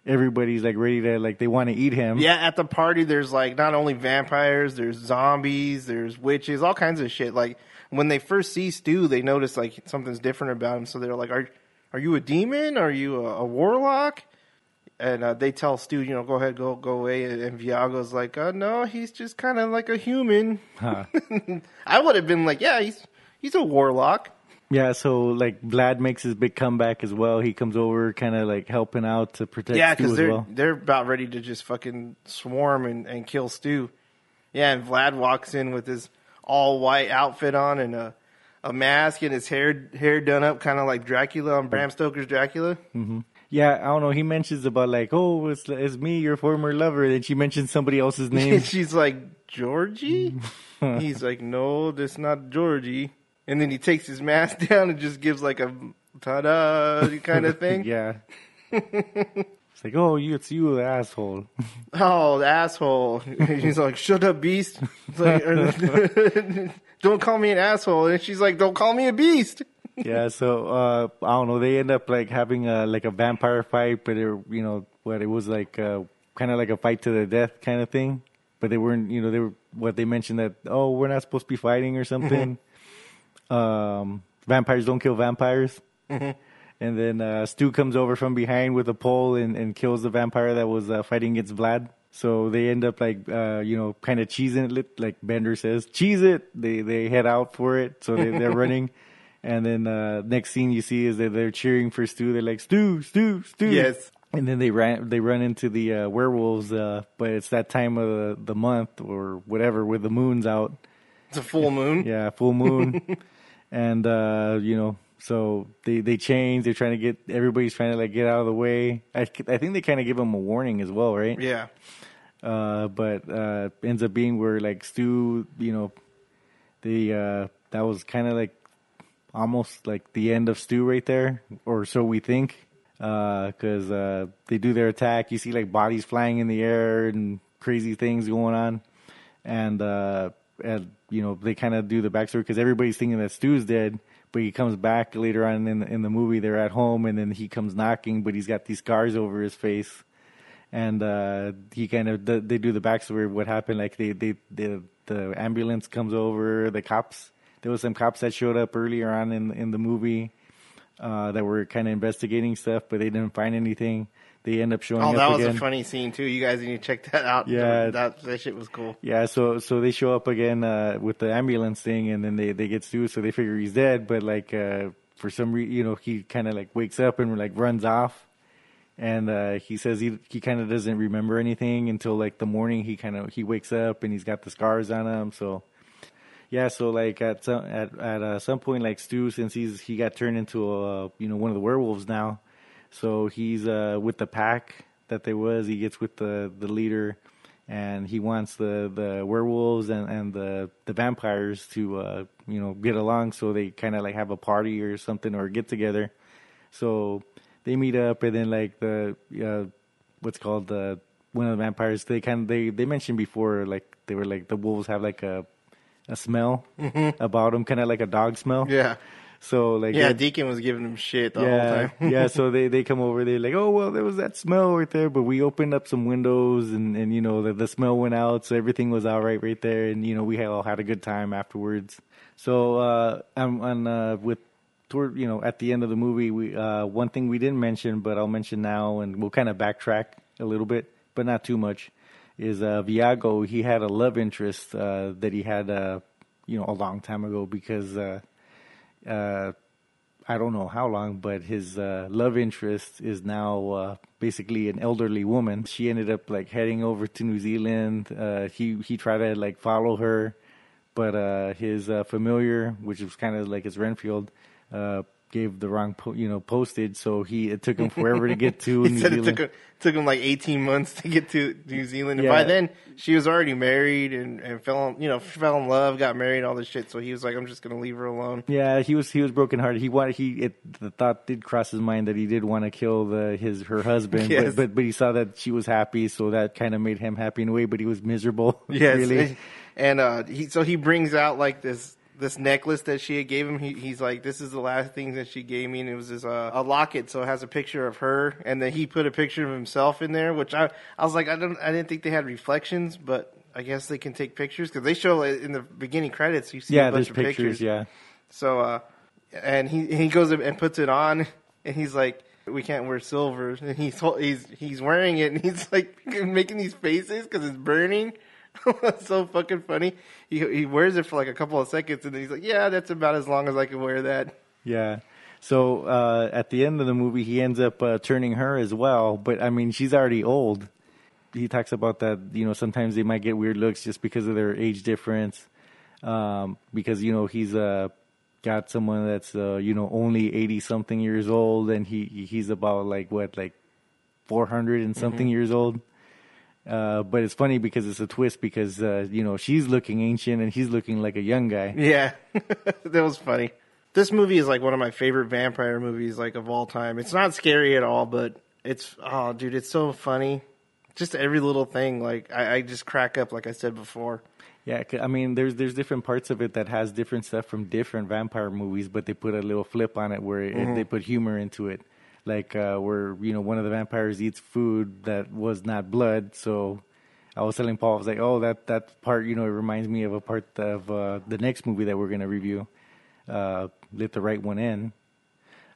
[SPEAKER 7] Everybody's like ready to like they want to eat him.
[SPEAKER 8] Yeah, at the party, there's like not only vampires, there's zombies, there's witches, all kinds of shit. Like when they first see Stu, they notice like something's different about him. So they're like, "Are are you a demon? Are you a, a warlock?" And uh, they tell Stu, you know, go ahead, go go away. And, and Viago's like, uh, "No, he's just kind of like a human."
[SPEAKER 7] Huh. <laughs>
[SPEAKER 8] I would have been like, "Yeah, he's he's a warlock."
[SPEAKER 7] Yeah, so like Vlad makes his big comeback as well. He comes over, kind of like helping out to protect.
[SPEAKER 8] Yeah, because they're
[SPEAKER 7] well.
[SPEAKER 8] they're about ready to just fucking swarm and, and kill Stu. Yeah, and Vlad walks in with his all white outfit on and a a mask and his hair hair done up, kind of like Dracula on Bram Stoker's Dracula. Mm-hmm.
[SPEAKER 7] Yeah, I don't know. He mentions about like, oh, it's, it's me, your former lover. Then she mentions somebody else's <laughs> name.
[SPEAKER 8] She's like, Georgie? <laughs> He's like, no, that's not Georgie. And then he takes his mask <laughs> down and just gives like a ta-da kind of thing. <laughs>
[SPEAKER 7] yeah. it's like, oh, you, it's you, the asshole. <laughs>
[SPEAKER 8] Oh, the asshole. He's like, shut up, beast. It's like, don't call me an asshole. And she's like, don't call me a beast.
[SPEAKER 7] yeah, so uh, I don't know. They end up like having a like a vampire fight, but it, you know, what it was like, uh, kind of like a fight to the death kind of thing. But they weren't, you know, they were what they mentioned that oh, we're not supposed to be fighting or something. Um, vampires don't kill vampires. And then uh, Stu comes over from behind with a pole and, and kills the vampire that was uh, fighting against Vlad. So they end up like uh, you know kind of cheesing it, like Bender says, cheese it. They they head out for it, so they, they're <laughs> running. And then uh, next scene you see is that they're cheering for Stu. They're like Stu, Stu, Stu.
[SPEAKER 8] Yes.
[SPEAKER 7] And then they ran they run into the uh, werewolves, uh, but it's that time of the, the month or whatever where the moon's out.
[SPEAKER 8] It's a full moon.
[SPEAKER 7] Yeah, full moon. <laughs> and uh, you know, so they they change. They're trying to get everybody's trying to like get out of the way. I I think they kind of give them a warning as well, right?
[SPEAKER 8] Yeah.
[SPEAKER 7] Uh, but uh, ends up being where like Stu, you know, the uh, that was kind of like almost like the end of Stu right there, or so we think, because uh, they do their attack. You see like bodies flying in the air and crazy things going on, and and you know they kind of do the backstory because everybody's thinking that Stu's dead. But he comes back later on in the, in the movie. They're at home, and then he comes knocking, but he's got these scars over his face and uh, he kind of they do the backstory of what happened. Like they, they, the the ambulance comes over, the cops. There was some cops that showed up earlier on in in the movie uh, that were kind of investigating stuff, but they didn't find anything. They end up showing
[SPEAKER 8] Oh,
[SPEAKER 7] up
[SPEAKER 8] that was
[SPEAKER 7] again.
[SPEAKER 8] a funny scene too. You guys need to check that out.
[SPEAKER 7] Yeah.
[SPEAKER 8] that that shit was cool.
[SPEAKER 7] Yeah, so so they show up again uh, with the ambulance thing, and then they they get Stu, so they figure he's dead. But like uh, for some reason, you know, he kind of like wakes up and like runs off, and uh, he says he he kind of doesn't remember anything until like the morning. He kind of he wakes up and he's got the scars on him. So yeah, so like at some at at uh, some point, like Stu, since he's he got turned into a you know one of the werewolves now, so he's uh with the pack that there was. He gets with the the leader, and he wants the the werewolves and and the the vampires to uh you know get along. So they kind of like have a party or something or get together. So they meet up, and then like the uh, what's called the one of the vampires. They kind of they they mentioned before like they were like the wolves have like a a smell about them, kind of like a dog smell.
[SPEAKER 8] Yeah.
[SPEAKER 7] So like
[SPEAKER 8] Yeah, Deacon was giving them shit the
[SPEAKER 7] yeah,
[SPEAKER 8] whole time. <laughs>
[SPEAKER 7] yeah. So they, <laughs> they come over. They're like, oh well, there was that smell right there, but we opened up some windows and, and you know the, the smell went out, so everything was all right right there, and you know we had all had a good time afterwards. So uh, I'm on uh, with toward you know at the end of the movie, we uh, one thing we didn't mention, but I'll mention now, and we'll kind of backtrack a little bit, but not too much. Is uh, Viago? He had a love interest uh, that he had uh, you know a long time ago because. Uh, I don't know how long, but his uh, love interest is now uh, basically an elderly woman. She ended up like heading over to New Zealand. Uh, he he tried to like follow her, but uh, his uh, familiar, which was kind of like his Renfield, uh, gave the wrong po- you know postage, so he it took him forever to get to <laughs>
[SPEAKER 8] he
[SPEAKER 7] New
[SPEAKER 8] said
[SPEAKER 7] Zealand.
[SPEAKER 8] it took him, took him like 18 months to get to New Zealand. And by then, she was already married and, and fell, in, you know, fell in love, got married, all this shit. So he was like, I'm just going to leave her alone.
[SPEAKER 7] Yeah, he was he was brokenhearted. He wanted he it, the thought did cross his mind that he did want to kill the his her husband,
[SPEAKER 8] Yes.
[SPEAKER 7] but, but but he saw that she was happy, so that kind of made him happy in a way. But he was miserable. <laughs>
[SPEAKER 8] Yes.
[SPEAKER 7] really.
[SPEAKER 8] And uh, he, so he brings out like this this necklace that she had gave him. He, he's like, this is the last thing that she gave me, and it was this uh, a locket. So it has a picture of her, and then he put a picture of himself in there. Which I I was like, I don't I didn't think they had reflections, but I guess they can take pictures because they show in the beginning credits. You see
[SPEAKER 7] Yeah,
[SPEAKER 8] a bunch
[SPEAKER 7] there's
[SPEAKER 8] of
[SPEAKER 7] pictures.
[SPEAKER 8] pictures.
[SPEAKER 7] Yeah,
[SPEAKER 8] So, uh, and he he goes and puts it on, and he's like, "We can't wear silver." And he's he's he's wearing it, and he's like <laughs> making these faces because it's burning. It's <laughs> so fucking funny. He he wears it for like a couple of seconds, and then he's like, "Yeah, that's about as long as I can wear that."
[SPEAKER 7] yeah. So uh, at the end of the movie, he ends up uh, turning her as well. But I mean, she's already old. He talks about that. You know, sometimes they might get weird looks just because of their age difference. Um, because you know he's uh, got someone that's uh, you know only eighty something years old, and he he's about like what like four hundred and something
[SPEAKER 8] Mm-hmm.
[SPEAKER 7] years old. Uh, but it's funny because it's a twist because uh, you know she's looking ancient and he's looking like a young guy.
[SPEAKER 8] Yeah, <laughs> that was funny. This movie is like one of my favorite vampire movies, like of all time. It's not scary at all, but it's oh, dude, it's so funny. Just every little thing, like I, I just crack up, like I said before.
[SPEAKER 7] Yeah, I mean, there's there's different parts of it that has different stuff from different vampire movies, but they put a little flip on it where it, they put humor into it, like uh, where you know one of the vampires eats food that was not blood. So I was telling Paul, I was like, oh, that that part, you know, it reminds me of a part of uh, the next movie that we're gonna review, uh, "Let the Right One In."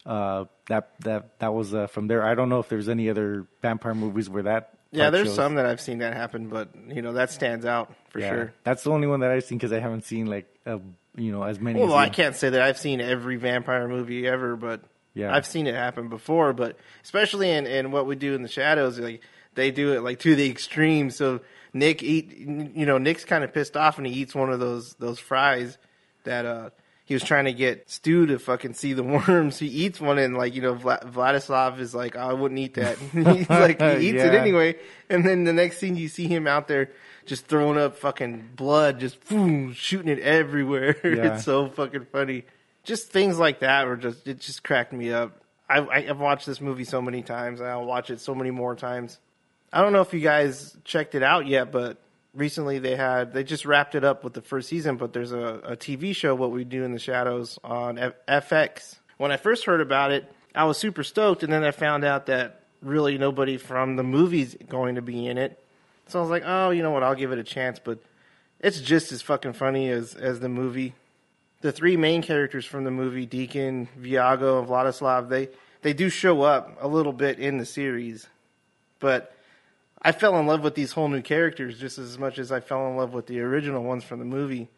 [SPEAKER 7] Uh, that that that was uh, from there. I don't know if there's any other vampire movies where that.
[SPEAKER 8] Yeah, there's
[SPEAKER 7] shows.
[SPEAKER 8] some that I've seen that happen, but you know that stands out for
[SPEAKER 7] Yeah,
[SPEAKER 8] sure.
[SPEAKER 7] That's the only one that I've seen because I haven't seen like uh, you know as many.
[SPEAKER 8] Well,
[SPEAKER 7] as
[SPEAKER 8] I can't say that I've seen every vampire movie ever, but
[SPEAKER 7] Yeah.
[SPEAKER 8] I've seen it happen before. But especially in, in what we do in the shadows, like they do it like to the extreme. So Nick eat, you know, Nick's kind of pissed off and he eats one of those those fries that uh he was trying to get Stu to fucking see the <laughs> worms. He eats one and like you know Vla- Vladislav is like, oh, I wouldn't eat that. <laughs> He's <laughs> like he eats it anyway. And then the next scene you see him out there just throwing up fucking blood, just boom, shooting it everywhere.
[SPEAKER 7] Yeah.
[SPEAKER 8] it's so fucking funny. Just things like that were just it just cracked me up. I, I've watched this movie so many times. and I'll watch it so many more times. I don't know if you guys checked it out yet, but recently they had they just wrapped it up with the first season. But there's a, a TV show, What We Do in the Shadows, on F- FX. When I first heard about it, I was super stoked, and then I found out that really nobody from the movie's going to be in it. So I was like, oh, you know what? I'll give it a chance. But it's just as fucking funny as as the movie. The three main characters from the movie, Deacon, Viago, and Vladislav, they they do show up a little bit in the series, but I fell in love with these whole new characters just as much as I fell in love with the original ones from the movie.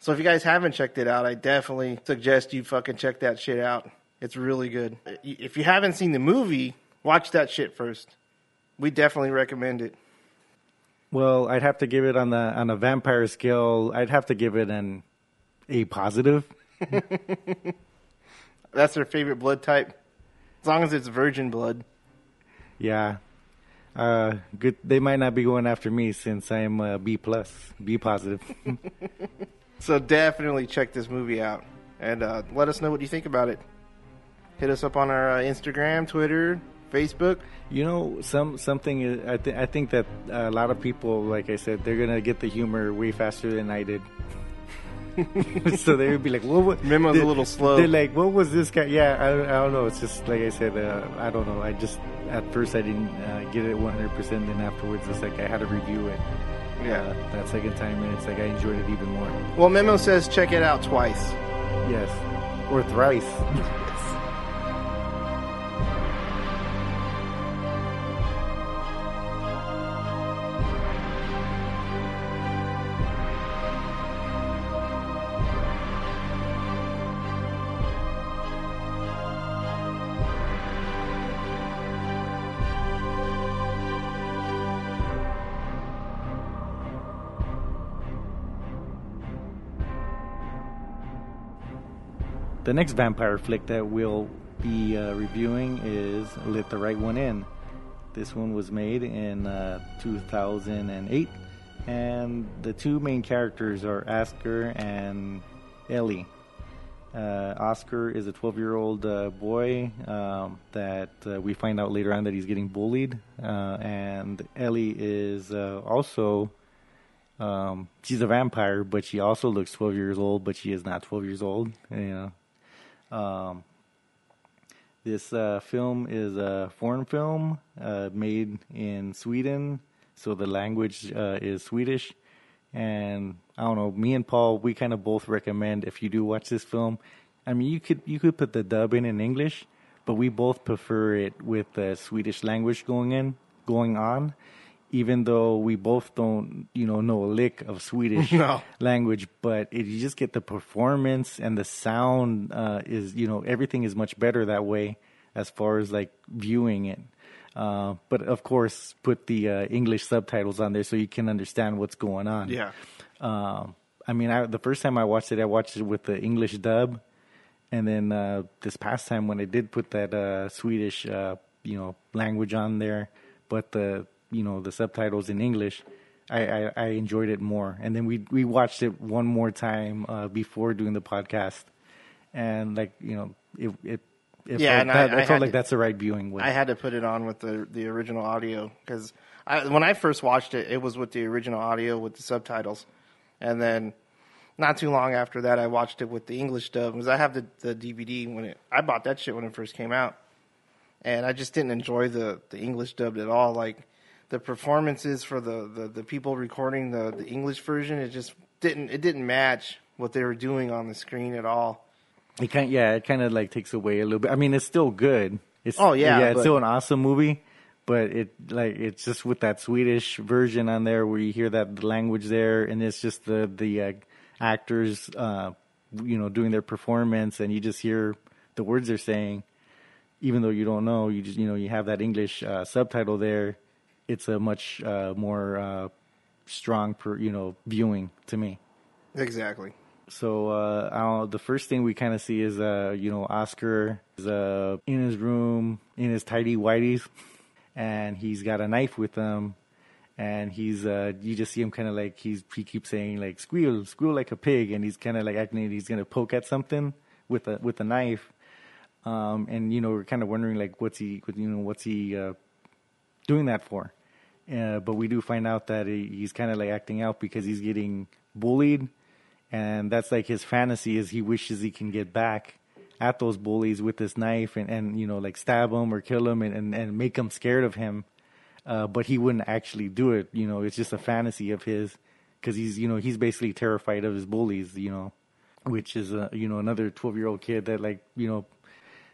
[SPEAKER 8] So if you guys haven't checked it out, I definitely suggest you fucking check that shit out. It's really good. If you haven't seen the movie, watch that shit first. We definitely recommend it.
[SPEAKER 7] Well, I'd have to give it on the on a vampire scale. I'd have to give it an A positive. <laughs>
[SPEAKER 8] That's their favorite blood type. As long as it's virgin blood.
[SPEAKER 7] Yeah. Uh, good. They might not be going after me since I am uh, B plus, B positive. <laughs>
[SPEAKER 8] So definitely check this movie out and uh, let us know what you think about it. Hit us up on our uh, Instagram, Twitter, Facebook.
[SPEAKER 7] You know, some something. I th- I think that a lot of people, like I said, they're gonna get the humor way faster than I did. <laughs> <laughs> so they would be like, "What?" was
[SPEAKER 8] Memo's a little slow.
[SPEAKER 7] They're like, "What was this guy?" Yeah, I, don't- I don't know. It's just like I said. Uh, I don't know. I just at first I didn't uh, get it 100, percent then afterwards it's like I had to review it.
[SPEAKER 8] Yeah.
[SPEAKER 7] Uh, that second time, and it's like I enjoyed it even more.
[SPEAKER 8] Well, Memo says check it out twice.
[SPEAKER 7] Yes, or thrice. <laughs> the next vampire flick that we'll be uh, reviewing is Let the Right One In. This one was made in uh, 2008, and the two main characters are Oscar and Ellie. Uh, Oscar is a 12 year old uh, boy um, that uh, we find out later on that he's getting bullied. Uh, and Ellie is also, um, she's a vampire, but she also looks 12 years old, but she is not 12 years old. You know. Um, this uh, film is a foreign film made in Sweden, so the language is Swedish and I don't know. Me and Paul, we kind of both recommend if you do watch this film. I mean, you could you could put the dub in in English, but we both prefer it with the Swedish language going in, going on. Even though we both don't, you know, know a lick of Swedish <laughs>
[SPEAKER 8] No.
[SPEAKER 7] language, but it, you just get the performance and the sound uh, is, you know, everything is much better that way as far as like viewing it. Uh, but of course, put the uh, English subtitles on there so you can understand what's going on.
[SPEAKER 8] Yeah.
[SPEAKER 7] Um, I mean, I, the first time I watched it, I watched it with the English dub, and then uh, this past time when I did put that uh, Swedish, uh, you know, language on there, but the you know the subtitles in English, I, I, I enjoyed it more. And then we we watched it one more time uh, before doing the podcast, and like you know, it it. it
[SPEAKER 8] Yeah,
[SPEAKER 7] felt,
[SPEAKER 8] and I-
[SPEAKER 7] that,
[SPEAKER 8] I
[SPEAKER 7] felt like
[SPEAKER 8] to-
[SPEAKER 7] that's the right viewing way.
[SPEAKER 8] I had to put it on with the the original audio because I, when I first watched it, it was with the original audio with the subtitles, and then not too long after that, I watched it with the English dub because I have the the DVD when it. I bought that shit when it first came out, and I just didn't enjoy the the English dubbed at all. Like the performances for the the, the people recording the the English version, it just didn't it didn't match what they were doing on the screen at all.
[SPEAKER 7] It kind, yeah, it kind of like takes away a little bit. I mean, it's still good. It's
[SPEAKER 8] Oh, yeah,
[SPEAKER 7] yeah, it's
[SPEAKER 8] but-
[SPEAKER 7] still an awesome movie. But it like it's just with that Swedish version on there where you hear that language there, and it's just the the uh, actors, uh, you know, doing their performance, and you just hear the words they're saying, even though you don't know. You just you know you have that English uh, subtitle there. It's a much uh, more uh, strong, per, you know, viewing to me.
[SPEAKER 8] Exactly.
[SPEAKER 7] So uh, I don't know, the first thing we kind of see is uh, you know Oscar is uh, in his room in his tidy whities, <laughs> and he's got a knife with him, and he's uh, you just see him kind of like he's he keeps saying like squeal squeal like a pig, and he's kind of like acting he's gonna poke at something with a with a knife, um, and you know we're kind of wondering like what's he you know what's he uh, doing that for. Uh, but we do find out that he, he's kind of like acting out because he's getting bullied, and that's like his fantasy is he wishes he can get back at those bullies with this knife and, and you know like stab them or kill them and, and, and make them scared of him. Uh, but he wouldn't actually do it. You know, it's just a fantasy of his because he's you know he's basically terrified of his bullies. You know, which is uh, you know another twelve year old kid that like you know.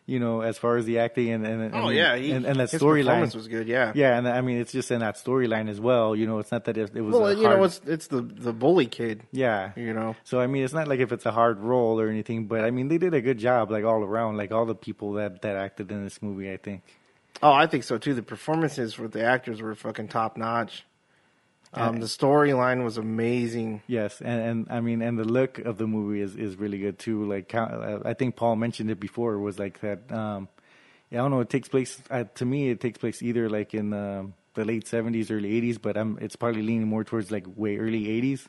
[SPEAKER 7] You know, as far as the acting and and,
[SPEAKER 8] Oh yeah, he,
[SPEAKER 7] and, and that storyline
[SPEAKER 8] was good. Yeah.
[SPEAKER 7] yeah, and I mean it's just in that storyline as well. You know, it's not that it, it was.
[SPEAKER 8] Well, you
[SPEAKER 7] hard,
[SPEAKER 8] know, it's it's the the bully kid.
[SPEAKER 7] yeah.
[SPEAKER 8] You know.
[SPEAKER 7] So I mean, it's not like if it's a hard role or anything, but I mean they did a good job, like all around, like all the people that that acted in this movie. I think.
[SPEAKER 8] Oh, I think so too. The performances with the actors were fucking top notch. Um, the storyline was amazing.
[SPEAKER 7] Yes, and, and I mean, and the look of the movie is, is really good too. Like uh, I think Paul mentioned it before. Was like that. Um, I don't know. It takes place uh, to me. It takes place either like in um the late seventies, early eighties, but I'm it's probably leaning more towards like way early eighties.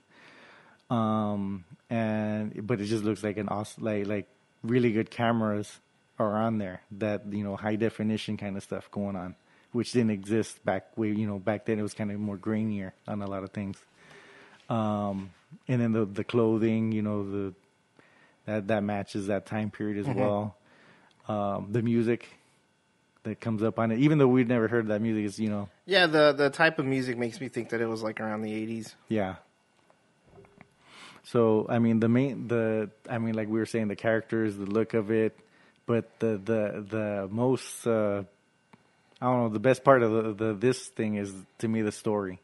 [SPEAKER 7] Um, and but it just looks like an awesome, like like really good cameras are on there. That you know high definition kind of stuff going on, which didn't exist back way you know back then. It was kind of more grainier on a lot of things. Um, and then the the clothing, you know, the that that matches that time period as
[SPEAKER 8] Mhm.
[SPEAKER 7] well. Um, the music that comes up on it, even though we'd never heard that music, is you know,
[SPEAKER 8] Yeah, the the type of music makes me think that it was like around the eighties.
[SPEAKER 7] yeah. So I mean, the main the I mean, like we were saying, the characters, the look of it, but the the the most uh, I don't know, the best part of the, the this thing is to me the story.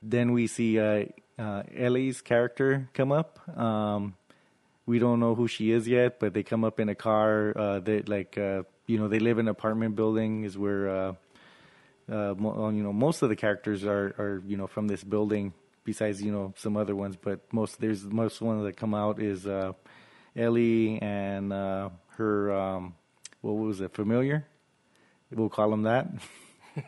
[SPEAKER 7] Then we see uh, uh, Ellie's character come up. Um, we don't know who she is yet, but they come up in a car. Uh, they like uh, you know they live in an apartment building. Is where uh, uh, mo- you know most of the characters are are you know from this building. Besides you know some other ones, but most there's most ones that come out is Ellie and her um, what was it familiar? We'll call him that.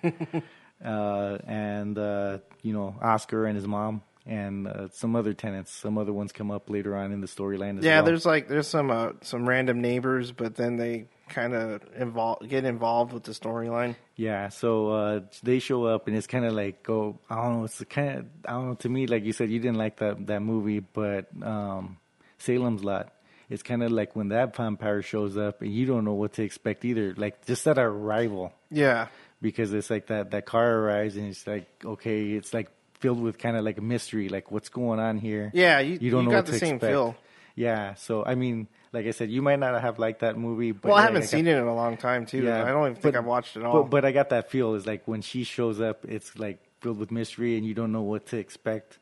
[SPEAKER 7] <laughs> uh, and uh, you know Oscar and his mom and uh, some other tenants. Some other ones come up later on in the storyline as
[SPEAKER 8] Yeah,
[SPEAKER 7] well.
[SPEAKER 8] there's like there's some uh, some random neighbors, but then they kind of involve get involved with the storyline.
[SPEAKER 7] Yeah, so uh, they show up and it's kind of like go. I don't know. It's kind of I don't know. To me, like you said, you didn't like that that movie, but um, Salem's Lot. It's kind of like when that vampire shows up and you don't know what to expect either. Like just that arrival,
[SPEAKER 8] Yeah,
[SPEAKER 7] because it's like that that car arrives and it's like okay, it's like filled with kind of like a mystery, like what's going on here.
[SPEAKER 8] yeah, you,
[SPEAKER 7] you don't
[SPEAKER 8] you
[SPEAKER 7] know
[SPEAKER 8] got
[SPEAKER 7] what
[SPEAKER 8] the
[SPEAKER 7] to
[SPEAKER 8] same
[SPEAKER 7] expect.
[SPEAKER 8] feel.
[SPEAKER 7] Yeah, so I mean, like I said, you might not have liked that movie, but
[SPEAKER 8] Well, I haven't
[SPEAKER 7] got-
[SPEAKER 8] seen it in a long time too.
[SPEAKER 7] Yeah,
[SPEAKER 8] I don't even think
[SPEAKER 7] but-
[SPEAKER 8] I've watched it all.
[SPEAKER 7] But, but I got that feel is like when she shows up, it's like filled with mystery and you don't know what to expect.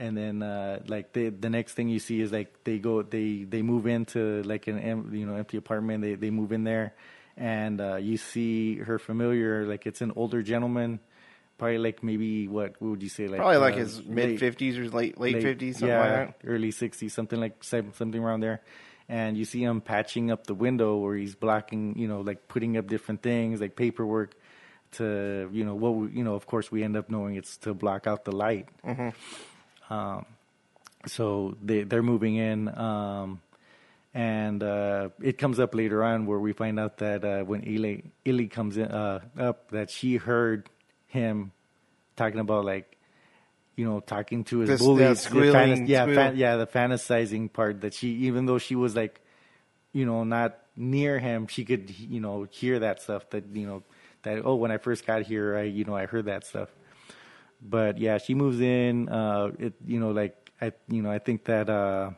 [SPEAKER 7] And then uh, like the the next thing you see is like they go they they move into like an em- you know empty apartment. They they move in there, and uh, you see her familiar like it's an older gentleman, probably like maybe what, what would you say like
[SPEAKER 8] Probably like
[SPEAKER 7] uh,
[SPEAKER 8] his mid fifties or late late fifties, something
[SPEAKER 7] yeah,
[SPEAKER 8] like that.
[SPEAKER 7] early 60s, something like something around there. And you see him patching up the window where he's blocking, you know, like putting up different things like paperwork to, you know, what we, you know, of course we end up knowing it's to block out the light. Um, so they they're moving in, um, and uh, it comes up later on where we find out that uh, when Ellie Ellie comes in, uh, up, that she heard him talking about like, you know, talking to his
[SPEAKER 8] This-
[SPEAKER 7] bullies, the
[SPEAKER 8] squealing
[SPEAKER 7] yeah, fan, yeah, the fantasizing part that she, even though she was like, you know, not near him, she could, you know, hear that stuff. That you know, that oh, when I first got here, I, you know, I heard that stuff. But yeah, she moves in. Uh, it, you know, like I, you know, I think that uh,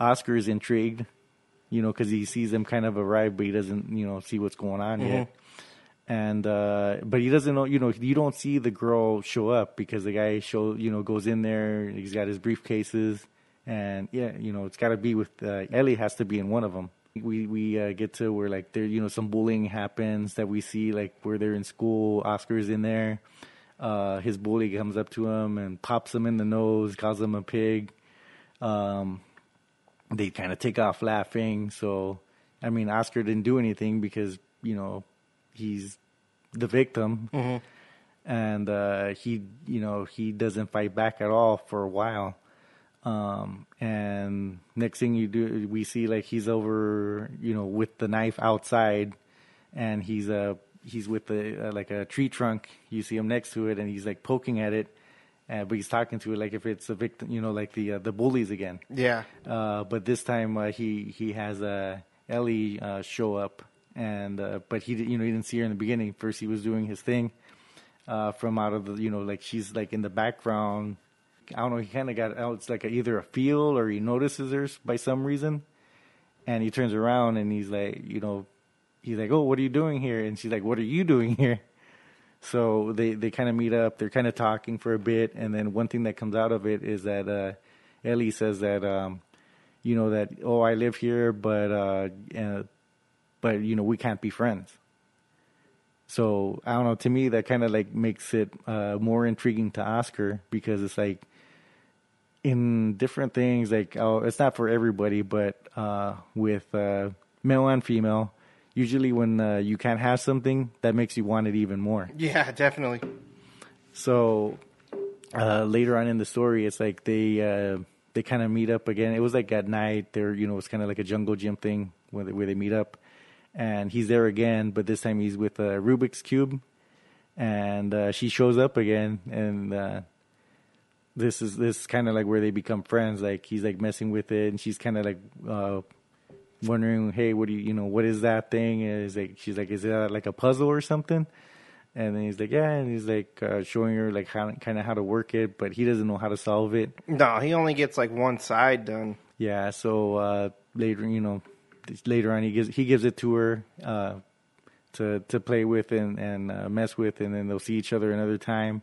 [SPEAKER 7] Oscar is intrigued, you know, because he sees them kind of arrive, but he doesn't, you know, see what's going on yet. And uh, but he doesn't know, you know, you don't see the girl show up because the guy show, you know, goes in there. He's got his briefcases, and yeah, you know, it's got to be with uh, Ellie has to be in one of them. We we uh, get to where like there, you know, some bullying happens that we see like where they're in school. Oscar's in there. Uh, his bully comes up to him and pops him in the nose, calls him a pig. Um, they kind of take off laughing. So, I mean, Oscar didn't do anything because you know he's the victim, and uh, he you know he doesn't fight back at all for a while. Um, and next thing you do, we see like he's over, you know, with the knife outside, and he's uh he's with the uh, like a tree trunk. You see him next to it, and he's like poking at it, uh, but he's talking to it like if it's a victim, you know, like the uh, the bullies again.
[SPEAKER 8] Yeah,
[SPEAKER 7] Uh, but this time uh, he he has uh, Ellie uh, show up, and uh, but he you know he didn't see her in the beginning. First he was doing his thing uh, from out of the you know like she's like in the background. I don't know. He kind of got out. It's like a, either a feel or he notices her by some reason, and he turns around and he's like you know he's like oh what are you doing here? And she's like what are you doing <laughs> here? So they, they kind of meet up. They're kind of talking for a bit, and then one thing that comes out of it is that uh, Ellie says that um, you know that oh I live here, but uh, uh, but you know we can't be friends. So I don't know. To me, that kind of like makes it uh, more intriguing to Oscar because it's like in different things. Like oh, it's not for everybody, but uh, with uh, male and female, usually when uh, you can't have something, that makes you want it even more.
[SPEAKER 8] yeah, definitely.
[SPEAKER 7] So uh, later on in the story, it's like they uh, they kind of meet up again. It was like at night. They're you know it's kind of like a jungle gym thing where they, where they meet up, and he's there again, but this time he's with a Rubik's cube, and uh, she shows up again, and uh, this is this is kind of like where they become friends. Like he's like messing with it, and she's kind of like. Uh, wondering, hey, what do you, you know, what is that thing? And is like, she's like, is that like a puzzle or something? And then he's like, yeah, and he's like uh, showing her like how kind of how to work it, but he doesn't know how to solve it.
[SPEAKER 8] No, he only gets like one side done.
[SPEAKER 7] Yeah, so uh, later, you know, later on, he gives he gives it to her uh, to to play with and and uh, mess with, and then they'll see each other another time.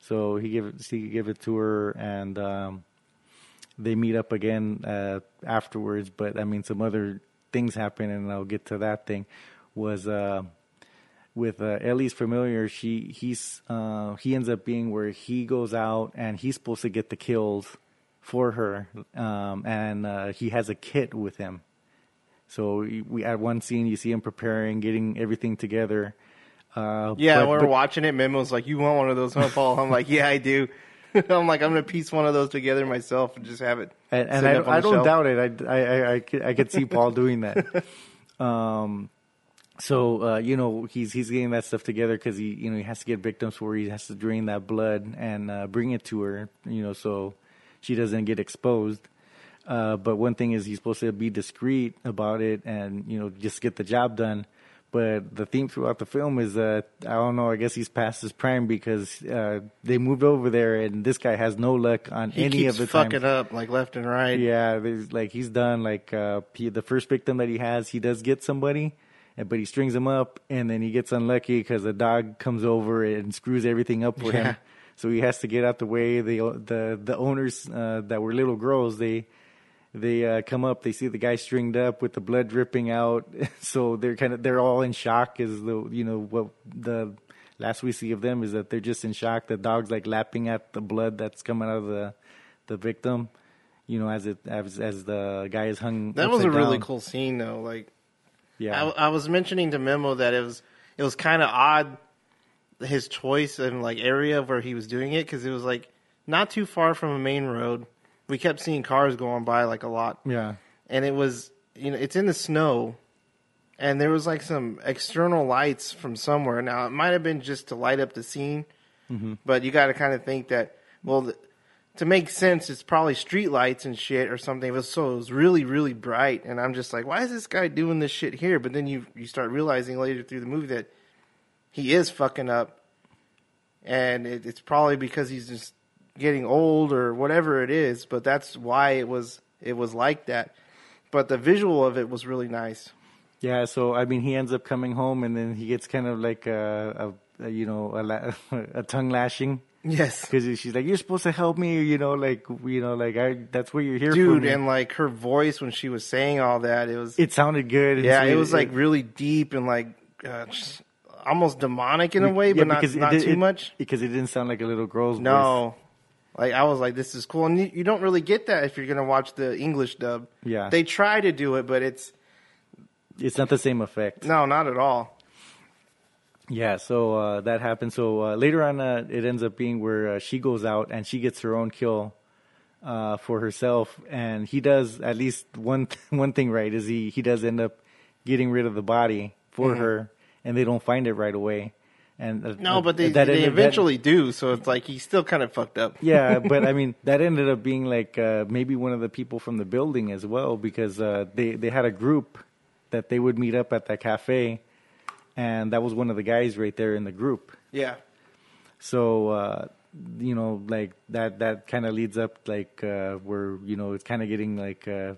[SPEAKER 7] So he give it, he give it to her, and um, they meet up again uh, afterwards. But I mean, some other things happen, and I'll get to that thing. Was uh, with uh, Ellie's familiar, she he's uh, he ends up being where he goes out and he's supposed to get the kills for her, um, and uh, he has a kit with him. So we, at one scene you see him preparing, getting everything together. Uh,
[SPEAKER 8] Yeah,
[SPEAKER 7] but-
[SPEAKER 8] we're
[SPEAKER 7] but-
[SPEAKER 8] watching it, Memo's like, "You want one of those, huh, Paul?" I'm like, "Yeah, I do." <laughs> I'm like, "I'm gonna piece one of those together myself and just have it."
[SPEAKER 7] and, and I, I don't
[SPEAKER 8] shelf.
[SPEAKER 7] doubt it. I, I, I, I, could, I could see <laughs> Paul doing that. <laughs> um, so uh, you know he's he's getting that stuff together because he you know he has to get victims where he has to drain that blood and uh, bring it to her. You know, so she doesn't get exposed. Uh, but one thing is he's supposed to be discreet about it and you know just get the job done. But the theme throughout the film is that I don't know. I guess he's past his prime because uh, they moved over there and this guy has no luck on
[SPEAKER 8] He
[SPEAKER 7] any of the times.
[SPEAKER 8] fucking up like left and right.
[SPEAKER 7] Yeah, there's like he's done like uh he, the first victim that he has, he does get somebody, but he strings him up, and then he gets unlucky because a dog comes over and screws everything up for
[SPEAKER 8] Yeah.
[SPEAKER 7] him. So he has to get out the way. The the the owners uh, that were little girls, they they uh, come up, they see the guy stringed up with the blood dripping out, <laughs> so they're kind of they're all in shock. As the you know what the last we see of them is that they're just in shock. The dog's like lapping at the blood that's coming out of the the victim. You know, as it as as the guy is hung.
[SPEAKER 8] That was a
[SPEAKER 7] upside
[SPEAKER 8] really cool scene, though. Like,
[SPEAKER 7] Yeah,
[SPEAKER 8] I, I was mentioning to Memo that it was it was kind of odd his choice and like area where he was doing it because it was like not too far from a main road. We kept seeing cars going by like a lot,
[SPEAKER 7] yeah,
[SPEAKER 8] and it was you know it's in the snow, and there was like some external lights from somewhere. Now it might have been just to light up the scene, mm-hmm. but you got to kind of think that well. th- to make sense, it's probably street lights and shit or something. It was so it was really, really bright, and I'm just like, why is this guy doing this shit here? But then you you start realizing later through the movie that he is fucking up, and it, it's probably because he's just getting old or whatever it is. But that's why it was it was like that. But the visual of it was really nice.
[SPEAKER 7] yeah. So I mean, he ends up coming home, and then he gets kind of like a, a, a you know a, la- <laughs> a tongue lashing.
[SPEAKER 8] Yes,
[SPEAKER 7] Because she's like, "You're supposed to help me," you know, like you know, like I. That's what you're here for.
[SPEAKER 8] dude,
[SPEAKER 7] me."
[SPEAKER 8] and like her voice when she was saying all that, it was
[SPEAKER 7] it sounded good.
[SPEAKER 8] yeah,
[SPEAKER 7] so
[SPEAKER 8] it was like really deep and like uh, almost demonic in a way,
[SPEAKER 7] yeah,
[SPEAKER 8] but not
[SPEAKER 7] because it
[SPEAKER 8] too
[SPEAKER 7] it-
[SPEAKER 8] much.
[SPEAKER 7] Because it didn't sound like a little girl's voice.
[SPEAKER 8] Like I was like, this is cool, and you, you don't really get that if you're gonna watch the English dub.
[SPEAKER 7] Yeah.
[SPEAKER 8] they try to do it, but it's
[SPEAKER 7] it's not the same effect.
[SPEAKER 8] no, not at all.
[SPEAKER 7] Yeah, so uh, that happened. So uh, later on, uh, it ends up being where uh, she goes out and she gets her own kill uh, for herself, and he does at least one <laughs> one thing right is he he does end up getting rid of the body for
[SPEAKER 8] Mm-hmm.
[SPEAKER 7] her, and they don't find it right away. And uh,
[SPEAKER 8] No, but they
[SPEAKER 7] that
[SPEAKER 8] they
[SPEAKER 7] ended- that-
[SPEAKER 8] eventually do, so it's like he's still kind of fucked up.
[SPEAKER 7] yeah, <laughs> but I mean that ended up being like uh, maybe one of the people from the building as well because uh, they they had a group that they would meet up at that cafe, and that was one of the guys right there in the group.
[SPEAKER 8] yeah.
[SPEAKER 7] So uh, you know, like that that kind of leads up like uh, where you know it's kind of getting like uh,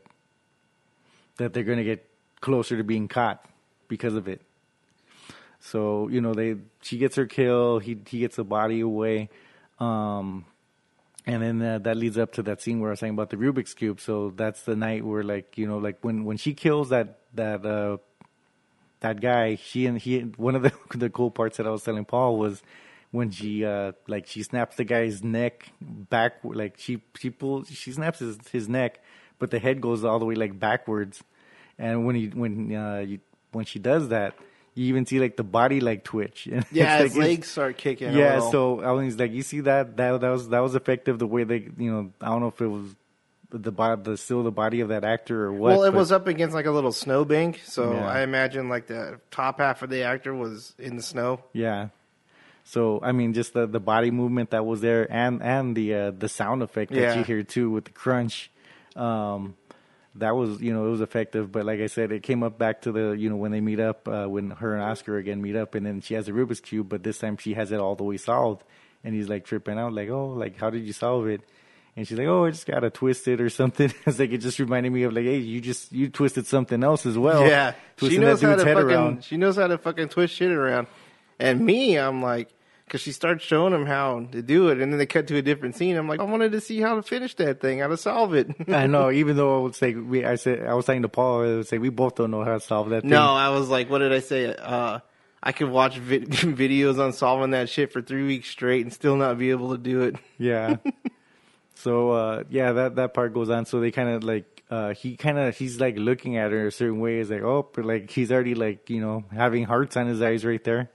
[SPEAKER 7] that they're gonna get closer to being caught because of it. So you know they she gets her kill, he he gets the body away, um, and then uh, that leads up to that scene where I was saying about the Rubik's cube. So that's the night where like you know like when when she kills that that uh, that guy, she and he one of the <laughs> the cool parts that I was telling Paul was when she uh like she snaps the guy's neck back like she she pulls she snaps his his neck but the head goes all the way like backwards and when he when uh you, when she does that you even see like the body like twitch <laughs> and
[SPEAKER 8] Yeah, his
[SPEAKER 7] like,
[SPEAKER 8] legs start kicking.
[SPEAKER 7] yeah so I was like you see that that that was that was effective the way they you know I don't know if it was the body the still the body of that actor or what
[SPEAKER 8] well, it
[SPEAKER 7] but-
[SPEAKER 8] was up against like a little snowbank, so
[SPEAKER 7] Yeah.
[SPEAKER 8] I imagine like the top half of the actor was in the snow.
[SPEAKER 7] Yeah. So I mean, just the, the body movement that was there, and and the uh, the sound effect that
[SPEAKER 8] Yeah.
[SPEAKER 7] you hear too with the crunch, um, that was you know it was effective. But like I said, it came up back to the you know when they meet up uh, when her and Oscar again meet up, and then she has a Rubik's cube, but this time she has it all the way solved, and he's like tripping out, like oh like how did you solve it? And she's like, "Oh, I just gotta twist it or <laughs> something." <laughs> it's like it just reminded me of like, "Hey, you just you twisted something else as well."
[SPEAKER 8] yeah, she knows how to fucking.
[SPEAKER 7] around.
[SPEAKER 8] She knows how to fucking twist shit around. And me, I'm like, because she starts showing him how to do it, and then they cut to a different scene. I'm like, I wanted to see how to finish that thing, how to solve it. <laughs>
[SPEAKER 7] I know, even though I would say we, I said I was saying to Paul, I would say we both don't know how to solve that. Thing.
[SPEAKER 8] no, I was like, what did I say? Uh, I could watch vi- <laughs> videos on solving that shit for three weeks straight and still not be able to do it. <laughs>
[SPEAKER 7] yeah. So uh, yeah, that that part goes on. So they kind of like uh, he kind of he's like looking at her a certain way. It's like oh, but like he's already like you know having hearts on his eyes right there.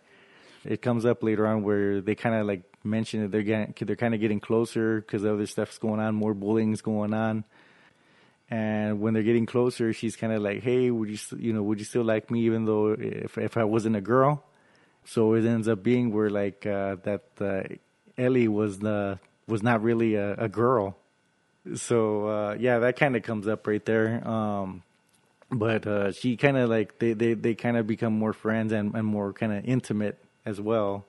[SPEAKER 7] It comes up later on where they kind of like mention that they're getting they're kind of getting closer because other stuff's going on, more bullying's going on. And when they're getting closer, she's kind of like, "Hey, would you you know would you still like me even though if if I wasn't a girl?" So it ends up being where like uh, that uh, Ellie was the was not really a, a girl. So uh, yeah, that kind of comes up right there. Um, but uh, she kind of like they they, they kind of become more friends and, and more kind of intimate as well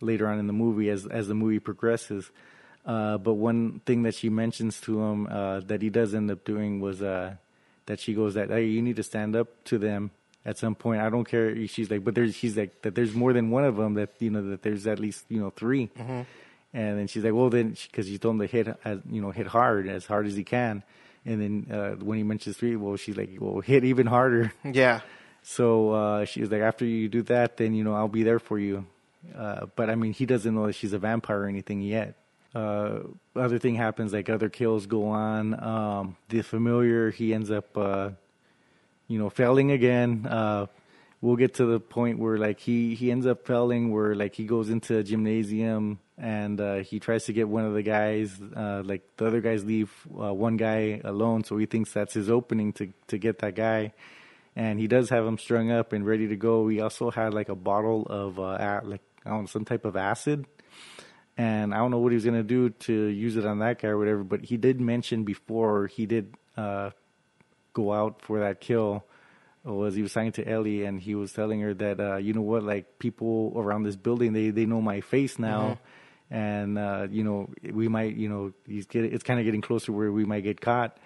[SPEAKER 7] later on in the movie as as the movie progresses. Uh, but one thing that she mentions to him uh, that he does end up doing was uh, that she goes that hey you need to stand up to them at some point. I don't care. She's like, but there's she's like that there's more than one of them that you know that there's at least you know 3 And then she's like, well then because you told him to hit as you know hit hard as hard as he can. And then uh, when he mentions three, well she's like, well hit even harder.
[SPEAKER 8] Yeah.
[SPEAKER 7] So uh, she was like, after you do that, then you know I'll be there for you. Uh, but I mean, he doesn't know that she's a vampire or anything yet. Uh, other thing happens, like other kills go on. Um, the familiar, he ends up, uh, you know, failing again. Uh, we'll get to the point where like he he ends up failing, where like he goes into a gymnasium and uh, he tries to get one of the guys. Uh, like the other guys leave uh, one guy alone, so he thinks that's his opening to to get that guy and he does have him strung up and ready to go. We also had like a bottle of uh, like I don't know some type of acid, and I don't know what he was gonna do to use it on that guy or whatever. But he did mention before he did uh, go out for that kill was he was talking to Ellie and he was telling her that uh, you know what like people around this building they they know my face now. And uh, you know we might, you know, he's get, it's kind of getting closer where we might get caught.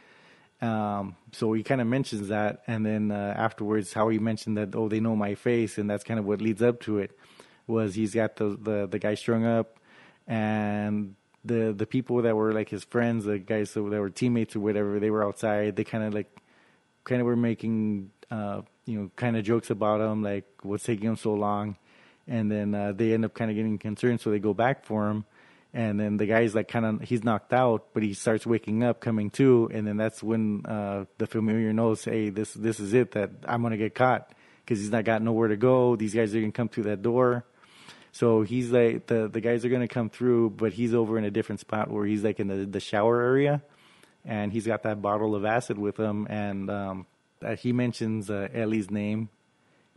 [SPEAKER 7] Um, so he kind of mentions that, and then uh, afterwards, how he mentioned that oh they know my face, and that's kind of what leads up to it. Was he's got the the, the guy strung up, and the the people that were like his friends, the guys that were teammates or whatever, they were outside. They kind of like kind of were making uh, you know kind of jokes about him, like what's taking him so long, and then uh, they end up kind of getting concerned, so they go back for him. And then the guy's like kind of he's knocked out, but he starts waking up, coming to, and then that's when uh, the familiar knows, hey, this this is it that I'm gonna get caught. Because he's not got nowhere to go. These guys are gonna come through that door, so he's like the the guys are gonna come through, but he's over in a different spot where he's like in the the shower area, and he's got that bottle of acid with him, and um, uh, he mentions uh, Ellie's name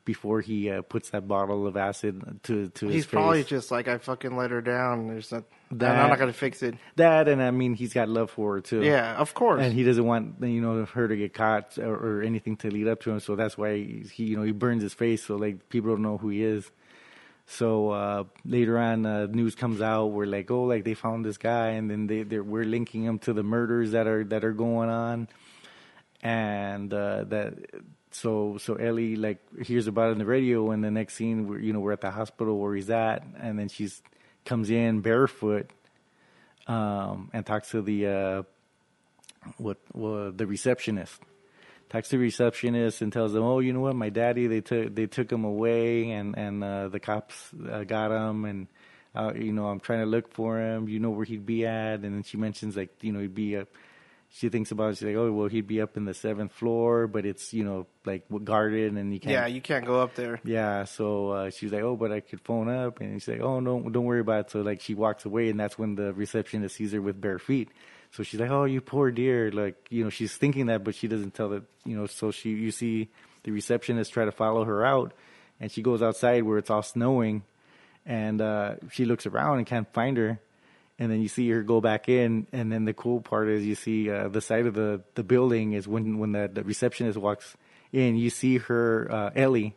[SPEAKER 7] before he uh, puts that bottle of acid to to his face He's
[SPEAKER 8] probably just like I fucking let her down. There's not.
[SPEAKER 7] That-
[SPEAKER 8] I'm not gonna fix it.
[SPEAKER 7] that, and I mean he's got love for her too.
[SPEAKER 8] Yeah, of course.
[SPEAKER 7] and he doesn't want you know her to get caught or, or anything to lead up to him. So that's why he you know he burns his face so like people don't know who he is. So uh, later on, uh, news comes out where like oh like they found this guy and then they they're, we're linking him to the murders that are that are going on, and uh, that so so Ellie like hears about it on the radio and the next scene we're you know we're at the hospital where he's at and then she's comes in barefoot um, and talks to the uh, what well, the receptionist. Talks to the receptionist and tells them, "Oh, you know what? My daddy they took they took him away, and and uh, the cops uh, got him, and uh, you know I'm trying to look for him. You know where he'd be at?" And then she mentions like you know he'd be up. She thinks about it. She's like, "Oh, well, he'd be up in the seventh floor, but it's you know like guarded, and you can't."
[SPEAKER 8] yeah, you can't go up there.
[SPEAKER 7] Yeah, so uh, she's like, "Oh, but I could phone up," and she's like, "Oh, no, don't worry about it." So like she walks away, and that's when the receptionist sees her with bare feet. So she's like, "Oh, you poor dear!" Like you know, she's thinking that, but she doesn't tell that. You know, so she you see the receptionist try to follow her out, and she goes outside where it's all snowing, and uh, she looks around and can't find her. And then you see her go back in, and then the cool part is you see uh, the side of the, the building is when when the, the receptionist walks in, you see her uh, Ellie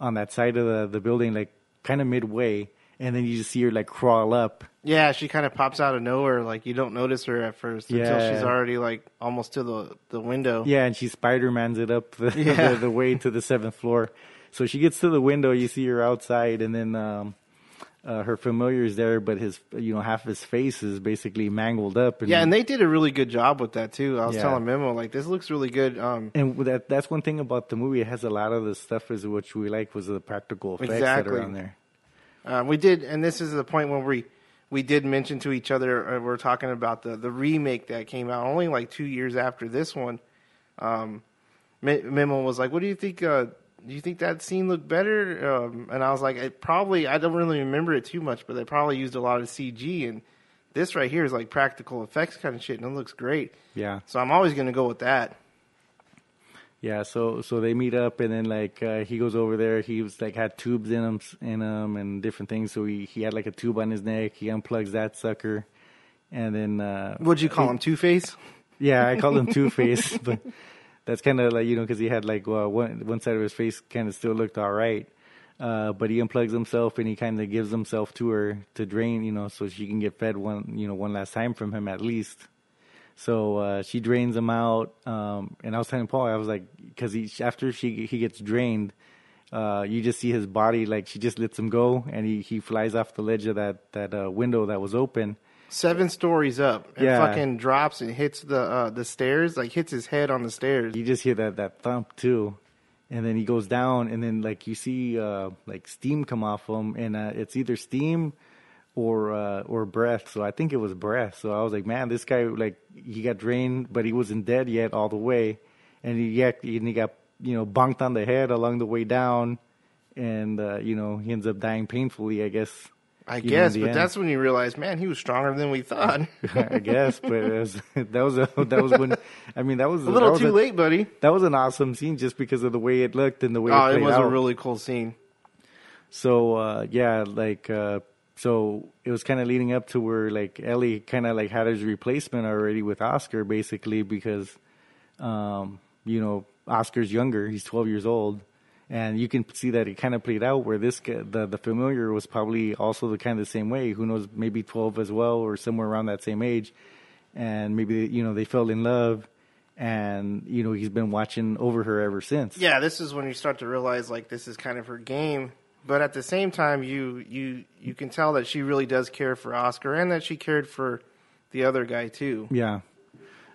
[SPEAKER 7] on that side of the, the building, like kind of midway, and then you just see her like crawl up.
[SPEAKER 8] Yeah, she kind of pops out of nowhere. Like you don't notice her at first until she's already like almost to the the window.
[SPEAKER 7] Yeah, and she Spider Man's it up the,
[SPEAKER 8] Yeah.
[SPEAKER 7] the the way to the seventh floor. So she gets to the window, you see her outside, and then um, uh, her familiar is there, but his you know half his face is basically mangled up. And,
[SPEAKER 8] Yeah, and they did a really good job with that too. I was
[SPEAKER 7] Yeah.
[SPEAKER 8] telling Memo like this looks really good. Um,
[SPEAKER 7] and that that's one thing about the movie. It has a lot of the stuff is which we like was the practical effects that
[SPEAKER 8] Exactly.
[SPEAKER 7] are on there.
[SPEAKER 8] Um, we did, and this is the point when we we did mention to each other. Uh, we're talking about the the remake that came out only like two years after this one. Um, Memo was like, "What do you think? Do you think that scene looked better?" Um, and I was like, "It probably. I don't really remember it too much, but they probably used a lot of CG and." This right here is like practical effects kind of shit, and it looks great.
[SPEAKER 7] Yeah.
[SPEAKER 8] So I'm always going to go with that.
[SPEAKER 7] Yeah, so so they meet up, and then like uh, he goes over there. He was like had tubes in him, in him, and different things. So he he had like a tube on his neck. He unplugs that sucker, and then uh,
[SPEAKER 8] What'd you call him? Two Face? <laughs>
[SPEAKER 7] yeah, I call him Two Face, <laughs> but that's kind of like you know because he had like uh, one one side of his face kind of still looked all right. Uh, but he unplugs himself and he kind of gives himself to her to drain, you know, so she can get fed one, you know, one last time from him at least. So uh, she drains him out, um, and I was telling Paul, I was like, because he after she he gets drained, uh, you just see his body like she just lets him go, and he, he flies off the ledge of that that uh, window that was open.
[SPEAKER 8] Seven stories up. And
[SPEAKER 7] Yeah.
[SPEAKER 8] fucking drops and hits the uh, the stairs, like hits his head on the stairs.
[SPEAKER 7] You just hear that that thump too, and then he goes down, and then like you see uh, like steam come off him, and uh, it's either steam or uh, or breath. So I think it was breath. So I was like, man, this guy like he got drained, but he wasn't dead yet all the way, and he got and he got you know bonked on the head along the way down, and uh, you know he ends up dying painfully, I guess.
[SPEAKER 8] I
[SPEAKER 7] you know, in
[SPEAKER 8] guess, but
[SPEAKER 7] end.
[SPEAKER 8] that's when you realize, man, he was stronger than we thought. <laughs>
[SPEAKER 7] I guess, but it was, <laughs> that was a, that was when I mean that was
[SPEAKER 8] a little
[SPEAKER 7] was
[SPEAKER 8] too late, buddy.
[SPEAKER 7] That was an awesome scene just because of the way it looked and the way
[SPEAKER 8] Oh,
[SPEAKER 7] it
[SPEAKER 8] it was
[SPEAKER 7] out.
[SPEAKER 8] a really cool scene.
[SPEAKER 7] so uh, yeah, like uh, so it was kind of leading up to where like Ellie kind of like had his replacement already with Oscar basically because um, you know Oscar's younger, he's 12 years old. And you can see that it kind of played out where this the the familiar was probably also the kind of the same way. Who knows, maybe 12 as well, or somewhere around that same age. And maybe you know they fell in love, and you know he's been watching over her ever since.
[SPEAKER 8] Yeah, this is when you start to realize like this is kind of her game. But at the same time, you you you can tell that she really does care for Oscar and that she cared for the other guy too.
[SPEAKER 7] Yeah.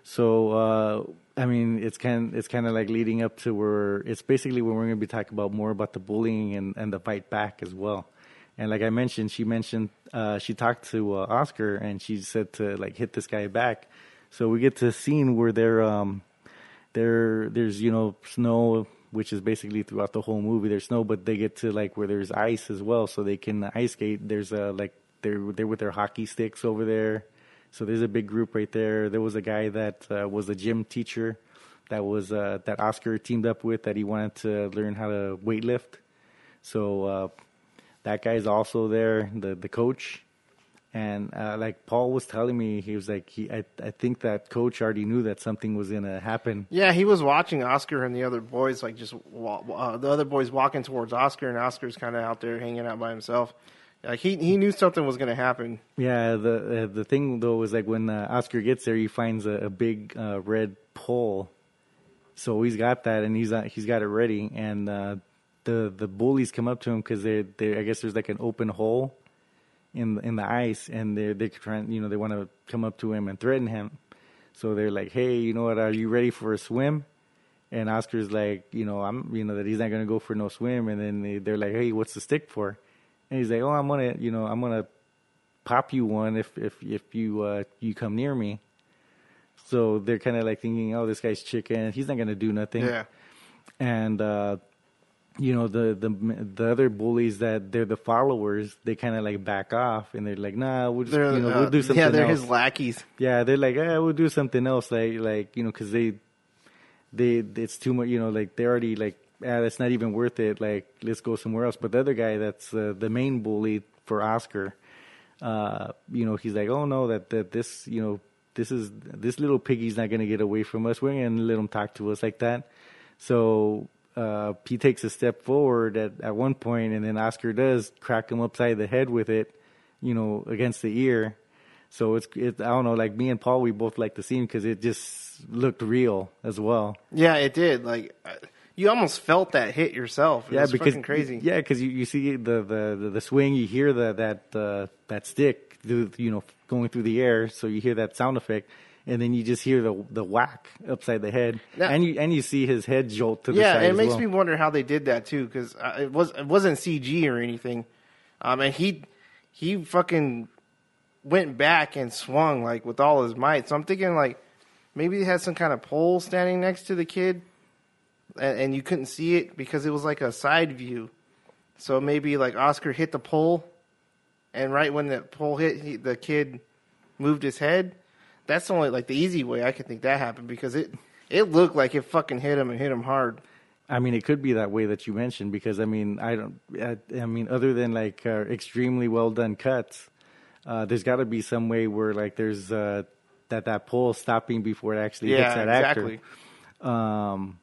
[SPEAKER 7] So uh, I mean, it's kind it's kind of like leading up to where it's basically when we're going to be talking about more about the bullying and, and the fight back as well. And like I mentioned, she mentioned uh, she talked to uh, Oscar and she said to like hit this guy back. So we get to a scene where they're um, there there's you know snow which is basically throughout the whole movie there's snow but they get to like where there's ice as well so they can ice skate there's a like they're they're with their hockey sticks over there so there's a big group right there there was a guy that uh, was a gym teacher that was uh, that Oscar teamed up with that he wanted to learn how to weightlift so uh, that guy's also there the the coach and uh, like Paul was telling me, he was like, he, I, I think that coach already knew that something was gonna happen.
[SPEAKER 8] Yeah, he was watching Oscar and the other boys like just uh, the other boys walking towards Oscar and Oscar's kind of out there hanging out by himself. Like he he knew something was going to happen.
[SPEAKER 7] Yeah, the uh, the thing though was like when uh, Oscar gets there, he finds a, a big uh, red pole. So he's got that, and he's uh, he's got it ready. And uh, the the bullies come up to him because they they I guess there's like an open hole in in the ice, and they're they're trying you know they want to come up to him and threaten him. So they're like, hey, you know what? Are you ready for a swim? And Oscar's like, you know, I'm you know that he's not gonna go for no swim. And then they, they're like, hey, what's the stick for? And he's like, oh, I'm gonna you know I'm gonna pop you one if if if you uh you come near me. So they're kind of like thinking, oh, this guy's chicken. He's not gonna do nothing.
[SPEAKER 8] Yeah.
[SPEAKER 7] And uh, you know the the the other bullies that they're the followers, they kind of like back off and they're like, nah, we'll just you know
[SPEAKER 8] uh,
[SPEAKER 7] we'll do something else.
[SPEAKER 8] yeah, they're
[SPEAKER 7] else.
[SPEAKER 8] his lackeys.
[SPEAKER 7] Yeah, they're like, eh, we'll do something else, like like you know, because they they it's too much, you know, like they're already like, ah, that's not even worth it. Like, let's go somewhere else. But the other guy, that's uh, the main bully for Oscar, uh, you know, he's like, oh no, that that this, you know, this is this little piggy's not gonna get away from us. We're gonna let him talk to us like that. So uh, he takes a step forward at at one point, and then Oscar does crack him upside the head with it, you know, against the ear. So it's it, I don't know, like me and Paul, we both like the scene because it just looked real as well.
[SPEAKER 8] Yeah, it did. Like you almost felt that hit yourself. It
[SPEAKER 7] yeah,
[SPEAKER 8] was
[SPEAKER 7] because
[SPEAKER 8] crazy.
[SPEAKER 7] Yeah, because you, you see the, the, the, swing, you hear the that uh, that stick, you know, going through the air, so you hear that sound effect, and then you just hear the the whack upside the head,
[SPEAKER 8] Yeah.
[SPEAKER 7] and you and you see his head jolt to the
[SPEAKER 8] yeah,
[SPEAKER 7] side.
[SPEAKER 8] Yeah,
[SPEAKER 7] it
[SPEAKER 8] makes
[SPEAKER 7] well.
[SPEAKER 8] me wonder how they did that too, because it was it wasn't CG or anything. Um, and he he fucking went back and swung like with all his might. So I'm thinking like maybe he had some kind of pole standing next to the kid, and, and you couldn't see it because it was like a side view. So maybe like Oscar hit the pole, and right when the pole hit, he, the kid moved his head. That's only like the easy way I could think that happened because it it looked like it fucking hit him and hit him hard.
[SPEAKER 7] I mean, it could be that way that you mentioned because I mean, I don't. I, I mean, other than like uh, extremely well done cuts, uh, there's got to be some way where like there's uh, that that pole stopping before it actually hits that
[SPEAKER 8] exactly.
[SPEAKER 7] actor. Um,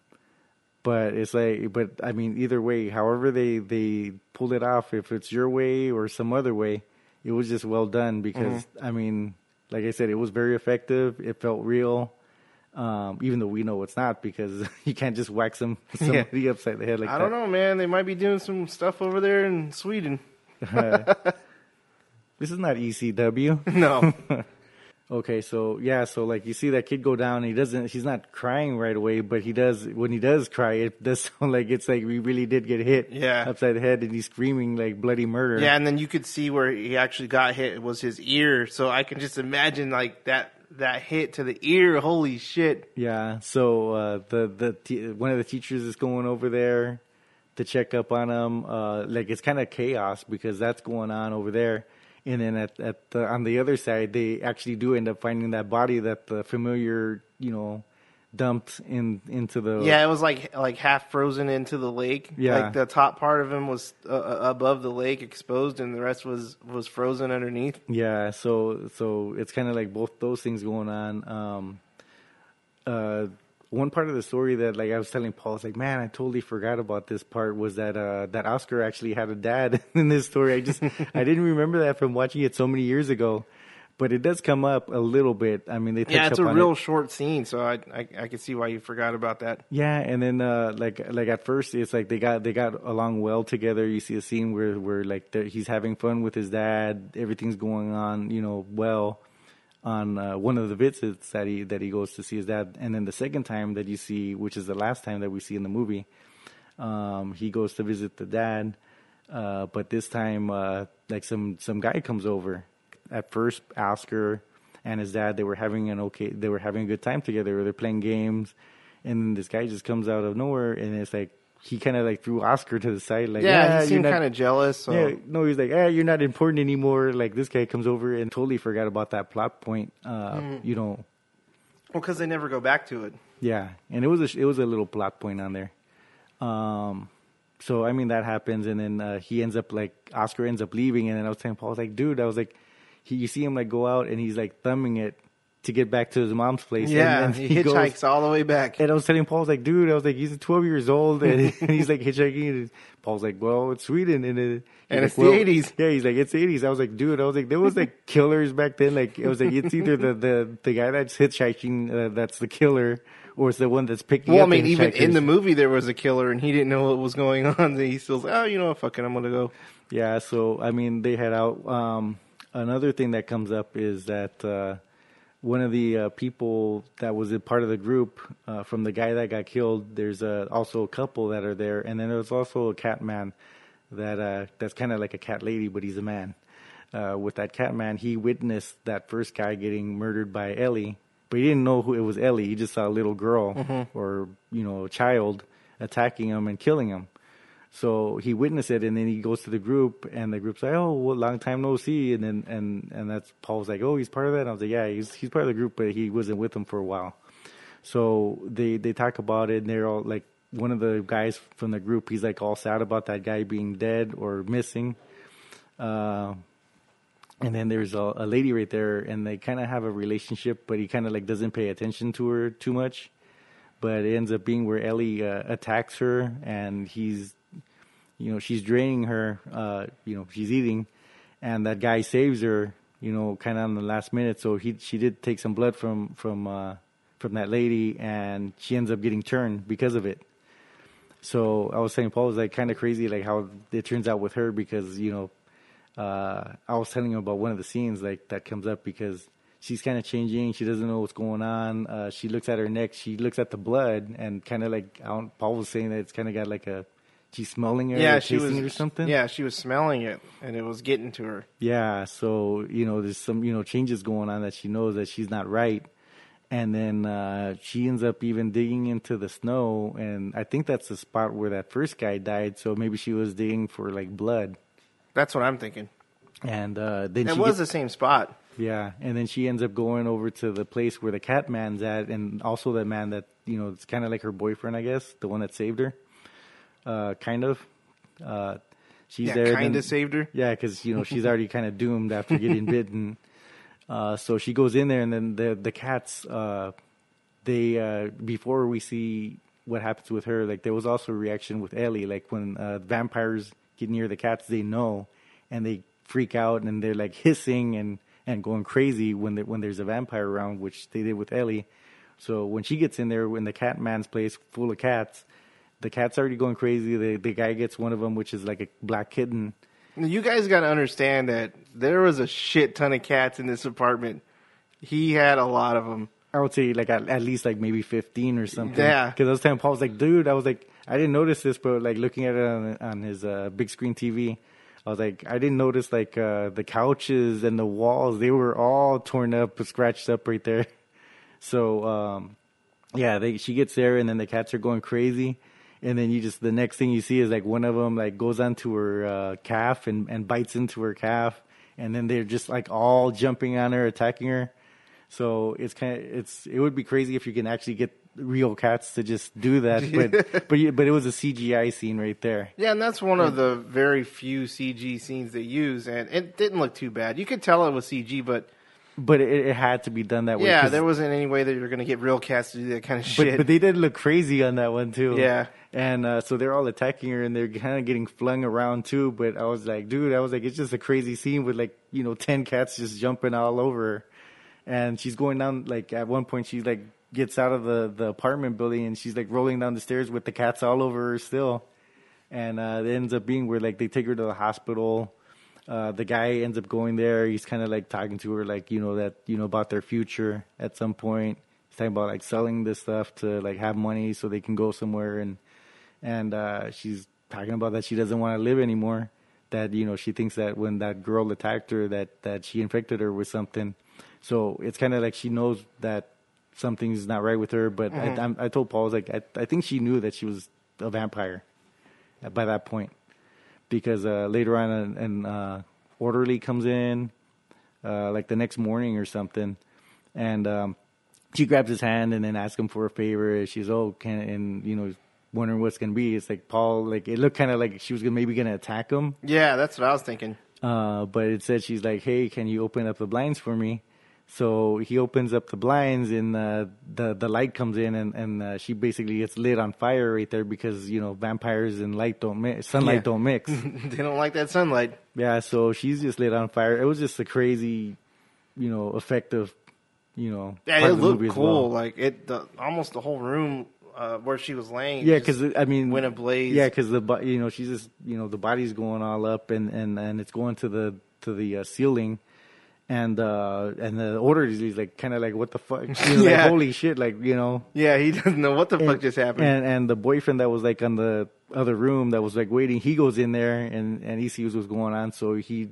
[SPEAKER 7] but it's like, but I mean, either way, however they they pulled it off, if it's your way or some other way, it was just well done because
[SPEAKER 8] Mm-hmm.
[SPEAKER 7] I mean, like I said, it was very effective. It felt real. Um, even though we know it's not because <laughs> you can't just whack some <laughs> somebody upside the head like
[SPEAKER 8] I
[SPEAKER 7] that.
[SPEAKER 8] don't know, man. They might be doing some stuff over there in Sweden. <laughs>
[SPEAKER 7] This is not ECW.
[SPEAKER 8] No,
[SPEAKER 7] Okay, so yeah, so like you see that kid go down, he doesn't, he's not crying right away, but he does, when he does cry, it does <laughs> sound like it's like we really did get hit
[SPEAKER 8] Yeah.
[SPEAKER 7] upside the head and he's screaming like bloody murder.
[SPEAKER 8] yeah, and then you could see where he actually got hit was his ear. So I can just imagine like that that hit to the ear. Holy shit!
[SPEAKER 7] Yeah, so uh, the the te- one of the teachers is going over there to check up on him. Uh, like it's kind of chaos because that's going on over there, and then at at the, on the other side, they actually do end up finding that body that the familiar, you know, dumped in into the
[SPEAKER 8] Yeah, it was like like half frozen into the lake.
[SPEAKER 7] Yeah.
[SPEAKER 8] like the top part of him was uh, uh, above the lake, exposed, and the rest was was frozen underneath.
[SPEAKER 7] Yeah, so so it's kind of like both those things going on. Um, uh, one part of the story that like I was telling Paul, it's like, man, I totally forgot about this part was that uh, that Oscar actually had a dad <laughs> in this story. I just <laughs> I didn't remember that from watching it so many years ago, but it does come up a little bit. I mean, they touch
[SPEAKER 8] Yeah, it's a real
[SPEAKER 7] it.
[SPEAKER 8] short scene, so I, I I can see why you forgot about that.
[SPEAKER 7] Yeah, and then uh, like like at first it's like they got they got along well together. You see a scene where where like he's having fun with his dad. Everything's going on, you know, well on uh, one of the visits that he that he goes to see his dad, and then the second time that you see, which is the last time that we see in the movie, um, he goes to visit the dad. Uh, but this time, uh, like some some guy comes over. At first, Oscar and his dad they were having an okay, they were having a good time together. They're playing games, and then this guy just comes out of nowhere, and it's like he kind of like threw Oscar to the side, like
[SPEAKER 8] Yeah,
[SPEAKER 7] "Yeah,
[SPEAKER 8] he seemed kind of jealous. So.
[SPEAKER 7] yeah, no, he's like, eh, you're not important anymore. Like this guy comes over and totally forgot about that plot point. Uh,
[SPEAKER 8] Mm.
[SPEAKER 7] You know,
[SPEAKER 8] Well, because they never go back to it.
[SPEAKER 7] yeah, and it was a, it was a little plot point on there. Um, so I mean that happens, and then uh, he ends up like Oscar ends up leaving, and then I was telling Paul, I was like, dude, I was like, he, you see him like go out, and he's like thumbing it to get back to his mom's place.
[SPEAKER 8] Yeah,
[SPEAKER 7] and
[SPEAKER 8] he,
[SPEAKER 7] goes-
[SPEAKER 8] hitchhikes all the way back.
[SPEAKER 7] and I was telling Paul, I was like, dude, I was like, he's 12 years old, and, <laughs> he's like hitchhiking. And Paul's like, well, it's Sweden, and it,
[SPEAKER 8] And it's
[SPEAKER 7] like,
[SPEAKER 8] the
[SPEAKER 7] well-
[SPEAKER 8] 80s.
[SPEAKER 7] Yeah, he's like, it's the 80s. I was like, dude, I was like, there was like killers back then. Like, it was like, it's either the the, the guy that's hitchhiking uh, that's the killer, or it's the one that's picking
[SPEAKER 8] Well, I mean, even in the movie, there was a killer, and he didn't know what was going <laughs> on. He still's like, oh, you know what, fuck it, I'm gonna go.
[SPEAKER 7] Yeah, so I mean, they head out. Um, another thing that comes up is that uh, one of the uh, people that was a part of the group uh, from the guy that got killed. There's uh, also a couple that are there, and then there's also a cat man that uh, that's kind of like a cat lady, but he's a man. Uh, with that cat man, he witnessed that first guy getting murdered by Ellie, but he didn't know who it was Ellie. He just saw a little girl or you know a child attacking him and killing him. So he witnessed it, and then he goes to the group, and the group's like, "Oh, well, long time no see." And then and and that's Paul's like, "Oh, he's part of that." And I was like, "Yeah, he's he's part of the group, but he wasn't with them for a while." So they they talk about it, and they're all like, one of the guys from the group, he's like all sad about that guy being dead or missing. Uh, and then there's a, a lady right there, and they kind of have a relationship, but he kind of like doesn't pay attention to her too much. But it ends up being where Ellie uh, attacks her, and he's, you know, she's draining her. Uh, you know, she's eating, and that guy saves her. You know, kind of on the last minute. So he she did take some blood from from uh, from that lady, and she ends up getting turned because of it. So I was saying, Paul was like kind of crazy, like how it turns out with her because you know uh, I was telling him about one of the scenes like that comes up because she's kind of changing. She doesn't know what's going on. Uh, she looks at her neck. She looks at the blood and kind of like I don't, Paul was saying that it's kind of got like a she's smelling it,
[SPEAKER 8] yeah,
[SPEAKER 7] or
[SPEAKER 8] she was
[SPEAKER 7] or something.
[SPEAKER 8] Yeah, she was smelling it, and it was getting to her.
[SPEAKER 7] Yeah, so you know, there's some you know changes going on that she knows that she's not right, and then uh, she ends up even digging into the snow, and I think that's the spot where that first guy died. So maybe she was digging for like blood,
[SPEAKER 8] That's what I'm thinking.
[SPEAKER 7] and uh, then
[SPEAKER 8] It
[SPEAKER 7] she
[SPEAKER 8] was
[SPEAKER 7] gets-
[SPEAKER 8] the same spot.
[SPEAKER 7] yeah, and then she ends up going over to the place where the cat man's at, and also the man that you know it's kind of like her boyfriend, I guess, the one that saved her, uh, kind of. Uh, she's
[SPEAKER 8] Yeah,
[SPEAKER 7] there.
[SPEAKER 8] kinda saved her.
[SPEAKER 7] Yeah, because you know she's already kind of doomed after getting <laughs> bitten. Uh, so she goes in there, and then the the cats, uh, they uh, before we see what happens with her, like there was also a reaction with Ellie, like when uh, vampires get near the cats, they know, and they freak out and they're like hissing and and going crazy when there, when there's a vampire around, which they did with Ellie. So when she gets in there in the cat man's place full of cats, the cat's already going crazy. The the guy gets one of them, which is like a black kitten.
[SPEAKER 8] You guys got to understand that there was a shit ton of cats in this apartment. He had a lot of them.
[SPEAKER 7] I would say like at, at least like maybe fifteen or something.
[SPEAKER 8] Yeah.
[SPEAKER 7] Because I was telling Paul, I was like, dude, I was like, I didn't notice this, but like looking at it on, on his uh, big screen TV, I was like, I didn't notice like uh, the couches and the walls; they were all torn up, scratched up right there. <laughs> So um, yeah, they, she gets there, and then the cats are going crazy. And then you just the next thing you see is like one of them like goes onto her uh, calf and, and bites into her calf, and then they're just like all jumping on her, attacking her. So it's kind of it's it would be crazy if you can actually get real cats to just do that, but <laughs> but you- but it was a CGI scene right there.
[SPEAKER 8] Yeah, and that's one of the very few CG scenes they use, and it didn't look too bad. You could tell it was CG, but
[SPEAKER 7] But it, it had to be done that way.
[SPEAKER 8] Yeah, there wasn't any way that you're going to get real cats to do that kind of
[SPEAKER 7] but,
[SPEAKER 8] shit.
[SPEAKER 7] but they did look crazy on that one too.
[SPEAKER 8] Yeah.
[SPEAKER 7] And uh, so they're all attacking her and they're kind of getting flung around too. But I was like, dude, I was like, it's just a crazy scene with like, you know, 10 cats just jumping all over her. And she's going down, like, at one point, she like gets out of the, the apartment building and she's like rolling down the stairs with the cats all over her still. And uh, it ends up being where like they take her to the hospital. Uh, the guy ends up going there. He's kind of like talking to her, like you know that you know about their future at some point. He's talking about like selling this stuff to like have money so they can go somewhere, and and uh, she's talking about that she doesn't want to live anymore. That you know she thinks that when that girl attacked her, that that she infected her with something. So it's kind of like she knows that something's not right with her. But
[SPEAKER 8] Mhm.
[SPEAKER 7] I, I'm- I told Paul, I was like, I, I think she knew that she was a vampire by that point because uh, later on, an, an uh, orderly comes in, uh, like the next morning or something, and um, she grabs his hand and then asks him for a favor. She's oh, can and you know, wondering what's gonna be. It's like Paul, like it looked kind of like she was gonna, maybe gonna attack him.
[SPEAKER 8] yeah, that's what I was thinking.
[SPEAKER 7] Uh, but it said she's like, "Hey, can you open up the blinds for me?" So he opens up the blinds, and uh, the the light comes in, and and uh, she basically gets lit on fire right there because you know vampires and light don't mix, sunlight
[SPEAKER 8] Yeah.
[SPEAKER 7] don't mix. <laughs>
[SPEAKER 8] they don't like that sunlight.
[SPEAKER 7] yeah, so she's just lit on fire. It was just a crazy, you know, effective, you know.
[SPEAKER 8] Yeah, it looked cool.
[SPEAKER 7] well.
[SPEAKER 8] Like it, the, almost the whole room uh, where she was laying.
[SPEAKER 7] Yeah, because I mean,
[SPEAKER 8] went ablaze.
[SPEAKER 7] Yeah, because the you know she's just you know the body's going all up and and and it's going to the to the uh, ceiling, and uh and the orderly is like kind of like what the fuck, <laughs>
[SPEAKER 8] Yeah.
[SPEAKER 7] like, holy shit, like you know.
[SPEAKER 8] Yeah, he <laughs> doesn't know what the fuck just happened.
[SPEAKER 7] And and the boyfriend that was like on the other room that was like waiting, he goes in there and and he sees what's going on, so he.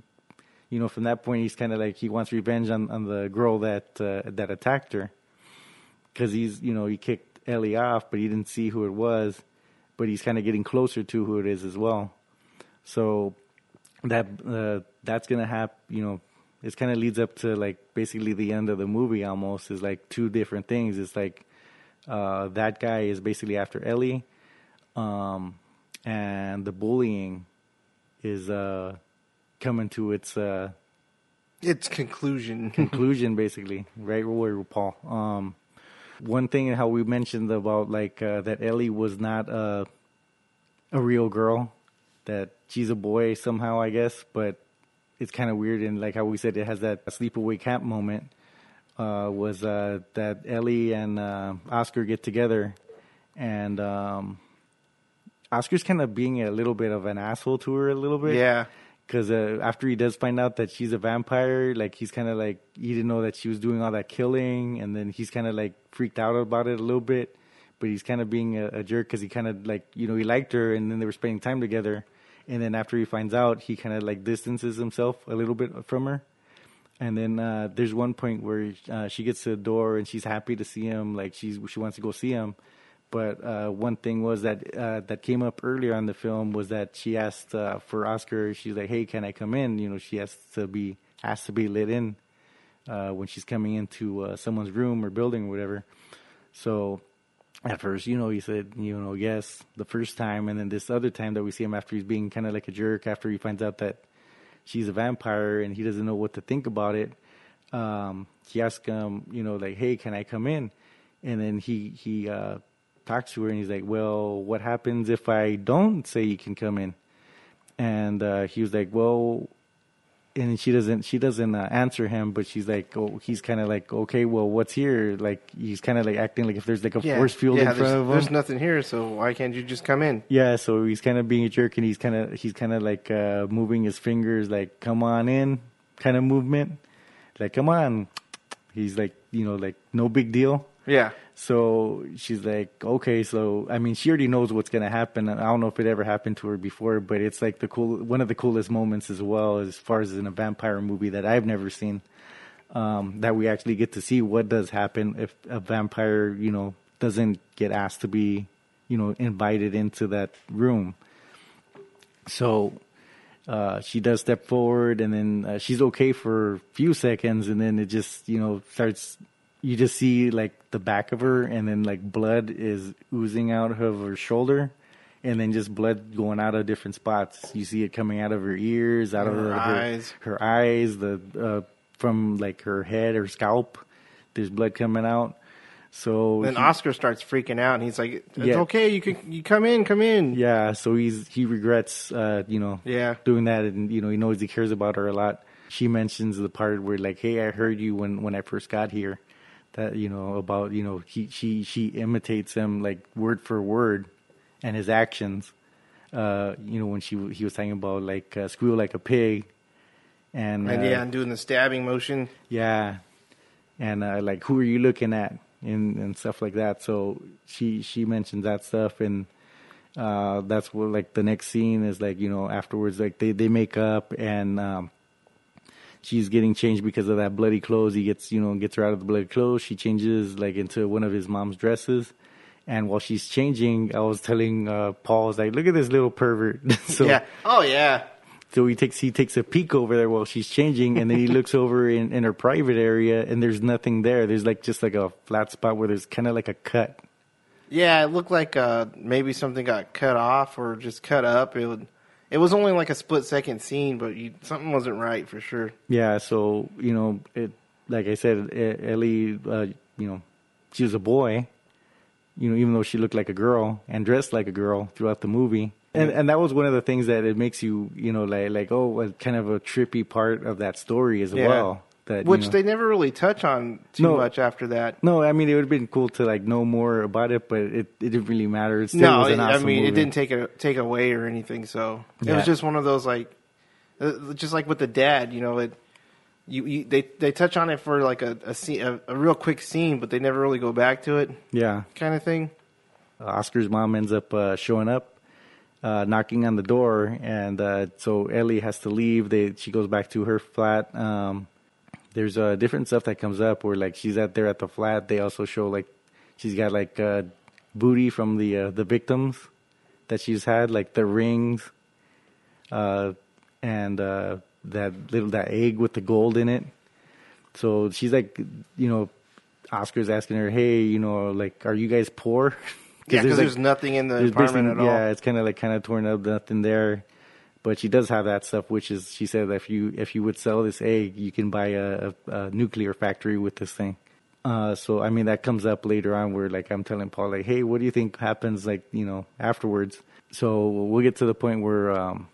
[SPEAKER 7] You know, from that point, he's kind of like he wants revenge on, on the girl that uh, that attacked her, because he's you know he kicked Ellie off, but he didn't see who it was, but he's kind of getting closer to who it is as well. So that uh, that's gonna happen. You know, it kind of leads up to like basically the end of the movie. Almost is like two different things. It's like uh, that guy is basically after Ellie, um, and the bullying is uh, coming to its uh,
[SPEAKER 8] its conclusion. <laughs>
[SPEAKER 7] conclusion basically right where paul um one thing how we mentioned about like uh, that ellie was not a a real girl that she's a boy somehow i guess but it's kind of weird and like how we said it has that sleepaway camp moment uh was uh that ellie and uh oscar get together and um oscar's kind of being a little bit of an asshole to her a little bit
[SPEAKER 8] Yeah.
[SPEAKER 7] because uh, after he does find out that she's a vampire, like he's kind of like he didn't know that she was doing all that killing, and then he's kind of like freaked out about it a little bit. but he's kind of being a, a jerk because he kind of like you know he liked her, and then they were spending time together, and then after he finds out, he kind of like distances himself a little bit from her. And then uh, there's one point where uh, she gets to the door and she's happy to see him, like she's she wants to go see him. But uh, one thing was that uh, that came up earlier on the film was that she asked uh, for Oscar. She's like, "Hey, can I come in?" You know, she has to be has to be let in uh, when she's coming into someone's room or building or whatever. So at first, you know, he said, you know, yes, the first time, and then this other time that we see him after he's being kind of like a jerk after he finds out that she's a vampire and he doesn't know what to think about it. Um, he asks him, you know, like, hey, can I come in? And then he he uh, talks to her and he's like, well, what happens if I don't say you can come in? And uh, he was like, well, and she doesn't she doesn't uh, answer him, but she's like, oh, he's kind of like, okay, well, what's here? Like he's kind of like acting like if there's like a
[SPEAKER 8] Yeah,
[SPEAKER 7] force field
[SPEAKER 8] yeah,
[SPEAKER 7] in front of him.
[SPEAKER 8] there's nothing here, so why can't you just come in?
[SPEAKER 7] Yeah, so he's kind of being a jerk, and he's kind of he's kind of like uh, moving his fingers, like "come on in" kind of movement, like "come on." He's like, you know, like no big deal.
[SPEAKER 8] Yeah.
[SPEAKER 7] So she's like, okay. So I mean, she already knows what's gonna happen. I don't know if it ever happened to her before, but it's like the cool one of the coolest moments as well, as far as in a vampire movie that I've never seen. Um, that we actually get to see what does happen if a vampire, you know, doesn't get asked to be, you know, invited into that room. So uh, she does step forward, and then uh, she's okay for a few seconds, and then it just, you know, starts. You just see like the back of her, and then like blood is oozing out of her shoulder, and then just blood going out of different spots. You see it coming out of her ears, out of
[SPEAKER 8] Her
[SPEAKER 7] her,
[SPEAKER 8] eyes.
[SPEAKER 7] her eyes, the uh, from like her head or scalp. There's blood coming out. So
[SPEAKER 8] Then
[SPEAKER 7] he-
[SPEAKER 8] Oscar starts freaking out, and he's like, "It's
[SPEAKER 7] Yeah.
[SPEAKER 8] okay, you can you come in, come in."
[SPEAKER 7] Yeah, so he's he regrets, uh, you know,
[SPEAKER 8] Yeah.
[SPEAKER 7] doing that, and you know he knows he cares about her a lot. She mentions the part where like, "Hey, I heard you when when I first got here." That you know about you know he she she imitates him like word for word, and his actions. Uh, you know when she he was talking about like uh, squeal like a pig, and,
[SPEAKER 8] And
[SPEAKER 7] uh,
[SPEAKER 8] yeah, and doing the stabbing motion.
[SPEAKER 7] yeah, and uh, like who are you looking at and and stuff like that. So she she mentions that stuff, and uh, that's what like the next scene is like you know afterwards like they they make up and. Um, She's getting changed because of that bloody clothes. He gets, you know, gets her out of the bloody clothes. She changes like into one of his mom's dresses, and while she's changing, I was telling uh, Paul, I was like, "Look at this little pervert." <laughs> so
[SPEAKER 8] yeah. Oh yeah.
[SPEAKER 7] so he takes he takes a peek over there while she's changing, and then he looks <laughs> over in, in her private area, and there's nothing there. There's like just like a flat spot where there's kind of like a cut.
[SPEAKER 8] Yeah, it looked like uh, maybe something got cut off or just cut up. It would. It was only like a split second scene, but you, something wasn't right for sure.
[SPEAKER 7] Yeah, so you know, it like I said, Ellie, uh, you know, she was a boy. You know, even though she looked like a girl and dressed like a girl throughout the movie, and and that was one of the things that it makes you, you know, like like oh, kind of a trippy part of that story as
[SPEAKER 8] Yeah.
[SPEAKER 7] well. That you
[SPEAKER 8] Which
[SPEAKER 7] know-
[SPEAKER 8] they never really touch on too
[SPEAKER 7] No.
[SPEAKER 8] much after that.
[SPEAKER 7] No, I mean it would have been cool to like know more about it, but it, it didn't really matter. It still
[SPEAKER 8] no,
[SPEAKER 7] was an
[SPEAKER 8] it-
[SPEAKER 7] awesome
[SPEAKER 8] I mean
[SPEAKER 7] movie.
[SPEAKER 8] it didn't take a take away or anything. So it was just one of those like, uh, just like with the dad. You know, it you, you they they touch on it for like a a, scene, a a real quick scene, but they never really go back to it,
[SPEAKER 7] Yeah,
[SPEAKER 8] kind of thing.
[SPEAKER 7] Oscar's mom ends up uh, showing up, uh, knocking on the door, and uh, so Ellie has to leave. They she goes back to her flat. Um, there's uh, different stuff that comes up where like she's out there at the flat. They also show like she's got like uh, booty from the uh, the victims that she's had, like the rings, uh, and uh, that little that egg with the gold in it. So she's like, you know, Oscar's asking her, "Hey, you know, like, are you guys poor?" <laughs>
[SPEAKER 8] Yeah, because
[SPEAKER 7] like-
[SPEAKER 8] there's nothing in the
[SPEAKER 7] there's
[SPEAKER 8] apartment at all.
[SPEAKER 7] Yeah, it's kind of like kind of torn up, nothing there. But she does have that stuff, which is she said if you if you would sell this egg, you can buy a, a, a nuclear factory with this thing. Uh, so I mean that comes up later on where like I'm telling Paul like, hey, what do you think happens like you know afterwards? So we'll get to the point where um,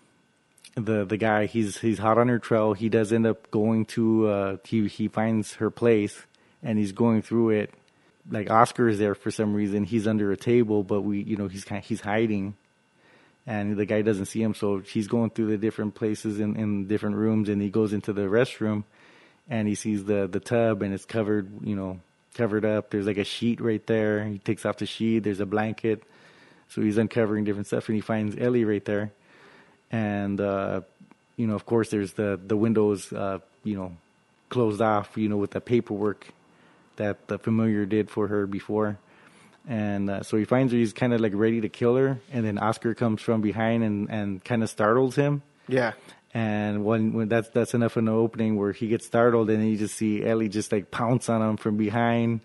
[SPEAKER 7] the the guy he's he's hot on her trail. He does end up going to uh, he he finds her place and he's going through it. Like Oscar is there for some reason. He's under a table, but we you know he's kind he's hiding, and the guy doesn't see him. So she's going through the different places in in different rooms, and he goes into the restroom, and he sees the the tub and it's covered you know covered up. There's like a sheet right there. He takes off the sheet. There's a blanket. So he's uncovering different stuff, and he finds Ellie right there. And uh, you know, of course, there's the the windows, uh, you know, closed off. You know, with the paperwork that the familiar did for her before. And uh, so he finds her. He's kind of like ready to kill her, and then Oscar comes from behind and and kind of startles him.
[SPEAKER 8] Yeah.
[SPEAKER 7] And when, when that's that's enough of an opening where he gets startled, and you just see Ellie just like pounce on him from behind,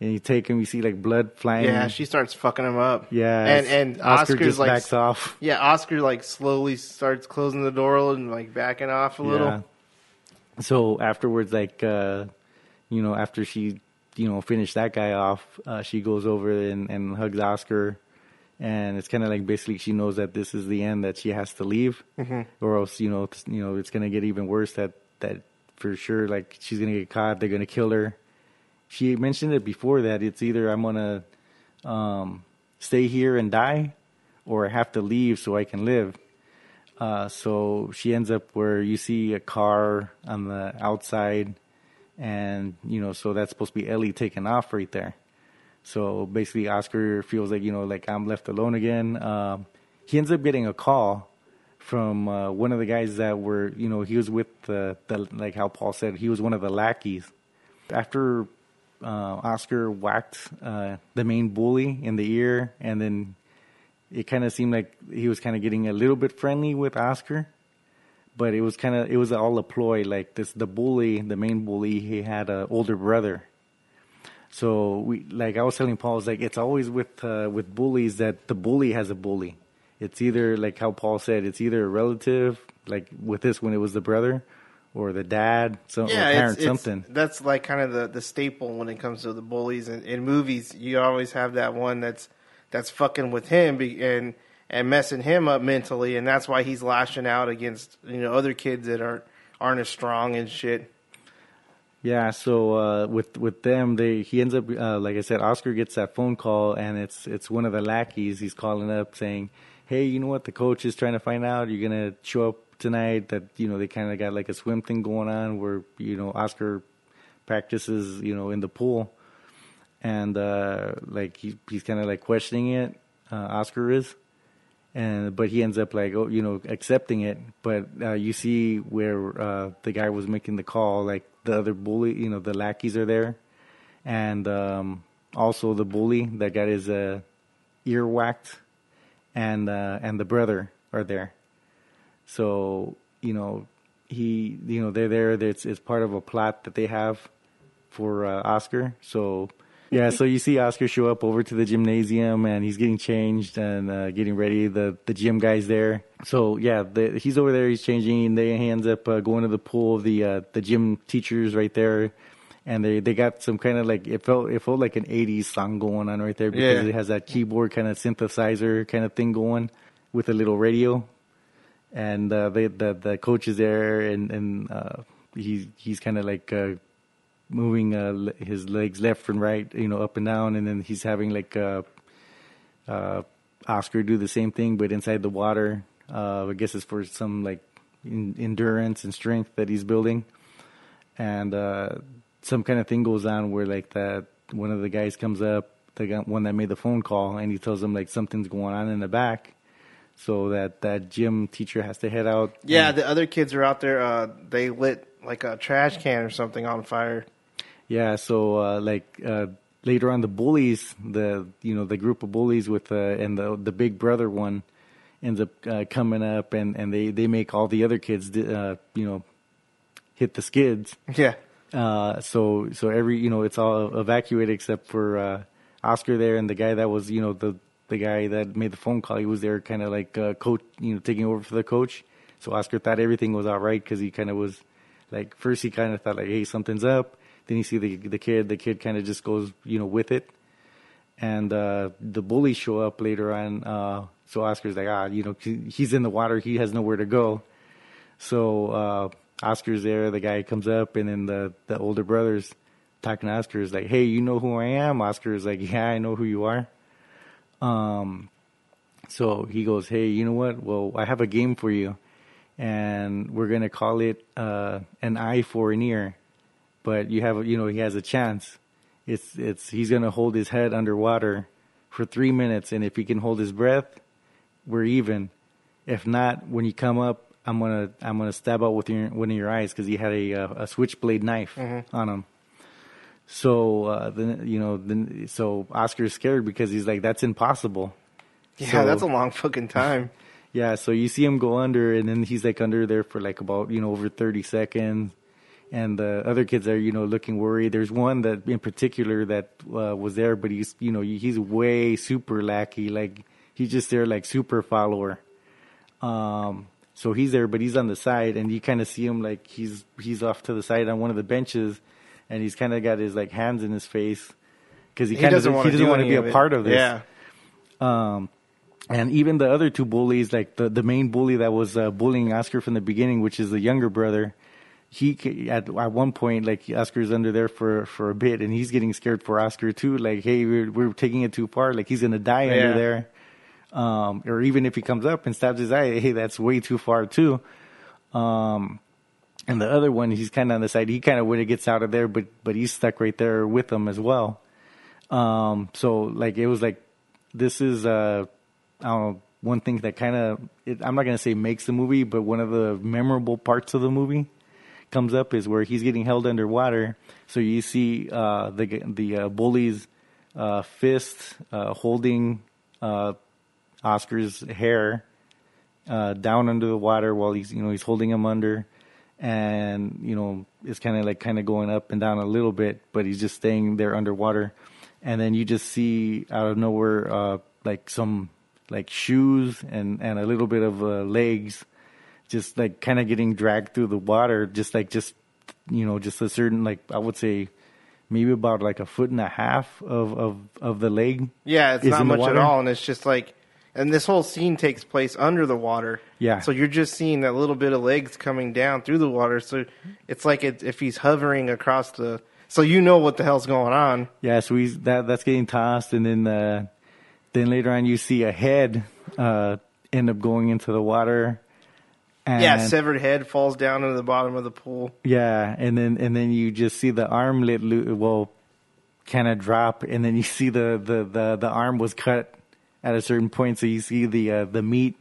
[SPEAKER 7] and you take him, you see like blood flying.
[SPEAKER 8] Yeah, she starts fucking him up.
[SPEAKER 7] Yeah,
[SPEAKER 8] and and
[SPEAKER 7] Oscar
[SPEAKER 8] Oscar's
[SPEAKER 7] just
[SPEAKER 8] like
[SPEAKER 7] backs off.
[SPEAKER 8] Yeah, Oscar like slowly starts closing the door and like backing off a little.
[SPEAKER 7] So afterwards, like uh, you know, after she you know finish that guy off, uh, she goes over and, and hugs Oscar, and it's kind of like basically she knows that this is the end that she has to leave,
[SPEAKER 8] Mhm.
[SPEAKER 7] or else you know it's, you know it's gonna get even worse. That that for sure like she's gonna get caught. They're gonna kill her. She mentioned it before that it's either I'm gonna um, stay here and die, or I have to leave so I can live. Uh, so she ends up where you see a car on the outside, and you know, so that's supposed to be Ellie taking off right there. So basically, Oscar feels like you know, like I'm left alone again. Um, he ends up getting a call from uh, one of the guys that were, you know, he was with the, the like how Paul said, he was one of the lackeys. After uh, Oscar whacked uh, the main bully in the ear, and then it kind of seemed like he was kind of getting a little bit friendly with Oscar, but it was kind of it was all a ploy. Like this, the bully, the main bully, he had an older brother. So we like I was telling Paul, it's like it's always with uh, with bullies that the bully has a bully. It's either like how Paul said, it's either a relative, like with this when it was the brother, or the dad, some or
[SPEAKER 8] Yeah,
[SPEAKER 7] parent,
[SPEAKER 8] it's, it's,
[SPEAKER 7] something.
[SPEAKER 8] That's like kind of the, the staple when it comes to the bullies in, in movies. You always have that one that's that's fucking with him and and messing him up mentally, and that's why he's lashing out against you know other kids that aren't aren't as strong and shit.
[SPEAKER 7] Yeah, so uh, with with them, they he ends up uh, like I said, Oscar gets that phone call, and it's it's one of the lackeys. He's calling up saying, "Hey, you know what? The coach is trying to find out. You're gonna show up tonight. That you know they kind of got like a swim thing going on where you know Oscar practices, you know, in the pool, and uh, like he, he's kind of like questioning it. Uh, Oscar is, and but he ends up like oh you know accepting it. But uh, you see where uh, the guy was making the call, like the other bully, you know, the lackeys are there, and um, also the bully that got his uh, ear whacked, and uh, and the brother are there. So you know he you know they're there. It's it's part of a plot that they have for uh, Oscar. So yeah, so you see Oscar show up over to the gymnasium and he's getting changed and uh, getting ready. The the gym guy's there. So yeah, the, he's over there. He's changing. And they he ends up uh, going to the pool. The uh, the gym teachers right there. And they, they got some kind of like it felt it felt like an '80s song going on right there because
[SPEAKER 8] Yeah.
[SPEAKER 7] it has that keyboard kind of synthesizer kind of thing going with a little radio and uh, they, the the coach is there, and and uh, he's he's kind of like uh, moving uh, his legs left and right, you know, up and down, and then he's having like uh, uh, Oscar do the same thing, but inside the water. Uh, I guess it's for some like in, endurance and strength that he's building, and uh, some kind of thing goes on where like that one of the guys comes up, the one that made the phone call, and he tells him like something's going on in the back so that that gym teacher has to head out.
[SPEAKER 8] Yeah,
[SPEAKER 7] and-
[SPEAKER 8] the other kids are out there. Uh, they lit like a trash can or something on fire.
[SPEAKER 7] Yeah. So uh, like uh, later on, the bullies, the you know the group of bullies with uh, and the the big brother one ends up uh, coming up, and and they they make all the other kids uh, you know hit the skids.
[SPEAKER 8] Yeah.
[SPEAKER 7] Uh, so so every you know it's all evacuated except for uh, Oscar there and the guy that was you know the the guy that made the phone call. He was there kind of like uh, coach, you know, taking over for the coach. So Oscar thought everything was all right because he kind of was like first he kind of thought like hey something's up. Then you see the the kid. The kid kind of just goes you know with it, and uh, the bullies show up later on. Uh, so Oscar's like ah you know he's in the water. He has nowhere to go. So uh, Oscar's there. The guy comes up, and then the the older brothers talking to Oscar is like, "Hey, you know who I am?" Oscar is like, "Yeah, I know who you are." Um, so he goes, "Hey, you know what? Well, I have a game for you, and we're gonna call it uh, an eye for an ear, but you have, you know, he has a chance. it's it's he's gonna hold his head underwater for three minutes, and if he can hold his breath, we're even. If not, when you come up, I'm gonna I'm gonna stab out with your one of your eyes because he had a uh, a switchblade knife
[SPEAKER 8] Mm-hmm.
[SPEAKER 7] on him. So uh, then you know then so Oscar's scared because he's like that's impossible.
[SPEAKER 8] Yeah,
[SPEAKER 7] So-
[SPEAKER 8] that's a long fucking time. <laughs>
[SPEAKER 7] Yeah, so you see him go under, and then he's like under there for like about you know over thirty seconds, and the other kids are you know looking worried. There's one that in particular that uh, was there, but he's you know he's way super lackey, like he's just there like super follower. Um, so he's there, but he's on the side, and you kind of see him like he's he's off to the side on one of the benches, and he's kind of got his like hands in his face because he,
[SPEAKER 8] He
[SPEAKER 7] kind of
[SPEAKER 8] doesn't want
[SPEAKER 7] he
[SPEAKER 8] to
[SPEAKER 7] doesn't
[SPEAKER 8] do
[SPEAKER 7] want to be a
[SPEAKER 8] it.
[SPEAKER 7] part of this.
[SPEAKER 8] Yeah.
[SPEAKER 7] Um, and even the other two bullies, like the, the main bully that was uh, bullying Oscar from the beginning, which is the younger brother, he at at one point like Oscar's under there for for a bit, and he's getting scared for Oscar too. Like, hey, we're we're taking it too far. Like he's gonna die
[SPEAKER 8] Yeah.
[SPEAKER 7] under there. Um, or even if he comes up and stabs his eye, hey, that's way too far too. Um, and the other one, he's kind of on the side. He kind of when it gets out of there, but but he's stuck right there with them as well. Um, so like it was like this is uh I don't know one thing that kind of I'm not gonna say makes the movie, but one of the memorable parts of the movie comes up is where he's getting held underwater. So you see uh, the the uh, bully's uh, fist uh, holding uh, Oscar's hair uh, down under the water while he's you know he's holding him under, and you know it's kind of like kind of going up and down a little bit, but he's just staying there underwater, and then you just see out of nowhere like some like shoes and and a little bit of legs, just like kind of getting dragged through the water, just like just you know just a certain like I would say maybe about like a foot and a half of of of the leg.
[SPEAKER 8] Yeah, it's not much at all, and it's just like, and this whole scene takes place under the water.
[SPEAKER 7] Yeah.
[SPEAKER 8] So you're just seeing that little bit of legs coming down through the water. So it's like it, if he's hovering across the, so you know what the hell's going on.
[SPEAKER 7] Yeah, so he's that that's getting tossed, and then uh, then later on you see a head uh, end up going into the water. And,
[SPEAKER 8] yeah, severed head falls down into the bottom of the pool.
[SPEAKER 7] Yeah, and then and then you just see the armlet lo- well kind of drop, and then you <laughs> see the, the, the, the arm was cut at a certain point, so you see the uh, the meat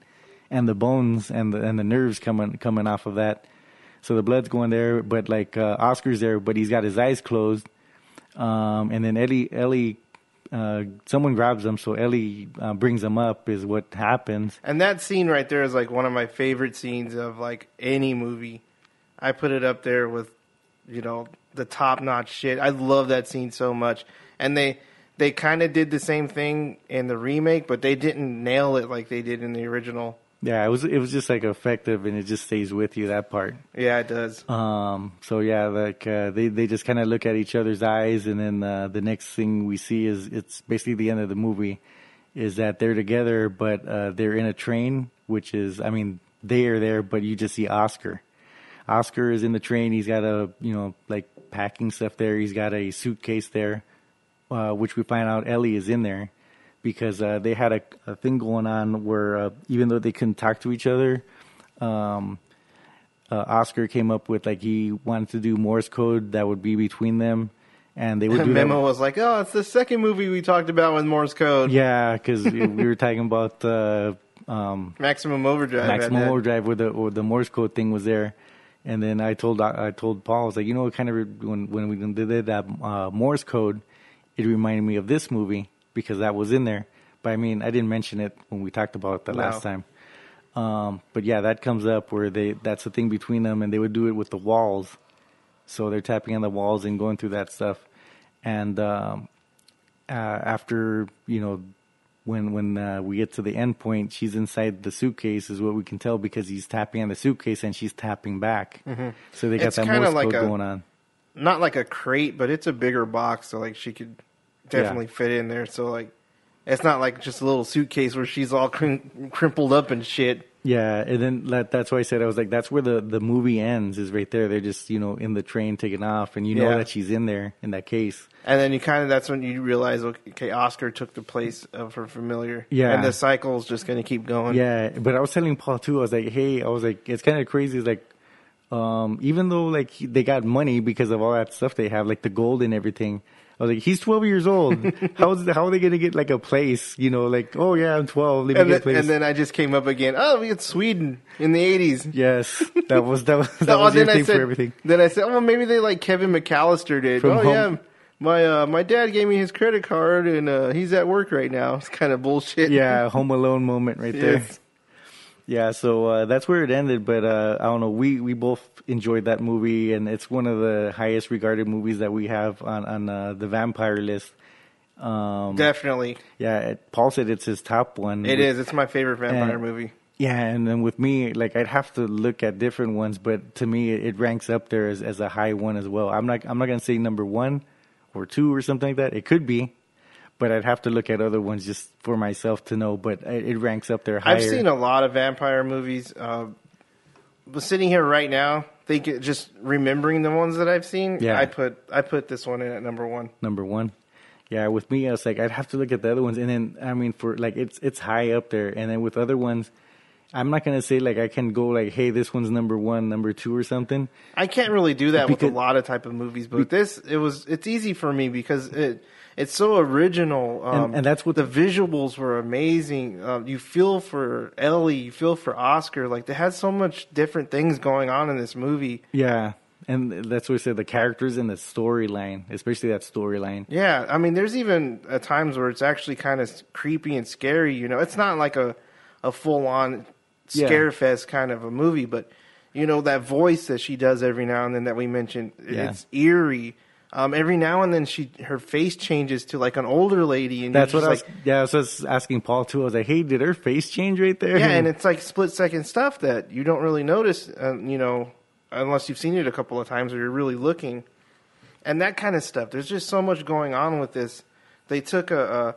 [SPEAKER 7] and the bones and the and the nerves coming coming off of that. So the blood's going there, but like uh, Oscar's there, but he's got his eyes closed. Um, and then Ellie Ellie, uh, someone grabs them, so Ellie uh, brings them up. Is what happens.
[SPEAKER 8] And that scene right there is like one of my favorite scenes of like any movie. I put it up there with, you know, the top notch shit. I love that scene so much. And they they kind of did the same thing in the remake, but they didn't nail it like they did in the original.
[SPEAKER 7] Yeah, it was it was just like effective, and it just stays with you that part.
[SPEAKER 8] Yeah, it does.
[SPEAKER 7] Um, so yeah, like uh, they they just kind of look at each other's eyes, and then uh, the next thing we see is it's basically the end of the movie, is that they're together, but uh, they're in a train, which is I mean they are there, but you just see Oscar. Oscar is in the train. He's got a you know like packing stuff there. He's got a suitcase there, uh, which we find out Ellie is in there because uh, they had a, a thing going on where uh, even though they couldn't talk to each other, um, uh, Oscar came up with like he wanted to do Morse code that would be between them, and they would do
[SPEAKER 8] Memo
[SPEAKER 7] that.
[SPEAKER 8] was like, "Oh, it's the second movie we talked about with Morse code."
[SPEAKER 7] Yeah, because <laughs> we were talking about uh, um,
[SPEAKER 8] Maximum Overdrive.
[SPEAKER 7] Maximum. Overdrive, where the or the Morse code thing was there, and then I told I told Paul, I was like, you know, what kind of when when we did that uh, Morse code, it reminded me of this movie because that was in there. But I mean, I didn't mention it when we talked about it the
[SPEAKER 8] No.
[SPEAKER 7] last time. Um, but yeah, that comes up where they that's the thing between them, and they would do it with the walls. So they're tapping on the walls and going through that stuff, and um, uh, after you know when when uh, we get to the end point, she's inside the suitcase, is what we can tell because he's tapping on the suitcase and she's tapping back. So they got
[SPEAKER 8] It's
[SPEAKER 7] that Morse
[SPEAKER 8] like
[SPEAKER 7] code
[SPEAKER 8] a-
[SPEAKER 7] going on.
[SPEAKER 8] Not like a crate, but it's a bigger box, so like she could definitely fit in there. So like, it's not like just a little suitcase where she's all crim- crimpled up and shit.
[SPEAKER 7] Yeah, and then that, that's why I said I was like, that's where the the movie ends. Is right there. They're just you know in the train taking off, and you know
[SPEAKER 8] Yeah.
[SPEAKER 7] that she's in there in that case.
[SPEAKER 8] And then you kind of that's when you realize, okay, Oscar took the place of her familiar.
[SPEAKER 7] Yeah.
[SPEAKER 8] and the cycle's just going to keep going.
[SPEAKER 7] Yeah, but I was telling Paul too. I was like, hey, I was like, it's kind of crazy. It's like, um, even though like they got money because of all that stuff they have, like the gold and everything. I was like, he's 12 years old. <laughs> How's how are they gonna get like a place? You know, like, oh yeah, I'm 12. Let me
[SPEAKER 8] And
[SPEAKER 7] get a
[SPEAKER 8] then,
[SPEAKER 7] place.
[SPEAKER 8] and then I just came up again. Oh, it's Sweden in the eighties.
[SPEAKER 7] yes, that was that was <laughs> that
[SPEAKER 8] Oh,
[SPEAKER 7] was your thing
[SPEAKER 8] said,
[SPEAKER 7] for everything.
[SPEAKER 8] Then I said, oh, well, maybe they like Kevin McCallister did.
[SPEAKER 7] From
[SPEAKER 8] oh
[SPEAKER 7] Home-
[SPEAKER 8] yeah, my uh, my dad gave me his credit card and uh, he's at work right now. <laughs> It's kind of bullshit.
[SPEAKER 7] Yeah, Home Alone moment right there. Yeah, so uh, that's where it ended. But uh, I don't know. We we both enjoyed that movie, and it's one of the highest regarded movies that we have on on uh, the vampire list. Um,
[SPEAKER 8] Definitely,
[SPEAKER 7] yeah, it, Paul said it's his top one.
[SPEAKER 8] it
[SPEAKER 7] With-
[SPEAKER 8] is. It's my favorite vampire
[SPEAKER 7] And-
[SPEAKER 8] movie.
[SPEAKER 7] Yeah, and then with me, like I'd have to look at different ones, but to me, it, it ranks up there as, as a high one as well. I'm not I'm not gonna say number one or two or something like that. It could be, but I'd have to look at other ones just for myself to know. But it, it ranks up there higher.
[SPEAKER 8] I've seen a lot of vampire movies. Uh, but sitting here right now, think just remembering the ones that I've seen.
[SPEAKER 7] Yeah.
[SPEAKER 8] I put I put this one in at number one.
[SPEAKER 7] number one. Yeah, with me, I was like, I'd have to look at the other ones, and then I mean, for like, it's it's high up there, and then with other ones, I'm not gonna say like I can go like, hey, this one's number one, number two, or something.
[SPEAKER 8] I can't really do that with a lot of type of movies, but this it was it's easy for me because it it's so original. Um,
[SPEAKER 7] And- and that's what-
[SPEAKER 8] the visuals were amazing. Um, you feel for Ellie, you feel for Oscar. Like they had so much different things going on in this movie.
[SPEAKER 7] Yeah, and that's what I said. The characters in the storyline, especially that storyline.
[SPEAKER 8] Yeah, I mean, there's even at times where it's actually kind of creepy and scary. You know, it's not like a a full on
[SPEAKER 7] Yeah.
[SPEAKER 8] scare fest kind of a movie, but you know that voice that she does every now and then that we mentioned,
[SPEAKER 7] Yeah.
[SPEAKER 8] it's eerie. Um, every now and then, she her face changes to like an older lady, and
[SPEAKER 7] That's what I was. yeah, so I was asking Paul too. I was like, hey, did her face change right there?
[SPEAKER 8] yeah, and <laughs> it's like split second stuff that you don't really notice, uh, you know, unless you've seen it a couple of times or you're really looking, and that kind of stuff. There's just so much going on with this. They took a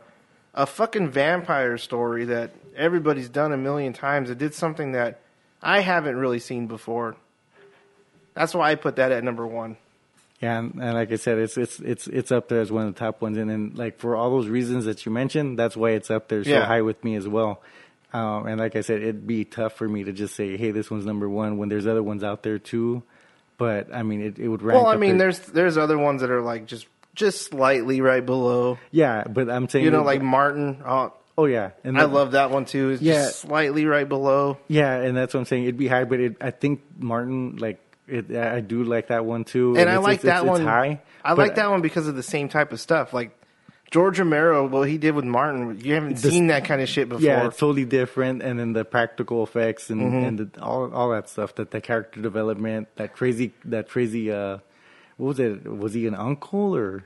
[SPEAKER 8] a, a fucking vampire story that everybody's done a million times. It did something that I haven't really seen before. That's why I put that at number one.
[SPEAKER 7] Yeah, and, and like I said, it's it's it's it's up there as one of the top ones, and then like for all those reasons that you mentioned, that's why it's up there so
[SPEAKER 8] Yeah.
[SPEAKER 7] high with me as well. Um, and like I said, it'd be tough for me to just say, "Hey, this one's number one," when there's other ones out there too. But I mean, it, it would rank.
[SPEAKER 8] Well, I mean,
[SPEAKER 7] there.
[SPEAKER 8] there's there's other ones that are like just just slightly right below.
[SPEAKER 7] yeah, but I'm saying
[SPEAKER 8] You know, like Martin. Oh,
[SPEAKER 7] oh yeah, and
[SPEAKER 8] I love that one too. It's
[SPEAKER 7] Yeah.
[SPEAKER 8] just slightly right below.
[SPEAKER 7] Yeah, and that's what I'm saying. It'd be high, but it, I think Martin, like, it, I do like that one too.
[SPEAKER 8] and I like
[SPEAKER 7] it's-
[SPEAKER 8] that
[SPEAKER 7] it's-
[SPEAKER 8] one.
[SPEAKER 7] It's high.
[SPEAKER 8] I like that one because of the same type of stuff. Like George Romero, what he did with Martin, you haven't seen that kind of shit before.
[SPEAKER 7] Yeah, it's totally different, and then the practical effects and
[SPEAKER 8] Mhm.
[SPEAKER 7] and the, all all that stuff. That the character development, that crazy, that crazy. uh What was it? Was he an uncle or?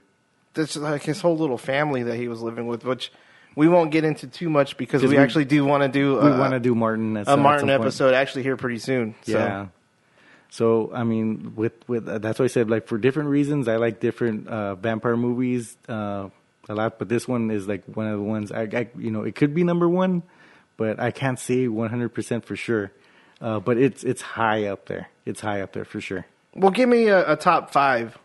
[SPEAKER 8] That's like his whole little family that he was living with, which we won't get into too much because we,
[SPEAKER 7] we-
[SPEAKER 8] actually do want to do.
[SPEAKER 7] we
[SPEAKER 8] uh,
[SPEAKER 7] want to do Martin
[SPEAKER 8] a Martin episode actually here pretty soon. So.
[SPEAKER 7] Yeah. So I mean, with with uh, that's why I said like for different reasons, I like different uh, vampire movies uh, a lot. But this one is like one of the ones I, I you know it could be number one, but I can't say one hundred percent for sure. Uh, but it's it's high up there. It's high up there for sure,
[SPEAKER 8] Well, give me a, a top five,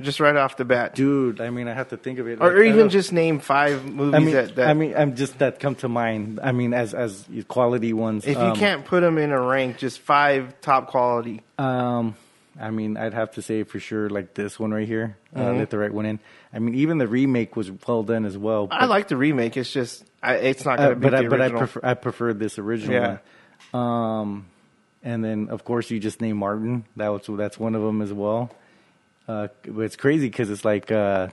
[SPEAKER 8] just right off the bat,
[SPEAKER 7] dude. I mean, I have to think of it,
[SPEAKER 8] or
[SPEAKER 7] like,
[SPEAKER 8] even
[SPEAKER 7] uh,
[SPEAKER 8] just name five movies
[SPEAKER 7] I mean,
[SPEAKER 8] that, that
[SPEAKER 7] I mean, I'm just that come to mind. I mean, as as quality ones.
[SPEAKER 8] if you
[SPEAKER 7] um,
[SPEAKER 8] can't put them in a rank, just five top quality.
[SPEAKER 7] Um, I mean, I'd have to say for sure, like this one right here, uh,
[SPEAKER 8] Mhm.
[SPEAKER 7] let the right one in. I mean, even the remake was well done as well.
[SPEAKER 8] I like the remake. It's just I, it's not going
[SPEAKER 7] uh,
[SPEAKER 8] to
[SPEAKER 7] but
[SPEAKER 8] beat
[SPEAKER 7] I,
[SPEAKER 8] the
[SPEAKER 7] but I prefer I preferred this original
[SPEAKER 8] Yeah.
[SPEAKER 7] one. Um, and then of course you just named Martin. That was that's one of them as well. Uh, but it's crazy because it's like uh,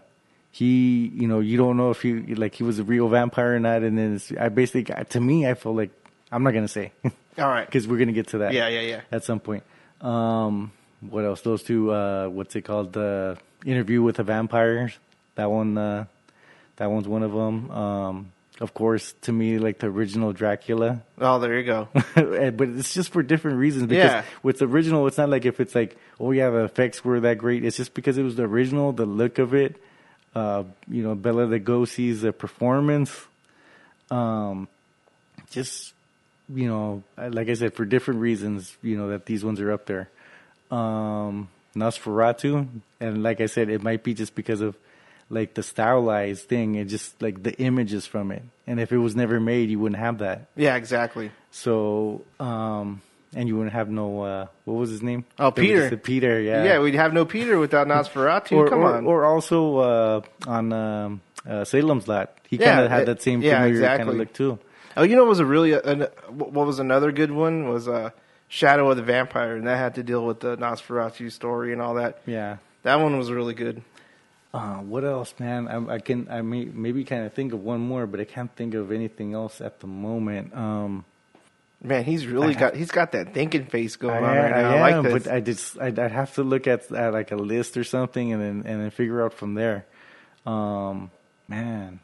[SPEAKER 7] he, you know, you don't know if he like he was a real vampire or not. And then it's, I basically, to me, I feel like I'm not gonna say. <laughs>
[SPEAKER 8] All right.
[SPEAKER 7] because we're gonna get to that.
[SPEAKER 8] Yeah, yeah, yeah.
[SPEAKER 7] At some point. Um, what else? Those two. Uh, what's it called? The interview with the vampires. That one. Uh, that one's one of them. Um, of course, to me, like the original Dracula.
[SPEAKER 8] Oh, there you go. <laughs>
[SPEAKER 7] but it's just for different reasons. Because
[SPEAKER 8] Yeah.
[SPEAKER 7] with the original, it's not like if it's like, oh yeah, the effects were that great. It's just because it was the original, the look of it. Uh, you know, Bela Lugosi's uh, performance. Um, just you know, like I said, for different reasons, you know that these ones are up there. Um, Nosferatu, and like I said, it might be just because of like the stylized thing and just like the images from it. And if it was never made, you wouldn't have that.
[SPEAKER 8] yeah, exactly.
[SPEAKER 7] So, um, and you wouldn't have no uh, what was his name?
[SPEAKER 8] Oh,
[SPEAKER 7] They Petyr. Petyr, yeah.
[SPEAKER 8] Yeah, we'd have no Petyr without Nosferatu.
[SPEAKER 7] or,
[SPEAKER 8] Come
[SPEAKER 7] or,
[SPEAKER 8] on.
[SPEAKER 7] or also uh, on um, uh, Salem's Lot, he
[SPEAKER 8] Yeah,
[SPEAKER 7] kind of had
[SPEAKER 8] it-
[SPEAKER 7] that same
[SPEAKER 8] yeah,
[SPEAKER 7] familiar kind of look too.
[SPEAKER 8] oh, you know, what was a really an, what was another good one was uh, Shadow of the Vampire, and that had to deal with the Nosferatu story and all that.
[SPEAKER 7] Yeah.
[SPEAKER 8] That one was really good.
[SPEAKER 7] Uh, what else, man? I, I can I may maybe kind of think of one more, but I can't think of anything else at the moment. Um,
[SPEAKER 8] Man, he's really
[SPEAKER 7] I
[SPEAKER 8] got he's got that thinking face going
[SPEAKER 7] I,
[SPEAKER 8] on right now. I, like
[SPEAKER 7] am,
[SPEAKER 8] this.
[SPEAKER 7] but I just I'd, I'd have to look at, at like a list or something, and then and then figure out from there. Um, man,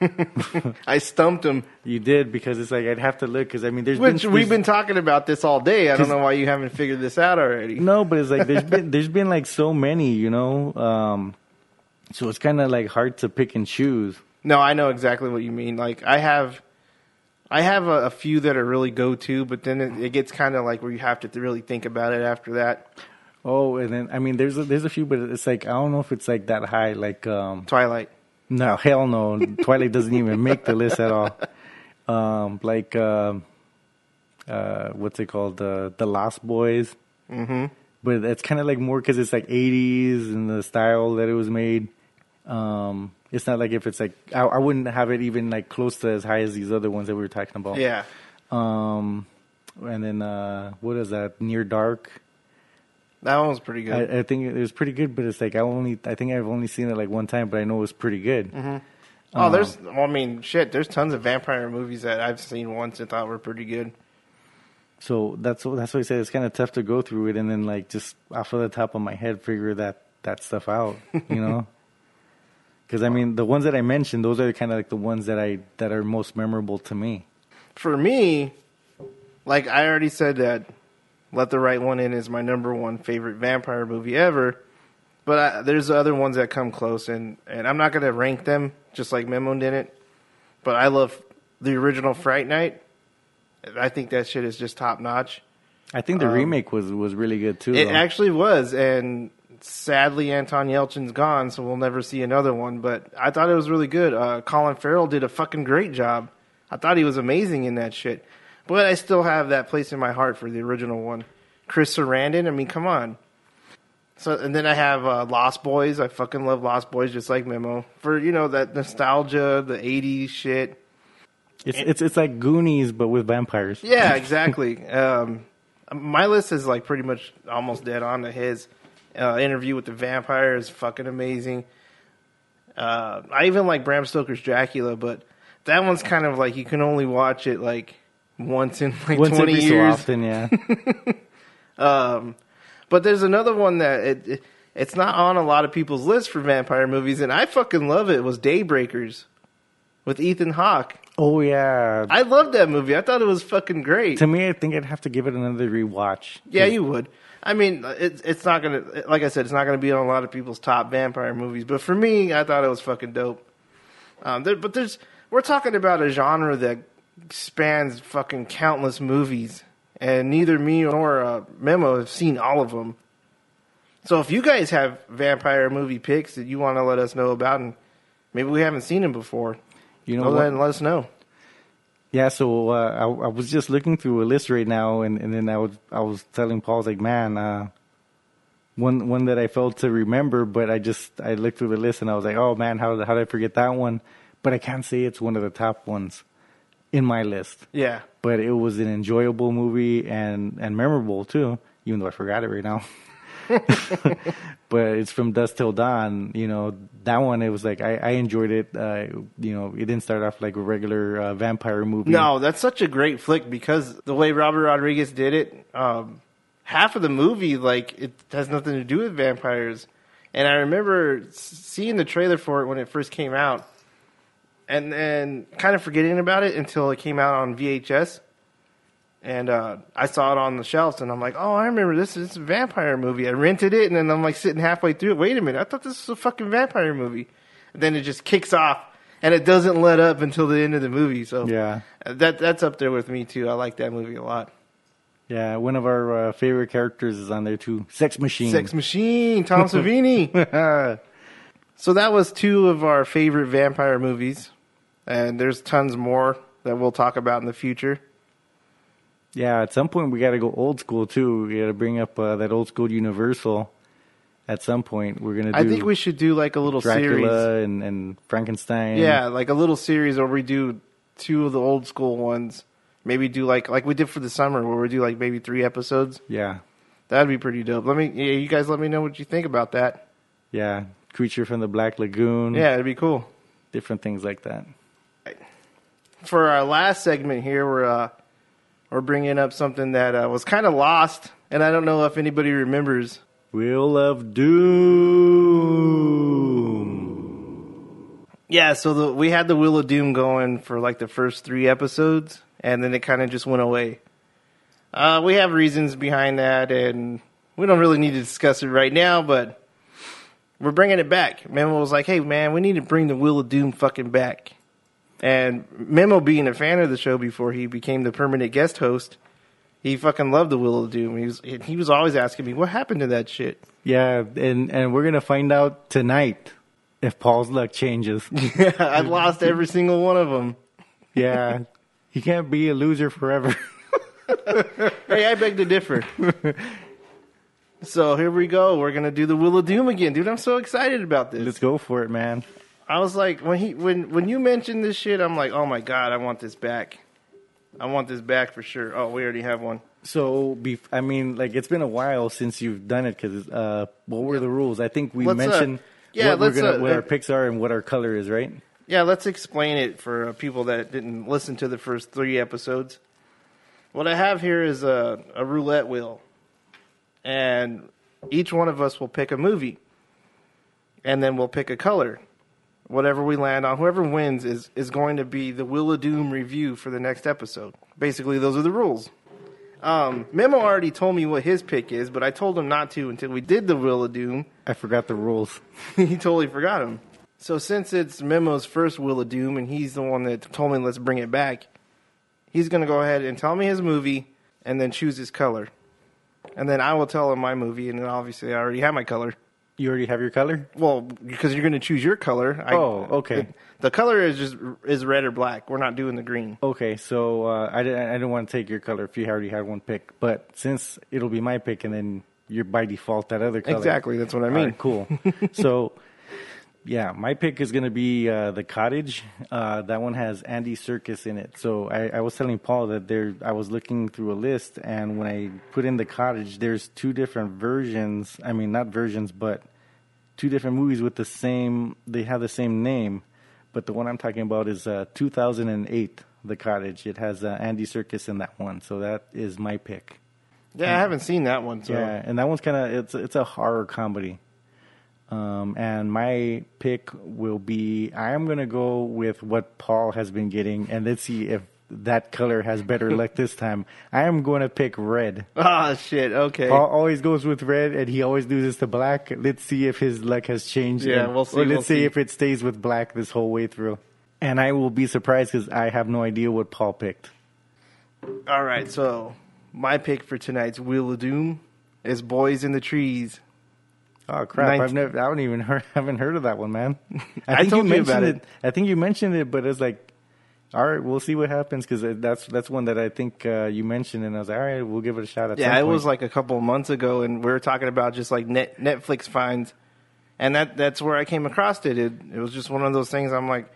[SPEAKER 7] <laughs>
[SPEAKER 8] I stumped him.
[SPEAKER 7] you did because it's like I'd have to look because I mean there's
[SPEAKER 8] Which
[SPEAKER 7] been,
[SPEAKER 8] we've
[SPEAKER 7] there's-
[SPEAKER 8] been talking about this all day. I don't know why you haven't figured this out already.
[SPEAKER 7] No, but it's like there's been there's been like so many, you know. Um, so it's kind of like hard to pick and choose.
[SPEAKER 8] No, I know exactly what you mean. Like I have, I have a, a few that are really go to, but then it, it gets kind of like where you have to really think about it after that.
[SPEAKER 7] Oh, and then I mean there's a, there's a few, but it's like I don't know if it's like that high. Like um,
[SPEAKER 8] Twilight.
[SPEAKER 7] no, hell no, Twilight doesn't even make the list at all. Um, like um, uh, what's it called? The the Lost Boys.
[SPEAKER 8] Mm-hmm.
[SPEAKER 7] But it's kind of like more because it's like 80s and the style that it was made. Um, it's not like if it's like I, I wouldn't have it even like close to as high as these other ones that we were talking about.
[SPEAKER 8] Yeah.
[SPEAKER 7] Um, and then uh, what is that? Near Dark.
[SPEAKER 8] That one was pretty good.
[SPEAKER 7] I, I think it was pretty good, but it's like I only I think I've only seen it like one time, but I know it was pretty good.
[SPEAKER 8] oh,
[SPEAKER 7] um,
[SPEAKER 8] there's. Well, I mean, shit. There's tons of vampire movies that I've seen once and thought were pretty good.
[SPEAKER 7] So that's what that's why I said it's kind of tough to go through it and then like just off of the top of my head figure that that stuff out, you know. <laughs> Because I mean, the ones that I mentioned, those are kind of like the ones that I that are most memorable to me.
[SPEAKER 8] For me, like I already said that Let the Right One In is my number one favorite vampire movie ever. But I, there's other ones that come close, and, and I'm not going to rank them just like Memo didn't. But I love the original Fright Night. I think that shit is just top notch.
[SPEAKER 7] I think the remake was was really good too.
[SPEAKER 8] Um, It
[SPEAKER 7] though.
[SPEAKER 8] actually was, and sadly Anton Yelchin's gone, so we'll never see another one. But I thought it was really good. Uh, Colin Farrell did a fucking great job. I thought he was amazing in that shit. But I still have that place in my heart for the original one. Chris Sarandon, I mean, come on. So and then I have uh, Lost Boys. I fucking love Lost Boys, just like Memo for you know that nostalgia, the '80s shit.
[SPEAKER 7] It's it's it's like Goonies but with vampires.
[SPEAKER 8] Yeah, <laughs> exactly. um, my list is like pretty much almost dead on to his. Uh, interview with the vampire is fucking amazing. Uh, I even like Bram Stoker's Dracula, but that one's kind of like you can only watch it like once in like
[SPEAKER 7] Once
[SPEAKER 8] twenty years.
[SPEAKER 7] so often, yeah. <laughs>
[SPEAKER 8] Um, but there's another one that it, it it's not on a lot of people's list for vampire movies, and I fucking love it. it was Daybreakers with Ethan Hawke.
[SPEAKER 7] oh yeah.
[SPEAKER 8] I loved that movie. I thought it was fucking great.
[SPEAKER 7] to me, I think I'd have to give it another rewatch.
[SPEAKER 8] Yeah, you would. I mean, it's it's not gonna like I said, it's not gonna be on a lot of people's top vampire movies. But for me, I thought it was fucking dope. Um, there, but there's we're talking about a genre that spans fucking countless movies, and neither me nor uh, Memo have seen all of them. So if you guys have vampire movie picks that you want to let us know about, and maybe we haven't seen them before,
[SPEAKER 7] You know
[SPEAKER 8] go
[SPEAKER 7] what?
[SPEAKER 8] ahead and let us know.
[SPEAKER 7] Yeah, so uh, I, I was just looking through a list right now, and, and then I was I was telling Paul, I was like, man, uh, one one that I failed to remember, but I just I looked through the list and I was like, oh man, how how did I forget that one? But I can't say it's one of the top ones in my list.
[SPEAKER 8] Yeah,
[SPEAKER 7] But it was an enjoyable movie and and memorable too, even though I forgot it right now. <laughs> <laughs> but it's from Dusk Till Dawn. You know that one. It was like I, I enjoyed it. Uh, you know, it didn't start off like a regular uh, vampire movie.
[SPEAKER 8] No, that's such a great flick because the way Robert Rodriguez did it, um, half of the movie like it has nothing to do with vampires. And I remember seeing the trailer for it when it first came out, and then kind of forgetting about it until it came out on VHS. And uh, I saw it on the shelves, and I'm like, "Oh, I remember this. Is a vampire movie." I rented it, and then I'm like sitting halfway through it. Wait a minute, I thought this was a fucking vampire movie. And then it just kicks off, and it doesn't let up until the end of the movie. So
[SPEAKER 7] Yeah.
[SPEAKER 8] that that's up there with me too. I like that movie a lot.
[SPEAKER 7] Yeah, one of our uh, favorite characters is on there too. Sex Machine.
[SPEAKER 8] Sex Machine, Tom <laughs> Savini. <laughs> so that was two of our favorite vampire movies, and there's tons more that we'll talk about in the future.
[SPEAKER 7] Yeah, at some point we got to go old school too. We got to bring up uh, that old school Universal. At some point, we're gonna. Do
[SPEAKER 8] I think we should do like a little series.
[SPEAKER 7] Dracula and, and Frankenstein.
[SPEAKER 8] Yeah, like a little series where we do two of the old school ones. Maybe do like like we did for the summer, where we do like maybe three episodes.
[SPEAKER 7] yeah,
[SPEAKER 8] That'd be pretty dope. Let me, yeah, you guys, let me know what you think about that.
[SPEAKER 7] yeah. Creature from the Black Lagoon.
[SPEAKER 8] Yeah, it'd be cool.
[SPEAKER 7] different things like that.
[SPEAKER 8] For our last segment here, we're uh, we're bringing up something that uh, was kind of lost, and I don't know if anybody remembers.
[SPEAKER 7] Wheel of Doom.
[SPEAKER 8] Yeah, so the, we had the Wheel of Doom going for like the first three episodes, and then it kind of just went away. Uh, we have reasons behind that, and we don't really need to discuss it right now, but we're bringing it back. Memo was like, hey, man, we need to bring the Wheel of Doom fucking back. And Memo, being a fan of the show before he became the permanent guest host, he fucking loved the Wheel of Doom. He was, he was always asking me, what happened to that shit?
[SPEAKER 7] Yeah, and and we're gonna find out tonight if Paul's luck changes.
[SPEAKER 8] yeah, <laughs> I've lost every single one of them.
[SPEAKER 7] yeah, he can't be a loser forever. <laughs>
[SPEAKER 8] Hey, I beg to differ. so here we go. We're gonna do the Wheel of Doom again, dude. I'm so excited about this.
[SPEAKER 7] Let's go for it, man.
[SPEAKER 8] I was like, when he when when you mentioned this shit, I'm like, oh my god, I want this back. I want this back for sure. Oh, we already have one.
[SPEAKER 7] So, bef- I mean, like it's been a while since you've done it because uh, what were the rules? I think we
[SPEAKER 8] Let's, uh,
[SPEAKER 7] mentioned
[SPEAKER 8] yeah,
[SPEAKER 7] what, we're
[SPEAKER 8] let's,
[SPEAKER 7] gonna,
[SPEAKER 8] uh,
[SPEAKER 7] what our picks are and what our color is, right?
[SPEAKER 8] Yeah, let's explain it for uh, people that didn't listen to the first three episodes. What I have here is a, a roulette wheel, and each one of us will pick a movie, and then we'll pick a color. Whatever we land on, whoever wins is is going to be the Wheel of Doom review for the next episode. Basically, those are the rules. Um, Memo already told me what his pick is, but I told him not to until we did the Wheel of Doom.
[SPEAKER 7] I forgot the rules. <laughs>
[SPEAKER 8] he totally forgot them. So since it's Memo's first Wheel of Doom and he's the one that told me let's bring it back, he's gonna go ahead and tell me his movie and then choose his color. And then I will tell him my movie and then obviously I already have my color.
[SPEAKER 7] You already have your color?
[SPEAKER 8] Well, because you're gonna choose your color. I,
[SPEAKER 7] Oh, okay.
[SPEAKER 8] The, the color is just is red or black. We're not doing the green.
[SPEAKER 7] Okay, so uh, I didn't. I didn't want to take your color if you already had one pick, but since it'll be my pick, and then you're by default that other color.
[SPEAKER 8] Exactly, that's what I mean.
[SPEAKER 7] right, cool. <laughs> so, yeah, my pick is gonna be uh, the cottage. Uh, that one has Andy Serkis in it. So I, I was telling Paul that there. I was looking through a list, and when I put in the cottage, there's two different versions. I mean, not versions, but two different movies with the same. They have the same name, but the one I'm talking about is uh, 2008. The cottage. It has uh, Andy Serkis in that one, so that is my pick.
[SPEAKER 8] Yeah, I haven't seen that one. So
[SPEAKER 7] Yeah, and that one's kind of it's it's a horror comedy. Um, and my pick will be I am gonna go with what Paul has been getting, and let's see if that color has better luck <laughs> this time. I am going to pick red.
[SPEAKER 8] Ah, shit. Okay.
[SPEAKER 7] Paul always goes with red, and he always loses to black. Let's see if his luck has changed.
[SPEAKER 8] Yeah,
[SPEAKER 7] and-
[SPEAKER 8] we'll see,
[SPEAKER 7] Or let's
[SPEAKER 8] we'll
[SPEAKER 7] see
[SPEAKER 8] see.
[SPEAKER 7] if it stays with black this whole way through. And I will be surprised because I have no idea what Paul picked.
[SPEAKER 8] All right. So my pick for tonight's Wheel of Doom is Boys in the Trees.
[SPEAKER 7] Oh crap!
[SPEAKER 8] Ninth-
[SPEAKER 7] I've never, I haven't even heard, <laughs> haven't heard of that one, man. <laughs> I,
[SPEAKER 8] I
[SPEAKER 7] think
[SPEAKER 8] told
[SPEAKER 7] you
[SPEAKER 8] you
[SPEAKER 7] mentioned
[SPEAKER 8] about
[SPEAKER 7] it. I think you mentioned it, but it's like, all right, we'll see what happens because that's that's one that I think uh, you mentioned, and I was like, all right, we'll give it a shot. At
[SPEAKER 8] Yeah, it was like a couple of months ago, and we were talking about just like net, Netflix finds, and that that's where I came across it. It it was just one of those things. I'm like,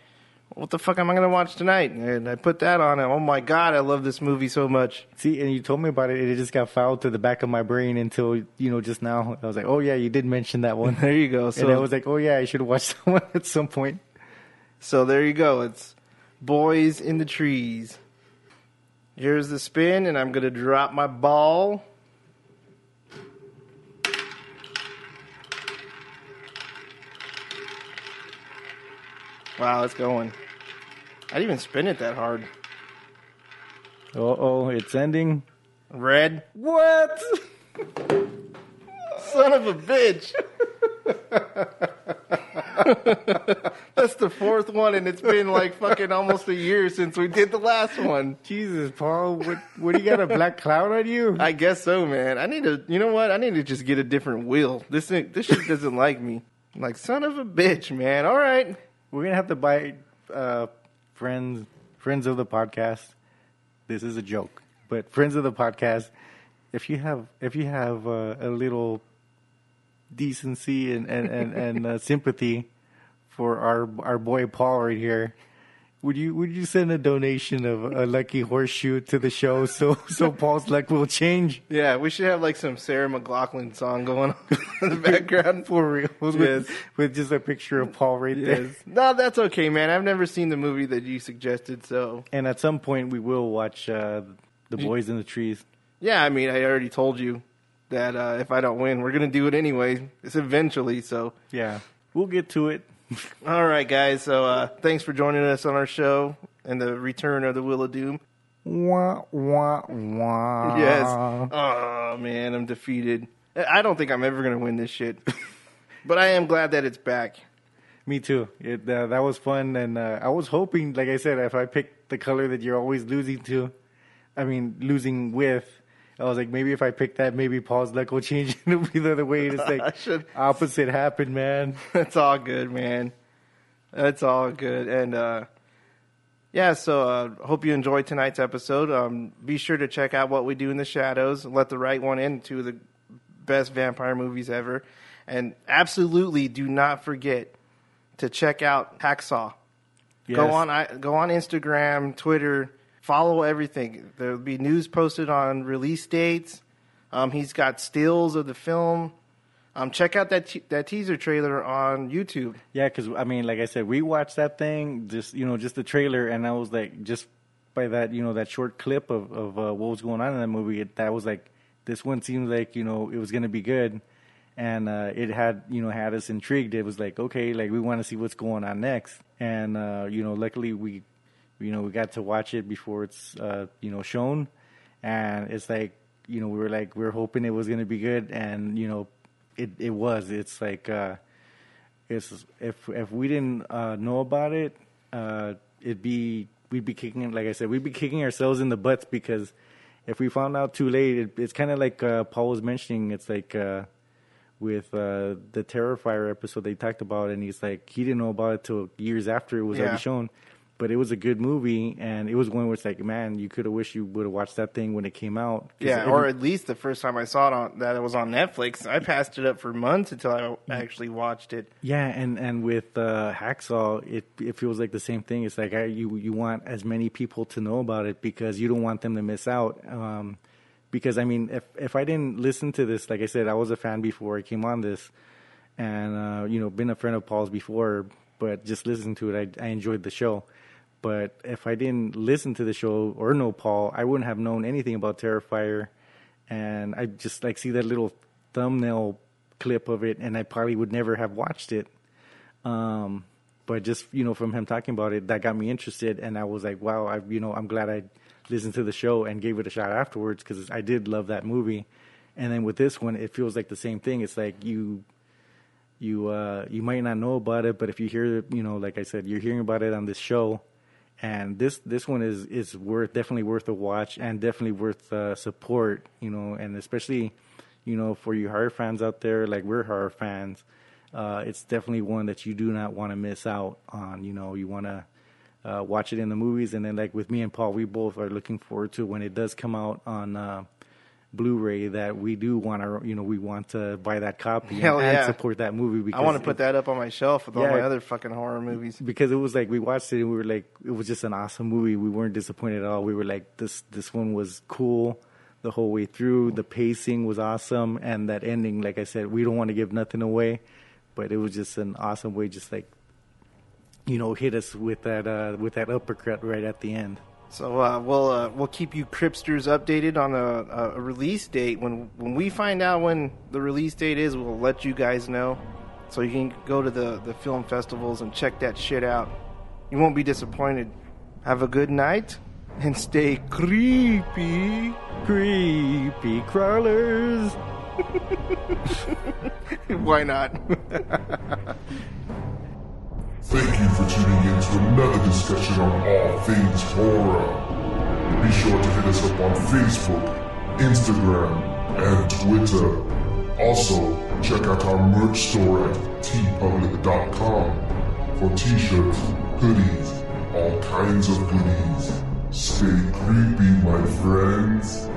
[SPEAKER 8] what the fuck am I gonna watch tonight? And I put that on, and oh my god, I love this movie so much.
[SPEAKER 7] see, and you told me about it. It just got filed to the back of my brain until you know just now. I was like, oh yeah, you did mention that one. <laughs>
[SPEAKER 8] There you go.
[SPEAKER 7] and I was like, oh yeah, I should watch <laughs> that one at some point.
[SPEAKER 8] so there you go. It's Boys in the Trees. Here's the spin, and I'm gonna drop my ball. Wow, it's going. I didn't even spin it that hard.
[SPEAKER 7] Oh oh, it's ending.
[SPEAKER 8] Red.
[SPEAKER 7] What? <laughs>
[SPEAKER 8] Son of a bitch. <laughs> That's the fourth one, and it's been like fucking almost a year since we did the last one.
[SPEAKER 7] Jesus, Paul, what what do you got a black cloud on you?
[SPEAKER 8] I guess so, man. I need to, you know what? I need to just get a different wheel. This thing, this shit doesn't like me. I'm like, son of a bitch, man. All right.
[SPEAKER 7] We're gonna have to buy uh, friends friends of the podcast. This is a joke. But friends of the podcast, if you have if you have uh, a little decency and and and, and uh, sympathy for our our boy Paul right here, would you would you send a donation of a lucky horseshoe to the show so so Paul's luck will change
[SPEAKER 8] Yeah, we should have like some Sarah McLachlan song going on in the background.
[SPEAKER 7] for real with,
[SPEAKER 8] Yes.
[SPEAKER 7] with just a picture of Paul right there?
[SPEAKER 8] No, that's okay, man. I've never seen the movie that you suggested, so
[SPEAKER 7] And at some point we will watch uh, the boys in the trees.
[SPEAKER 8] yeah. I mean, I already told you that uh, if I don't win, we're gonna do it anyway. It's eventually, so
[SPEAKER 7] Yeah, we'll get to it. <laughs>
[SPEAKER 8] All right, guys. So uh, thanks for joining us on our show and the return of the Wheel of Doom.
[SPEAKER 7] Wah wah wah.
[SPEAKER 8] Yes. Oh man, I'm defeated. I I don't think I'm ever gonna win this shit, <laughs> but I am glad that it's back.
[SPEAKER 7] Me too. It uh, that was fun, and uh, I was hoping, like I said, if I picked the color that you're always losing to, I mean losing with, I was like, maybe if I pick that, maybe Paul's luck will change. and <laughs> It'll be the other way. It's like <laughs>
[SPEAKER 8] should-
[SPEAKER 7] opposite happened, man. <laughs>
[SPEAKER 8] That's all good, man. That's all good. And uh, yeah, so uh, hope you enjoyed tonight's episode. Um, be sure to check out what we do in the shadows. Let the right one in. Two of the best vampire movies ever. And absolutely do not forget to check out Hacksaw.
[SPEAKER 7] Yes.
[SPEAKER 8] Go on, I, go on Instagram, Twitter, follow everything. There'll be news posted on release dates. Um, he's got stills of the film. Um, check out that te- that teaser trailer on YouTube.
[SPEAKER 7] Yeah, because I mean, like I said, we watched that thing, just you know, just the trailer, and I was like, just by that, you know, that short clip of of uh, what was going on in that movie, it, that was like, this one seems like you know it was gonna be good, and uh, it had you know had us intrigued. It was like, okay, like we want to see what's going on next, and uh, you know, luckily we, you know, we got to watch it before it's uh, you know shown, and it's like you know we were like we were hoping it was gonna be good, and you know, it it was. It's like. uh it's if if we didn't uh, know about it, uh, it'd be we'd be kicking like I said we'd be kicking ourselves in the butts because if we found out too late, it, it's kind of like uh, Paul was mentioning. It's like uh, with uh, the Terrifier episode they talked about, and he's like he didn't know about it till years after it was
[SPEAKER 8] Yeah.
[SPEAKER 7] already shown. But it was a good movie, and it was one where it's like, man, you could have wished you would have watched that thing when it came out.
[SPEAKER 8] Yeah,
[SPEAKER 7] every-
[SPEAKER 8] or at least the first time I saw it on that it was on Netflix. I passed it up for months until I actually watched it.
[SPEAKER 7] Yeah, and and with uh, Hacksaw, it it feels like the same thing. It's like I, you you want as many people to know about it because you don't want them to miss out. Um, because I mean, if if I didn't listen to this, like I said, I was a fan before I came on this, and uh, you know, been a friend of Paul's before, but just listening to it, I I enjoyed the show. But if I didn't listen to the show or know Paul, I wouldn't have known anything about Terrifier, and I just like see that little thumbnail clip of it, and I probably would never have watched it. Um, but just you know, from him talking about it, that got me interested, and I was like, wow, I you know, I'm glad I listened to the show and gave it a shot afterwards because I did love that movie. And then with this one, it feels like the same thing. It's like you you uh you might not know about it but if you hear you know like i said you're hearing about it on this show and this this one is is worth definitely worth a watch and definitely worth uh support you know and especially you know for you horror fans out there like we're horror fans uh it's definitely one that you do not want to miss out on you know you want to uh watch it in the movies. And then like with me and paul we both are looking forward to when it does come out on uh Blu-ray that we do want to, you know, we want to buy that copy
[SPEAKER 8] Hell
[SPEAKER 7] and
[SPEAKER 8] yeah.
[SPEAKER 7] support that movie. Because
[SPEAKER 8] I want to put that up on my shelf with all my other fucking horror movies.
[SPEAKER 7] because it was like we watched it and we were like, it was just an awesome movie. We weren't disappointed at all. We were like, this this one was cool the whole way through. The pacing was awesome, and that ending, like I said, we don't want to give nothing away, but it was just an awesome way, just like you know, hit us with that uh, with that uppercut right at the end.
[SPEAKER 8] So uh, we'll uh, we'll keep you Cryptsters updated on a, a release date. When when we find out when the release date is, we'll let you guys know. So you can go to the, the film festivals and check that shit out. You won't be disappointed. Have a good night and stay creepy.
[SPEAKER 7] Creepy crawlers. <laughs>
[SPEAKER 8] Why not? <laughs>
[SPEAKER 1] Thank you for tuning in to another discussion on all things horror. Be sure to hit us up on Facebook, Instagram, and Twitter. Also, check out our merch store at teepublic.com for t-shirts, hoodies, all kinds of goodies. Stay creepy, my friends.